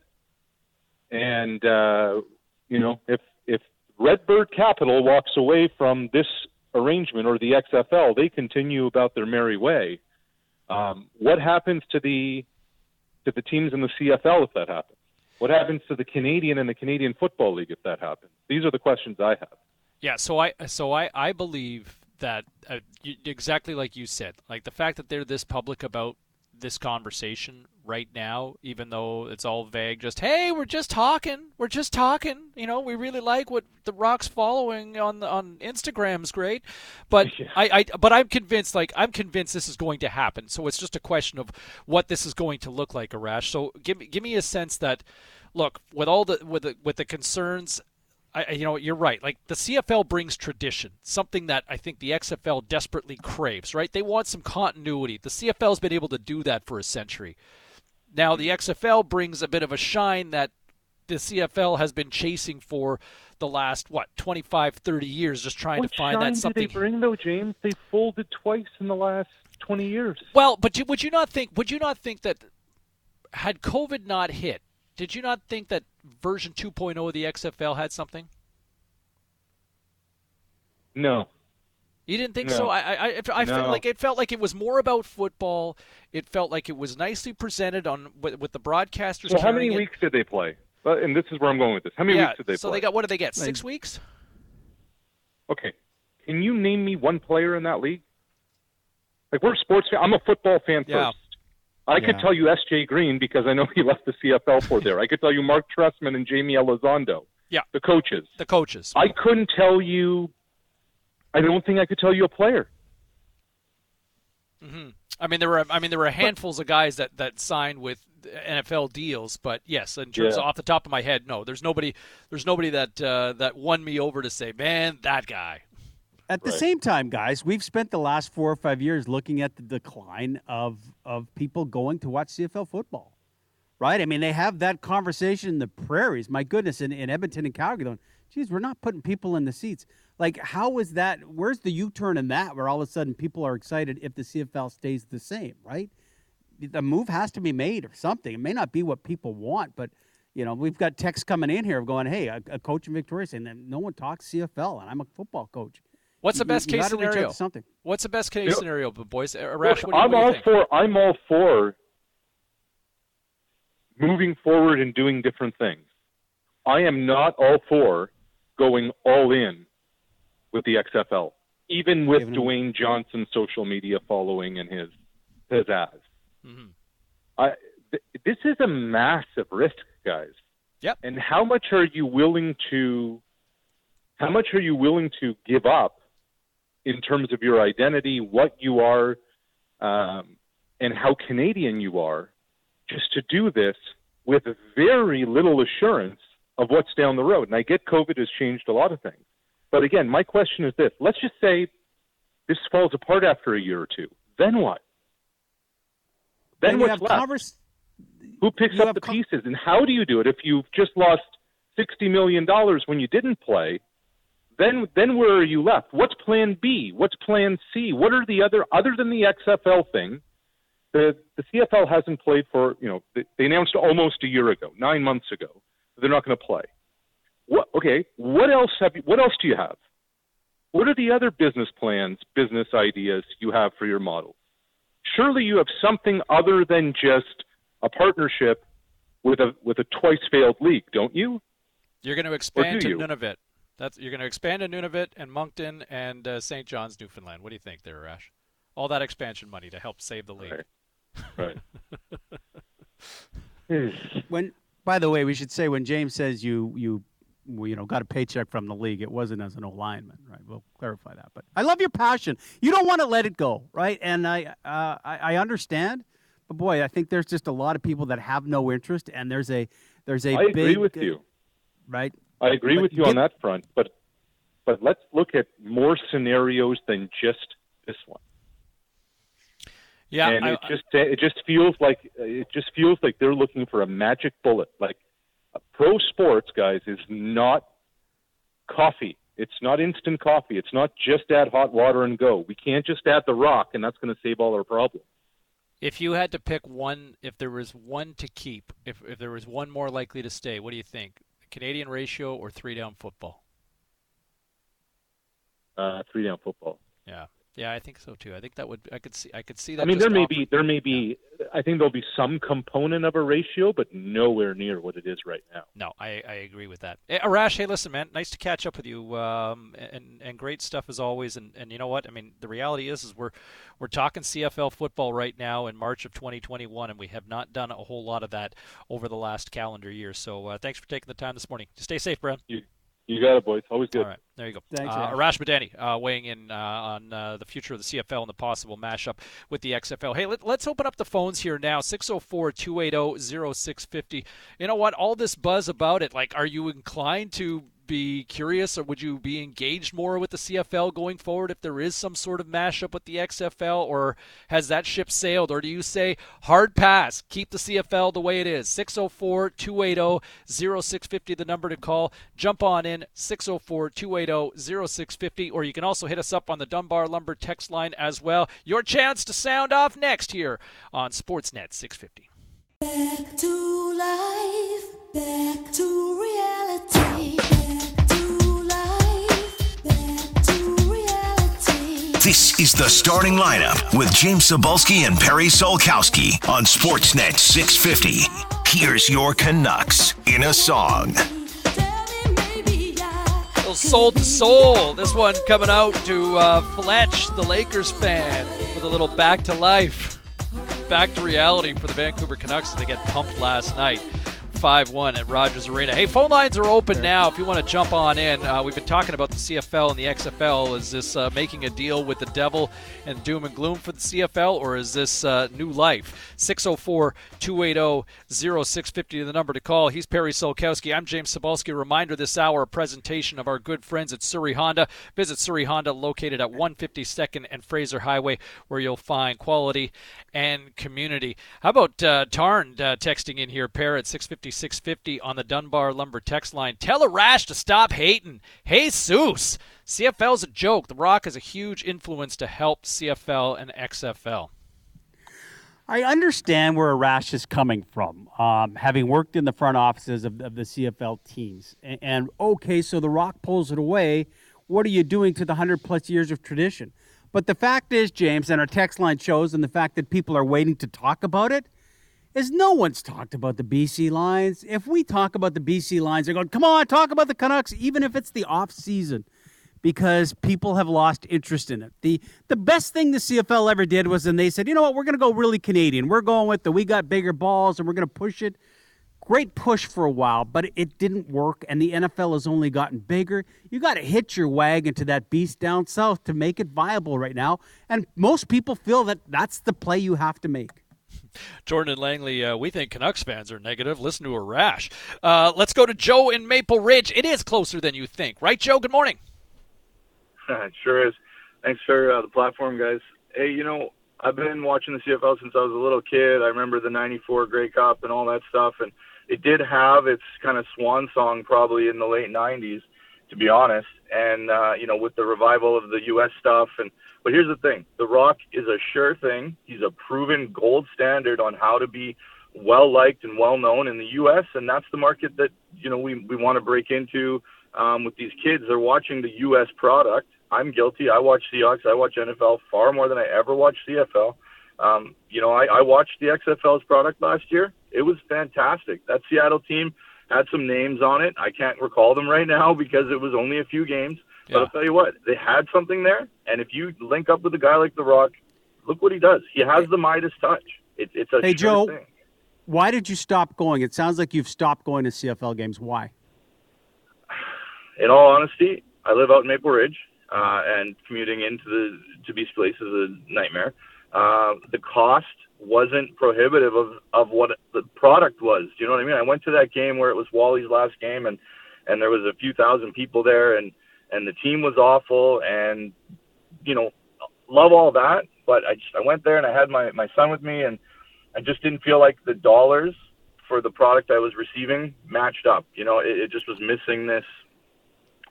And, uh, you know, if, if RedBird Capital walks away from this arrangement or the XFL, they continue about their merry way. Um, what happens to the to the teams in the CFL if that happens? What happens to the Canadian and the Canadian Football League if that happens? These are the questions I have. Yeah, so I so I I believe that uh, exactly like you said, like the fact that they're this public about this conversation right now, even though it's all vague. Just hey, we're just talking, we're just talking. You know, we really like what the Rock's following on on Instagram's great, but [LAUGHS] yeah. I, I but I'm convinced, like I'm convinced this is going to happen. So it's just a question of what this is going to look like, Arash. So give me give me a sense that, look, with all the with the with the concerns I, you know, you're right. Like the CFL brings tradition, something that I think the XFL desperately craves. Right? They want some continuity. The CFL has been able to do that for a century. Now the mm-hmm. XFL brings a bit of a shine that the CFL has been chasing for the last what 25, 30 years, just trying what to find that something. Did they bring though, James? They folded twice in the last twenty years. Well, but you, would you not think? Would you not think that had COVID not hit, did you not think that version 2.0 of the XFL had something? No. You didn't think no. so? I, I, I, I no. felt like it felt like it was more about football. It felt like it was nicely presented on with, with the broadcasters. So how many it. weeks did they play? Well, and this is where I'm going with this. How many yeah, weeks did they so play? they got what did they get? Six weeks. Okay, can you name me one player in that league? Like we're sports. Fan. I'm a football fan yeah. first. I yeah. could tell you S.J. Green because I know he left the CFL for there. I could tell you Marc Trestman and Jamie Elizondo. Yeah. The coaches. The coaches. I couldn't tell you. I don't think I could tell you a player. Mm-hmm. I mean, there were. I mean, there were handfuls but, of guys that that signed with NFL deals, but yes, in terms yeah. of off the top of my head, no, there's nobody. There's nobody that uh, that won me over to say, man, that guy. At the Right. same time, guys, we've spent the last four or five years looking at the decline of of people going to watch CFL football. Right? I mean, they have that conversation in the prairies. My goodness, in, in Edmonton and Calgary, going, geez, we're not putting people in the seats. Like, how is that? Where's the U turn in that where all of a sudden people are excited if the CFL stays the same, right? The move has to be made or something. It may not be what people want, but, you know, we've got texts coming in here of going, hey, a, a coach in Victoria saying that no one talks CFL, and I'm a football coach. What's the You- best you case gotta reach out scenario? something. What's the best case You know- scenario, boys? Uh, Look, what do I'm what do you all think? for. I'm all for moving forward and doing different things. I am not all for going all in with the XFL, even with Giving Dwayne Johnson's social media following and his pizzazz. Mhm. I, th- this is a massive risk, guys. Yep. And how much are you willing to? How much are you willing to give up in terms of your identity, what you are, um, and how Canadian you are, just to do this with very little assurance of what's down the road? And I get COVID has changed a lot of things, but again, my question is this: Let's just say this falls apart after a year or two. Then what? Then And what's left? convers- Who picks up the con- pieces, and how do you do it if you've just lost sixty million dollars when you didn't play? Then, then where are you left? What's Plan B? What's Plan C? What are the other other than the XFL thing? The the CFL hasn't played for you know they, they announced almost a year ago, nine months ago, they're not going to play. What okay? What else have you? What else do you have? What are the other business plans, business ideas you have for your model? Surely you have something other than just a partnership with a with a twice failed league, don't you? You're going to expand to you? Nunavut. That's you're going to expand to Nunavut and Moncton and uh, St. John's, Newfoundland. What do you think there, Rash? All that expansion money to help save the league. Right. [LAUGHS] [LAUGHS] when, by the way, we should say when James says you you you know got a paycheck from the league, it wasn't as an O lineman, right? We'll clarify that. But I love your passion. You don't want to let it go, right? And I uh, I, I understand, but boy, I think there's just a lot of people that have no interest, and there's a there's a I big, agree with you. right? I agree But with you get- on that front, but but let's look at more scenarios than just this one. Yeah, and I- it just it just feels like it just feels like they're looking for a magic bullet. Like uh, pro sports, guys, is not coffee. It's not instant coffee. It's not just add hot water and go. We can't just add the rock, and that's going to save all our problems. If you had to pick one, if there was one to keep, if if there was one more likely to stay, what do you think? Canadian ratio or three down football? Uh, three down football. Yeah, yeah, I think so too. I think that would I could see I could see that. I mean, there may be there may be. I think there'll be some component of a ratio, but nowhere near what it is right now. No, I, I agree with that. Hey, Arash, hey, listen, man, nice to catch up with you, um, and and great stuff as always. And, and you know what? I mean, the reality is, is we're we're talking CFL football right now in March of 2021, and we have not done a whole lot of that over the last calendar year. So uh, thanks for taking the time this morning. Stay safe, Brad. You you got it, boys. Always good. All right, there you go. Thanks, uh, Arash. Arash Madani uh, weighing in uh, on uh, the future of the CFL and the possible mashup with the XFL. Hey, let, us open up the phones here now 604 280 0650. You know what? All this buzz about it, like, are you inclined to be curious or would you be engaged more with the CFL going forward if there is some sort of mashup with the XFL or has that ship sailed? Or do you say hard pass keep the CFL the way it is. 604-280-0650 the number to call. Jump on in 604-280-0650 or you can also hit us up on the Dunbar Lumber text line as well. Your chance to sound off next here on Sportsnet 650 Back to life, back to reality. This is the starting lineup with James Cybulski and Perry Solkowski on Sportsnet 650. Here's your Canucks in a song. Little soul to soul. This one coming out to uh, Fletch, the Lakers fan, with a little back to life, back to reality for the Vancouver Canucks. as They get pumped last night. 5 1 at Rogers Arena. Hey, phone lines are open now if you want to jump on in. Uh, we've been talking about the CFL and the XFL. Is this uh, making a deal with the devil and doom and gloom for the CFL, or is this uh, new life? 604 280 0650 the number to call. He's Perry Solkowski. I'm James Cybulski. Reminder this hour, a presentation of our good friends at Surrey Honda. Visit Surrey Honda, located at 152nd and Fraser Highway, where you'll find quality and community. How about uh, Tarn uh, texting in here, Pair at 650 650 on the Dunbar Lumber text line. Tell Arash to stop hating. Hey, Seuss. CFL's a joke. The Rock is a huge influence to help CFL and XFL. I understand where Arash is coming from, um, having worked in the front offices of, of the CFL teams. And, and okay, so The Rock pulls it away. What are you doing to the 100 plus years of tradition? But the fact is, James, and our text line shows, and the fact that people are waiting to talk about it, is no one's talked about the BC Lions. If we talk about the BC Lions, they're going, come on, talk about the Canucks, even if it's the off season, because people have lost interest in it. The the best thing the CFL ever did was, and they said, you know what, we're going to go really Canadian. We're going with the we got bigger balls, and we're going to push it. Great push for a while, but it didn't work, and the NFL has only gotten bigger. You got to hitch your wagon to that beast down south to make it viable right now, and most people feel that that's the play you have to make. Jordan and Langley, uh, we think Canucks fans are negative. Listen to Arash. Uh, let's go to Joe in Maple Ridge. It is closer than you think, right, Joe? Good morning. [LAUGHS] it sure is. Thanks for uh, the platform, guys. Hey, you know, I've been watching the CFL since I was a little kid. I remember the 94 Grey Cup and all that stuff. And it did have its kind of swan song probably in the late 90s, to be honest. And, uh, you know, with the revival of the U.S. stuff. And But here's the thing The Rock is a sure thing. He's a proven gold standard on how to be well liked and well known in the U.S. And that's the market that, you know, we, we want to break into um, with these kids. They're watching the U.S. product. I'm guilty. I watch Seahawks. I watch NFL far more than I ever watched CFL. Um, you know, I, I watched the XFL's product last year. It was fantastic. That Seattle team had some names on it. I can't recall them right now [LAUGHS] because it was only a few games. But I'll tell you what, they had something there. And if you link up with a guy like The Rock, look what he does. He has the Midas touch. It, it's a Hey, sure Joe, thing. why did you stop going? It sounds like you've stopped going to CFL games. Why? in all honesty, I live out in Maple Ridge, uh, and commuting into the to BC Place is a nightmare. Uh, the cost wasn't prohibitive of of what the product was. Do you know what I mean? I went to that game where it was Wally's last game, and and there was a few thousand people there, and and the team was awful, and you know, love all that. But I just I went there and I had my my son with me, and I just didn't feel like the dollars for the product I was receiving matched up. You know, it, it just was missing this.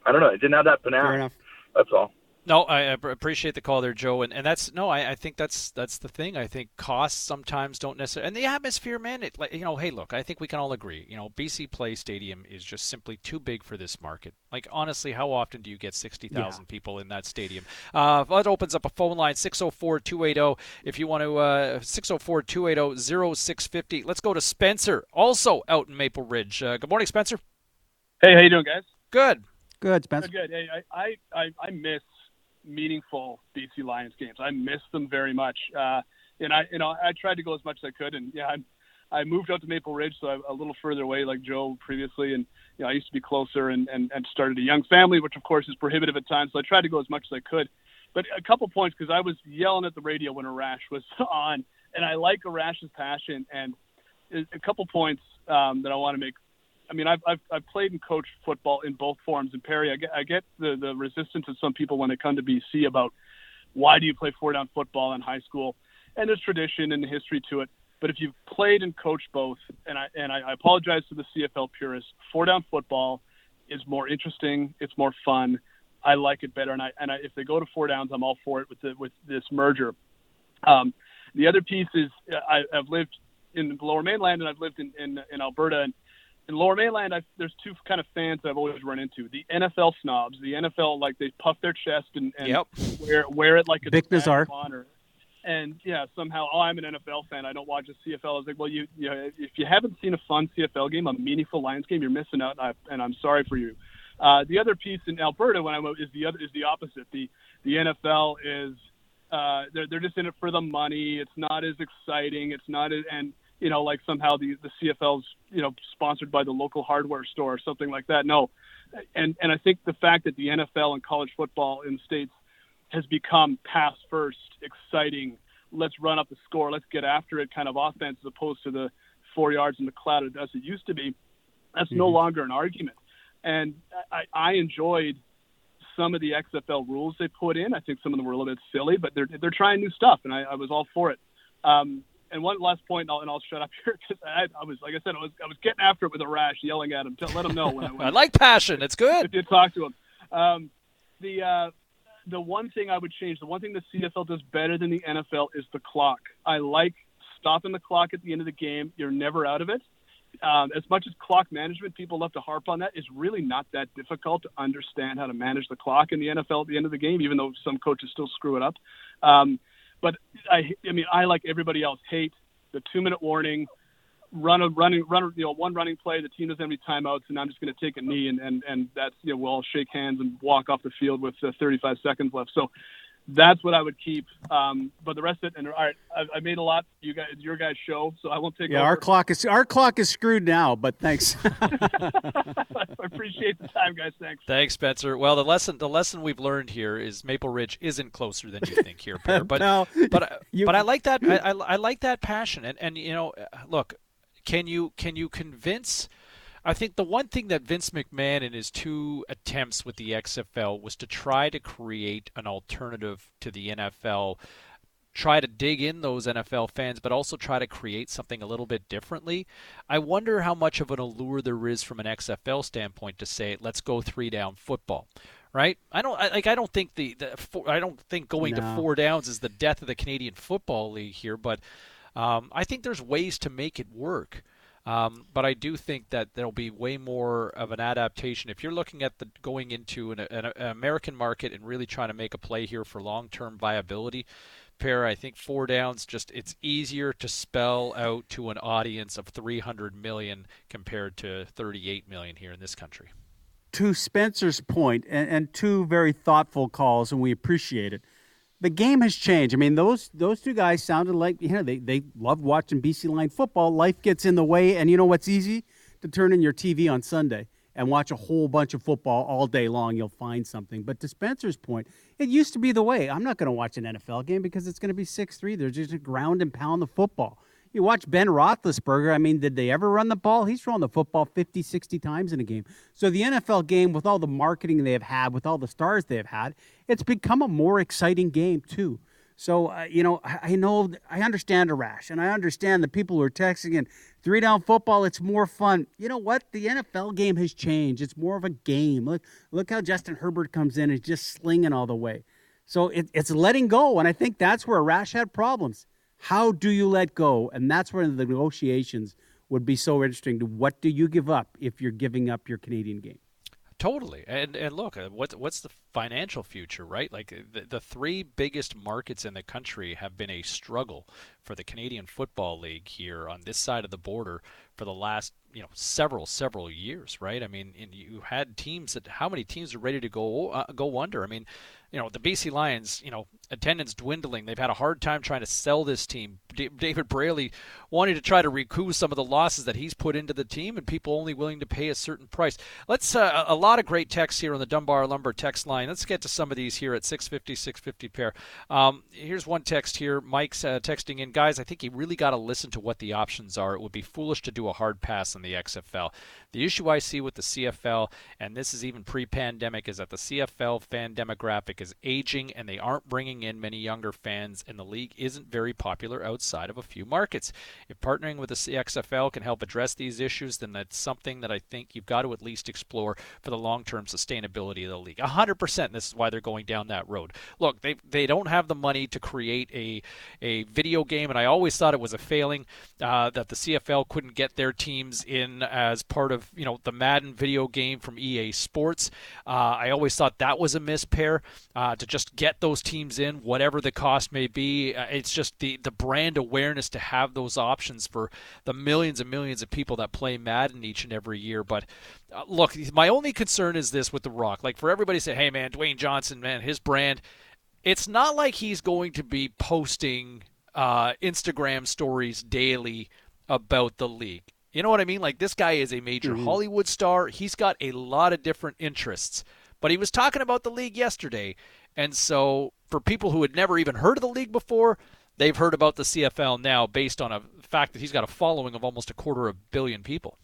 I don't know. It didn't have that panache. Fair enough. That's all. No, I, I appreciate the call there, Joe, and, and that's no, I, I think that's that's the thing. I think costs sometimes don't necessarily, and the atmosphere, man. It like you know, hey, look, I think we can all agree. You know, BC Place Stadium is just simply too big for this market. Like honestly, how often do you get sixty thousand people in that stadium? Uh, that opens up a phone line 604-280 if you want to uh, 604-280-0650. Let's go to Spencer, also out in Maple Ridge. Uh, good morning, Spencer. Hey, how you doing, guys? Good. Good, Spencer. Good. Hey, I, I, I, I miss meaningful BC Lions games. I miss them very much. Uh, and I, you know, I tried to go as much as I could. And yeah, I'm, I moved out to Maple Ridge, so I'm a little further away, like Joe previously. And you know, I used to be closer and, and, and started a young family, which of course is prohibitive at times. So I tried to go as much as I could. But a couple points because I was yelling at the radio when Arash was [LAUGHS] on, and I like Arash's passion. And a couple points um, that I want to make I mean, I've, I've I've played and coached football in both forms. And Perry, I get I get the the resistance of some people when they come to BC about why do you play four down football in high school, and there's tradition and the history to it. But if you've played and coached both, and I and I apologize to the CFL purists, four down football is more interesting. It's more fun. I like it better, and I and I, if they go to four downs, I'm all for it with the with this merger. Um, the other piece is I, I've lived in the Lower Mainland and I've lived in in, in Alberta and in Lower Mainland, I've, there's two kind of fans I've always run into: the NFL snobs, the NFL like they puff their chest and, and Yep. wear wear it like a badge Nazar. honor. And yeah, somehow, oh, I'm an NFL fan. I don't watch a CFL. I was like, well, you, you know, if you haven't seen a fun CFL game, a meaningful Lions game, you're missing out, and, I, and I'm sorry for you. Uh, the other piece in Alberta, when I is the other is the opposite. The the NFL is uh, they're they're just in it for the money. It's not as exciting. It's not as, and you know like somehow the the CFL's you know sponsored by the local hardware store or something like that. No, and and I think the fact that the NFL and college football in the states has become pass first, exciting. Let's run up the score. Let's get after it kind of offense as opposed to the four yards in the cloud as it used to be. That's no longer an argument. And I, I enjoyed some of the XFL rules they put in. I think some of them were a little bit silly, but they're they're trying new stuff, and I, I was all for it. Um, and one last point, and I'll, and I'll shut up here because I, I was like I said, I was I was getting after it with Arash, yelling at him to let him know when I, [LAUGHS] when I like passion. It's good. if you talk to him. Um, the uh, the one thing I would change, the one thing the CFL does better than the NFL is the clock. I like stopping the clock at the end of the game. You're never out of it. Um, as much as clock management, people love to harp on that. It's really not that difficult to understand how to manage the clock in the NFL at the end of the game, even though some coaches still screw it up. Um, but I, I mean, I like everybody else hate the two-minute warning, run a running run you know one running play. The team doesn't have any timeouts, and I'm just going to take a knee, and and and that's you know we'll all shake hands and walk off the field with uh, 35 seconds left. So that's what I would keep. Um, but the rest of it, and all right, I, I made a lot. You guys, your guys' show, so I won't take. Yeah, over. our clock is our clock is screwed now, but thanks. [LAUGHS] I appreciate the time, guys. Thanks. Thanks, Spencer. Well, the lesson the lesson we've learned here is Maple Ridge isn't closer than you think here, Pear. [LAUGHS] But No, but you- but I like that. I, I, I like that passion, and and you know, look, can you can you convince? I think the one thing that Vince McMahon in his two attempts with the XFL was to try to create an alternative to the NFL try to dig in those NFL fans, but also try to create something a little bit differently. I wonder how much of an allure there is from an XFL standpoint to say, let's go three down football. Right? I don't I, like. I don't think the, the four, I don't think going to four downs is the death of the Canadian Football League here, but um, I think there's ways to make it work. Um, but I do think that there'll be way more of an adaptation if you're looking at the going into an, an, an American market and really trying to make a play here for long-term viability. pair. I think four downs just it's easier to spell out to an audience of 300 million compared to 38 million here in this country. To Spencer's point, and, and two very thoughtful calls, and we appreciate it. The game has changed. I mean, those those two guys sounded like you know they they loved watching BC Lion football. Life gets in the way, and you know what's easy to turn in your TV on Sunday and watch a whole bunch of football all day long, you'll find something. But to Spencer's point, it used to be the way. I'm not going to watch an NFL game because it's going to be 6 3. They're just ground and pound the football. You watch Ben Roethlisberger. I mean, did they ever run the ball? He's thrown the football 50, 60 times in a game. So the NFL game, with all the marketing they have had, with all the stars they have had, it's become a more exciting game, too. So, uh, you know, I, I know, I understand Arash, and I understand the people who are texting in three down football, it's more fun. You know what? The NFL game has changed. It's more of a game. Look, look how Justin Herbert comes in and just slinging all the way. So it, it's letting go, and I think that's where Arash had problems. How do you let go? And that's where the negotiations would be so interesting. What do you give up if you're giving up your Canadian game? Totally, and and look, uh, what's what's the financial future, right? Like the, the three biggest markets in the country have been a struggle for the Canadian Football League here on this side of the border for the last you know several several years, right? I mean, you had teams that how many teams are ready to go uh, go under? I mean, you know, the BC Lions, you know, attendance dwindling. They've had a hard time trying to sell this team. D- David Braley wanted to try to recoup some of the losses that he's put into the team, and people only willing to pay a certain price. Let's uh, a lot of great texts here on the Dunbar Lumber text line. Let's get to some of these here at 650 650 pair. Um, here's one text here. Mike's uh, texting in, guys. I think you really got to listen to what the options are. It would be foolish to do a hard pass on the XFL. The issue I see with the CFL, and this is even pre-pandemic, is that the CFL fan demographic is aging, and they aren't bringing in many younger fans, and the league isn't very popular outside of a few markets. If partnering with the XFL can help address these issues, then that's something that I think you've got to at least explore for the long-term sustainability of the league. 100%. This is why they're going down that road. Look, they they don't have the money to create a a video game, and I always thought it was a failing uh, that the CFL couldn't get their teams in as part of you know the Madden video game from EA Sports. Uh, I always thought that was a mispair uh, to just get those teams in, whatever the cost may be. Uh, it's just the the brand awareness to have those options for the millions and millions of people that play Madden each and every year. But uh, look, my only concern is this with The Rock. Like for everybody to say, hey man, Dwayne Johnson, man, his brand. It's not like he's going to be posting uh, Instagram stories daily about the league. You know what I mean? Like this guy is a major Mm-hmm. Hollywood star. He's got a lot of different interests. But he was talking about the league yesterday. And so for people who had never even heard of the league before, they've heard about the CFL now based on a fact that he's got a following of almost a quarter of a billion people.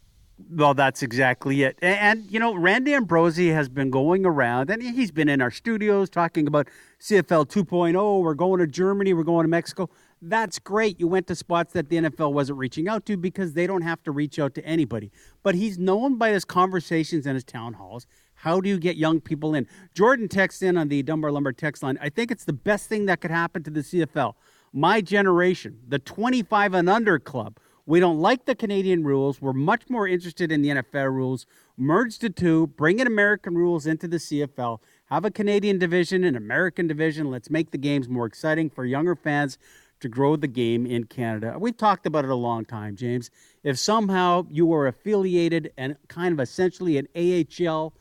Well, that's exactly it. And, you know, Randy Ambrosie has been going around and he's been in our studios talking about CFL 2.0. oh, We're going to Germany. We're going to Mexico. That's great. You went to spots that the NFL wasn't reaching out to because they don't have to reach out to anybody. But he's known by his conversations and his town halls. How do you get young people in? Jordan texts in on the Dunbar Lumber text line. I think it's the best thing that could happen to the CFL. My generation, the 25 and under club, we don't like the Canadian rules. We're much more interested in the NFL rules. Merge the two, bring in American rules into the CFL, have a Canadian division, an American division. Let's make the games more exciting for younger fans to grow the game in Canada. We've talked about it a long time, James. If somehow you were affiliated and kind of essentially an AHL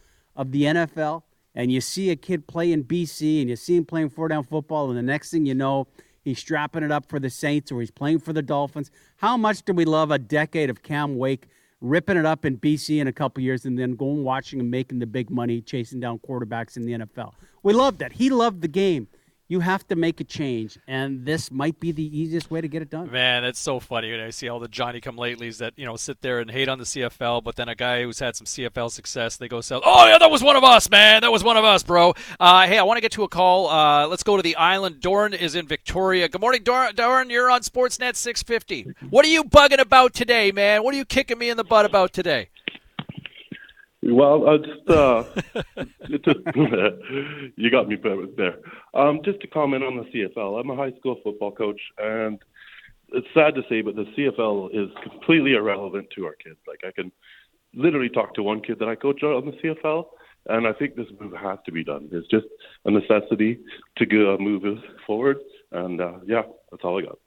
of the NFL, and you see a kid play in BC and you see him playing four down football, and the next thing you know, he's strapping it up for the Saints or he's playing for the Dolphins. How much do we love a decade of Cam Wake ripping it up in BC in a couple years and then going watching him making the big money chasing down quarterbacks in the NFL? We loved that. He loved the game. You have to make a change, and this might be the easiest way to get it done. Man, it's so funny when I see all the Johnny come latelys that you know sit there and hate on the CFL, but then a guy who's had some CFL success, they go sell. Oh yeah, that was one of us, man. That was one of us, bro. Uh, hey, I want to get to a call. Uh, let's go to the island. Dorn is in Victoria. Good morning, Dor- Doran. You're on Sportsnet 650. What are you bugging about today, man? What are you kicking me in the butt about today? Well, I just uh, [LAUGHS] just, [LAUGHS] you got me there. Um, just to comment on the CFL, I'm a high school football coach, and it's sad to say, but the CFL is completely irrelevant to our kids. Like I can literally talk to one kid that I coach on the CFL, and I think this move has to be done. It's just a necessity to go, uh, move forward. And uh, yeah, that's all I got.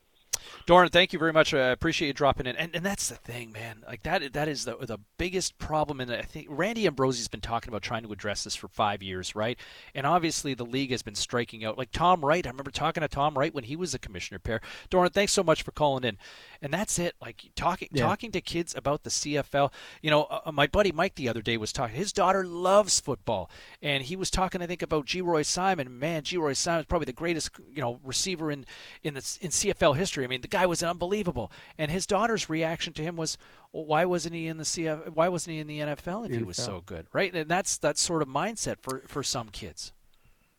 Doran, thank you very much. I appreciate you dropping in. And, and that's the thing, man. Like that that is the the biggest problem and I think Randy Ambrosie's been talking about trying to address this for 5 years, right? And obviously the league has been striking out. Like Tom Wright, I remember talking to Tom Wright when he was a commissioner pair. Doran, thanks so much for calling in. And that's it. Like talking Yeah. talking to kids about the CFL. You know, uh, my buddy Mike the other day was talking. His daughter loves football, and he was talking, I think, about Geroy Simon. Man, Geroy Simon is probably the greatest, you know, receiver in in the in CFL history. I mean, the guy was unbelievable. And his daughter's reaction to him was, well, "Why wasn't he in the CF? Why wasn't he in the NFL if he was so good?" Right? And that's that sort of mindset for for some kids.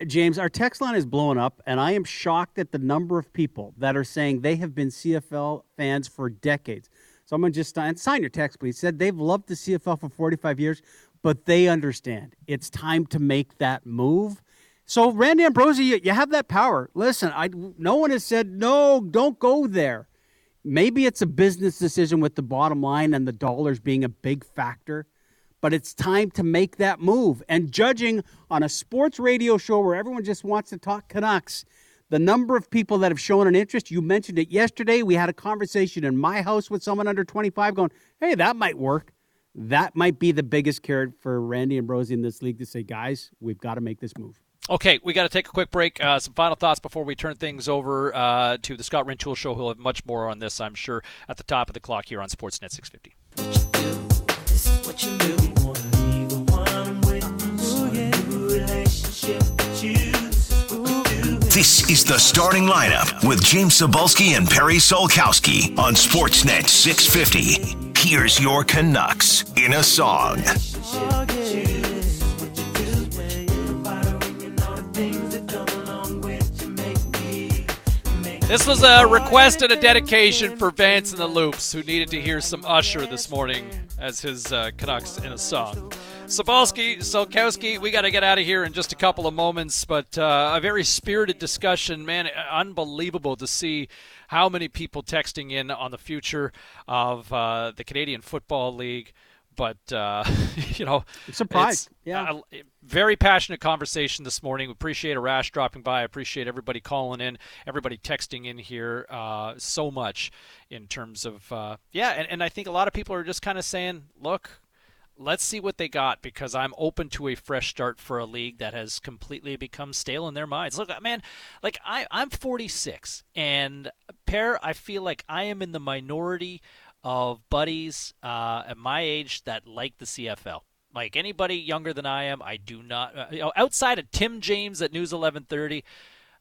James, our text line is blowing up, and I am shocked at the number of people that are saying they have been CFL fans for decades. Someone just signed, sign your text, please. Said they've loved the CFL for 45 years, but they understand it's time to make that move. So, Randy Ambrosie, you, have that power. Listen, I, no one has said, no, don't go there. Maybe it's a business decision with the bottom line and the dollars being a big factor but it's time to make that move. And judging on a sports radio show where everyone just wants to talk Canucks, the number of people that have shown an interest, you mentioned it yesterday. We had a conversation in my house with someone under 25 going, hey, that might work. That might be the biggest carrot for Randy Ambrosie in this league to say, guys, we've got to make this move. Okay, we got to take a quick break. Uh, some final thoughts before we turn things over uh, to the Scott Rintoul Show. He'll have much more on this, I'm sure, at the top of the clock here on Sportsnet 650. This is the starting lineup with James Cybulski and Perry Solkowski on Sportsnet 650. Here's your Canucks in a song. This was a request and a dedication for Vance and the Loops, who needed to hear some Usher this morning as his uh, Canucks in a song. Cybulski, Solkowski, we got to get out of here in just a couple of moments, but uh, a very spirited discussion. Man, unbelievable to see how many people texting in on the future of uh, the Canadian Football League. But, uh, [LAUGHS] you know, surprise. uh, very passionate conversation this morning. We appreciate Arash dropping by. I appreciate everybody calling in, everybody texting in here uh, so much in terms of, uh, yeah, and, and I think a lot of people are just kind of saying, look, let's see what they got because I'm open to a fresh start for a league that has completely become stale in their minds. Look, man, like I, I'm 46, and pair, I feel like I am in the minority of buddies uh, at my age that like the CFL. Like anybody younger than I am, I do not. Uh, you know, outside of Tim James at News 1130,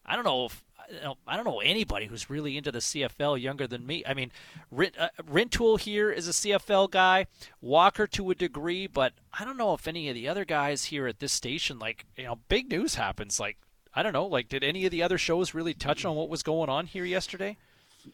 I don't know if I don't know anybody who's really into the CFL younger than me. I mean, uh, Rintoul here is a CFL guy, Walker to a degree, but I don't know if any of the other guys here at this station, like, you know, big news happens. Like, I don't know, like, did any of the other shows really touch on what was going on here yesterday?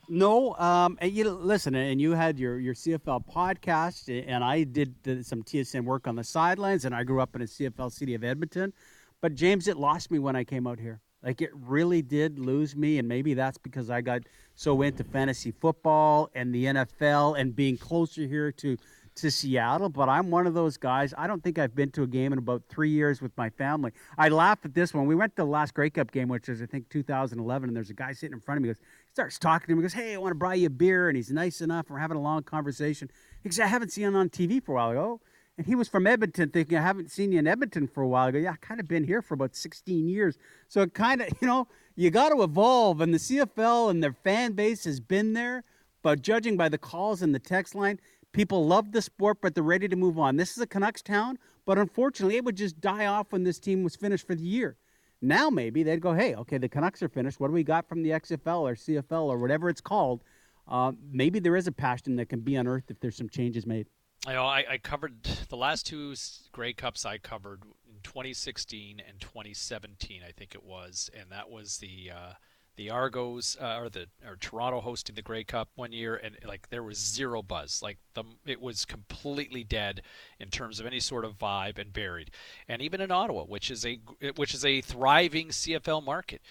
No, um, and you listen, and you had your your CFL podcast, and I did some TSN work on the sidelines, and I grew up in a CFL city of Edmonton. But James, it lost me when I came out here. Like it really did lose me, and maybe that's because I got so into fantasy football and the NFL and being closer here to to Seattle. But I'm one of those guys. I don't think I've been to a game in about three years with my family. I laugh at this one. We went to the last Grey Cup game, which is I think 2011, and there's a guy sitting in front of me. Goes, starts talking to me. He goes, "Hey, I want to buy you a beer," and he's nice enough. We're having a long conversation. He goes, "I haven't seen him on TV for a while." I go, "Oh." And he was from Edmonton, thinking, I haven't seen you in Edmonton for a while. I go, yeah, I kind of been here for about 16 years. So it kind of, you know, you got to evolve. And the CFL and their fan base has been there. But judging by the calls and the text line, people love the sport, but they're ready to move on. This is a Canucks town, but unfortunately, it would just die off when this team was finished for the year. Now maybe they'd go, hey, okay, the Canucks are finished. What do we got from the XFL or CFL or whatever it's called? Uh, maybe there is a passion that can be unearthed if there's some changes made. I know I, I covered the last two Grey Cups I covered in 2016 and 2017, I think it was, and that was the uh, the Argos uh, or the or Toronto hosting the Grey Cup one year, and like there was zero buzz, like the it was completely dead in terms of any sort of vibe and buried, and even in Ottawa, which is a which is a thriving CFL market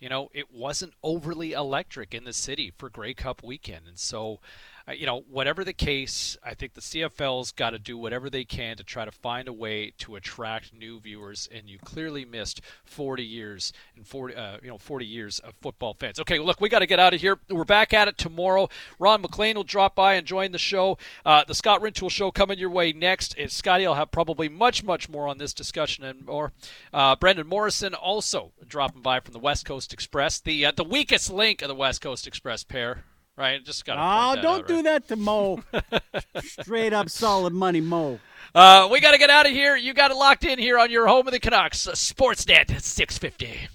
you know, it wasn't overly electric in the city for Grey Cup weekend. And so you know, whatever the case, I think the CFL's got to do whatever they can to try to find a way to attract new viewers. And you clearly missed 40 years and 40, uh, you know, 40 years of football fans. Okay, look, we got to get out of here. We're back at it tomorrow. Ron MacLean will drop by and join the show. Uh, the Scott Rintoul show coming your way next. And Scotty will have probably much, much more on this discussion and more. Uh, Brendan Morrison also dropping by from the West Coast Express, the uh, the weakest link of the West Coast Express pair. Right, just got. Oh, don't do that to Mo. [LAUGHS] Straight up solid money, Mo. Uh, we got to get out of here. You got it locked in here on your home of the Canucks, Sportsnet 650.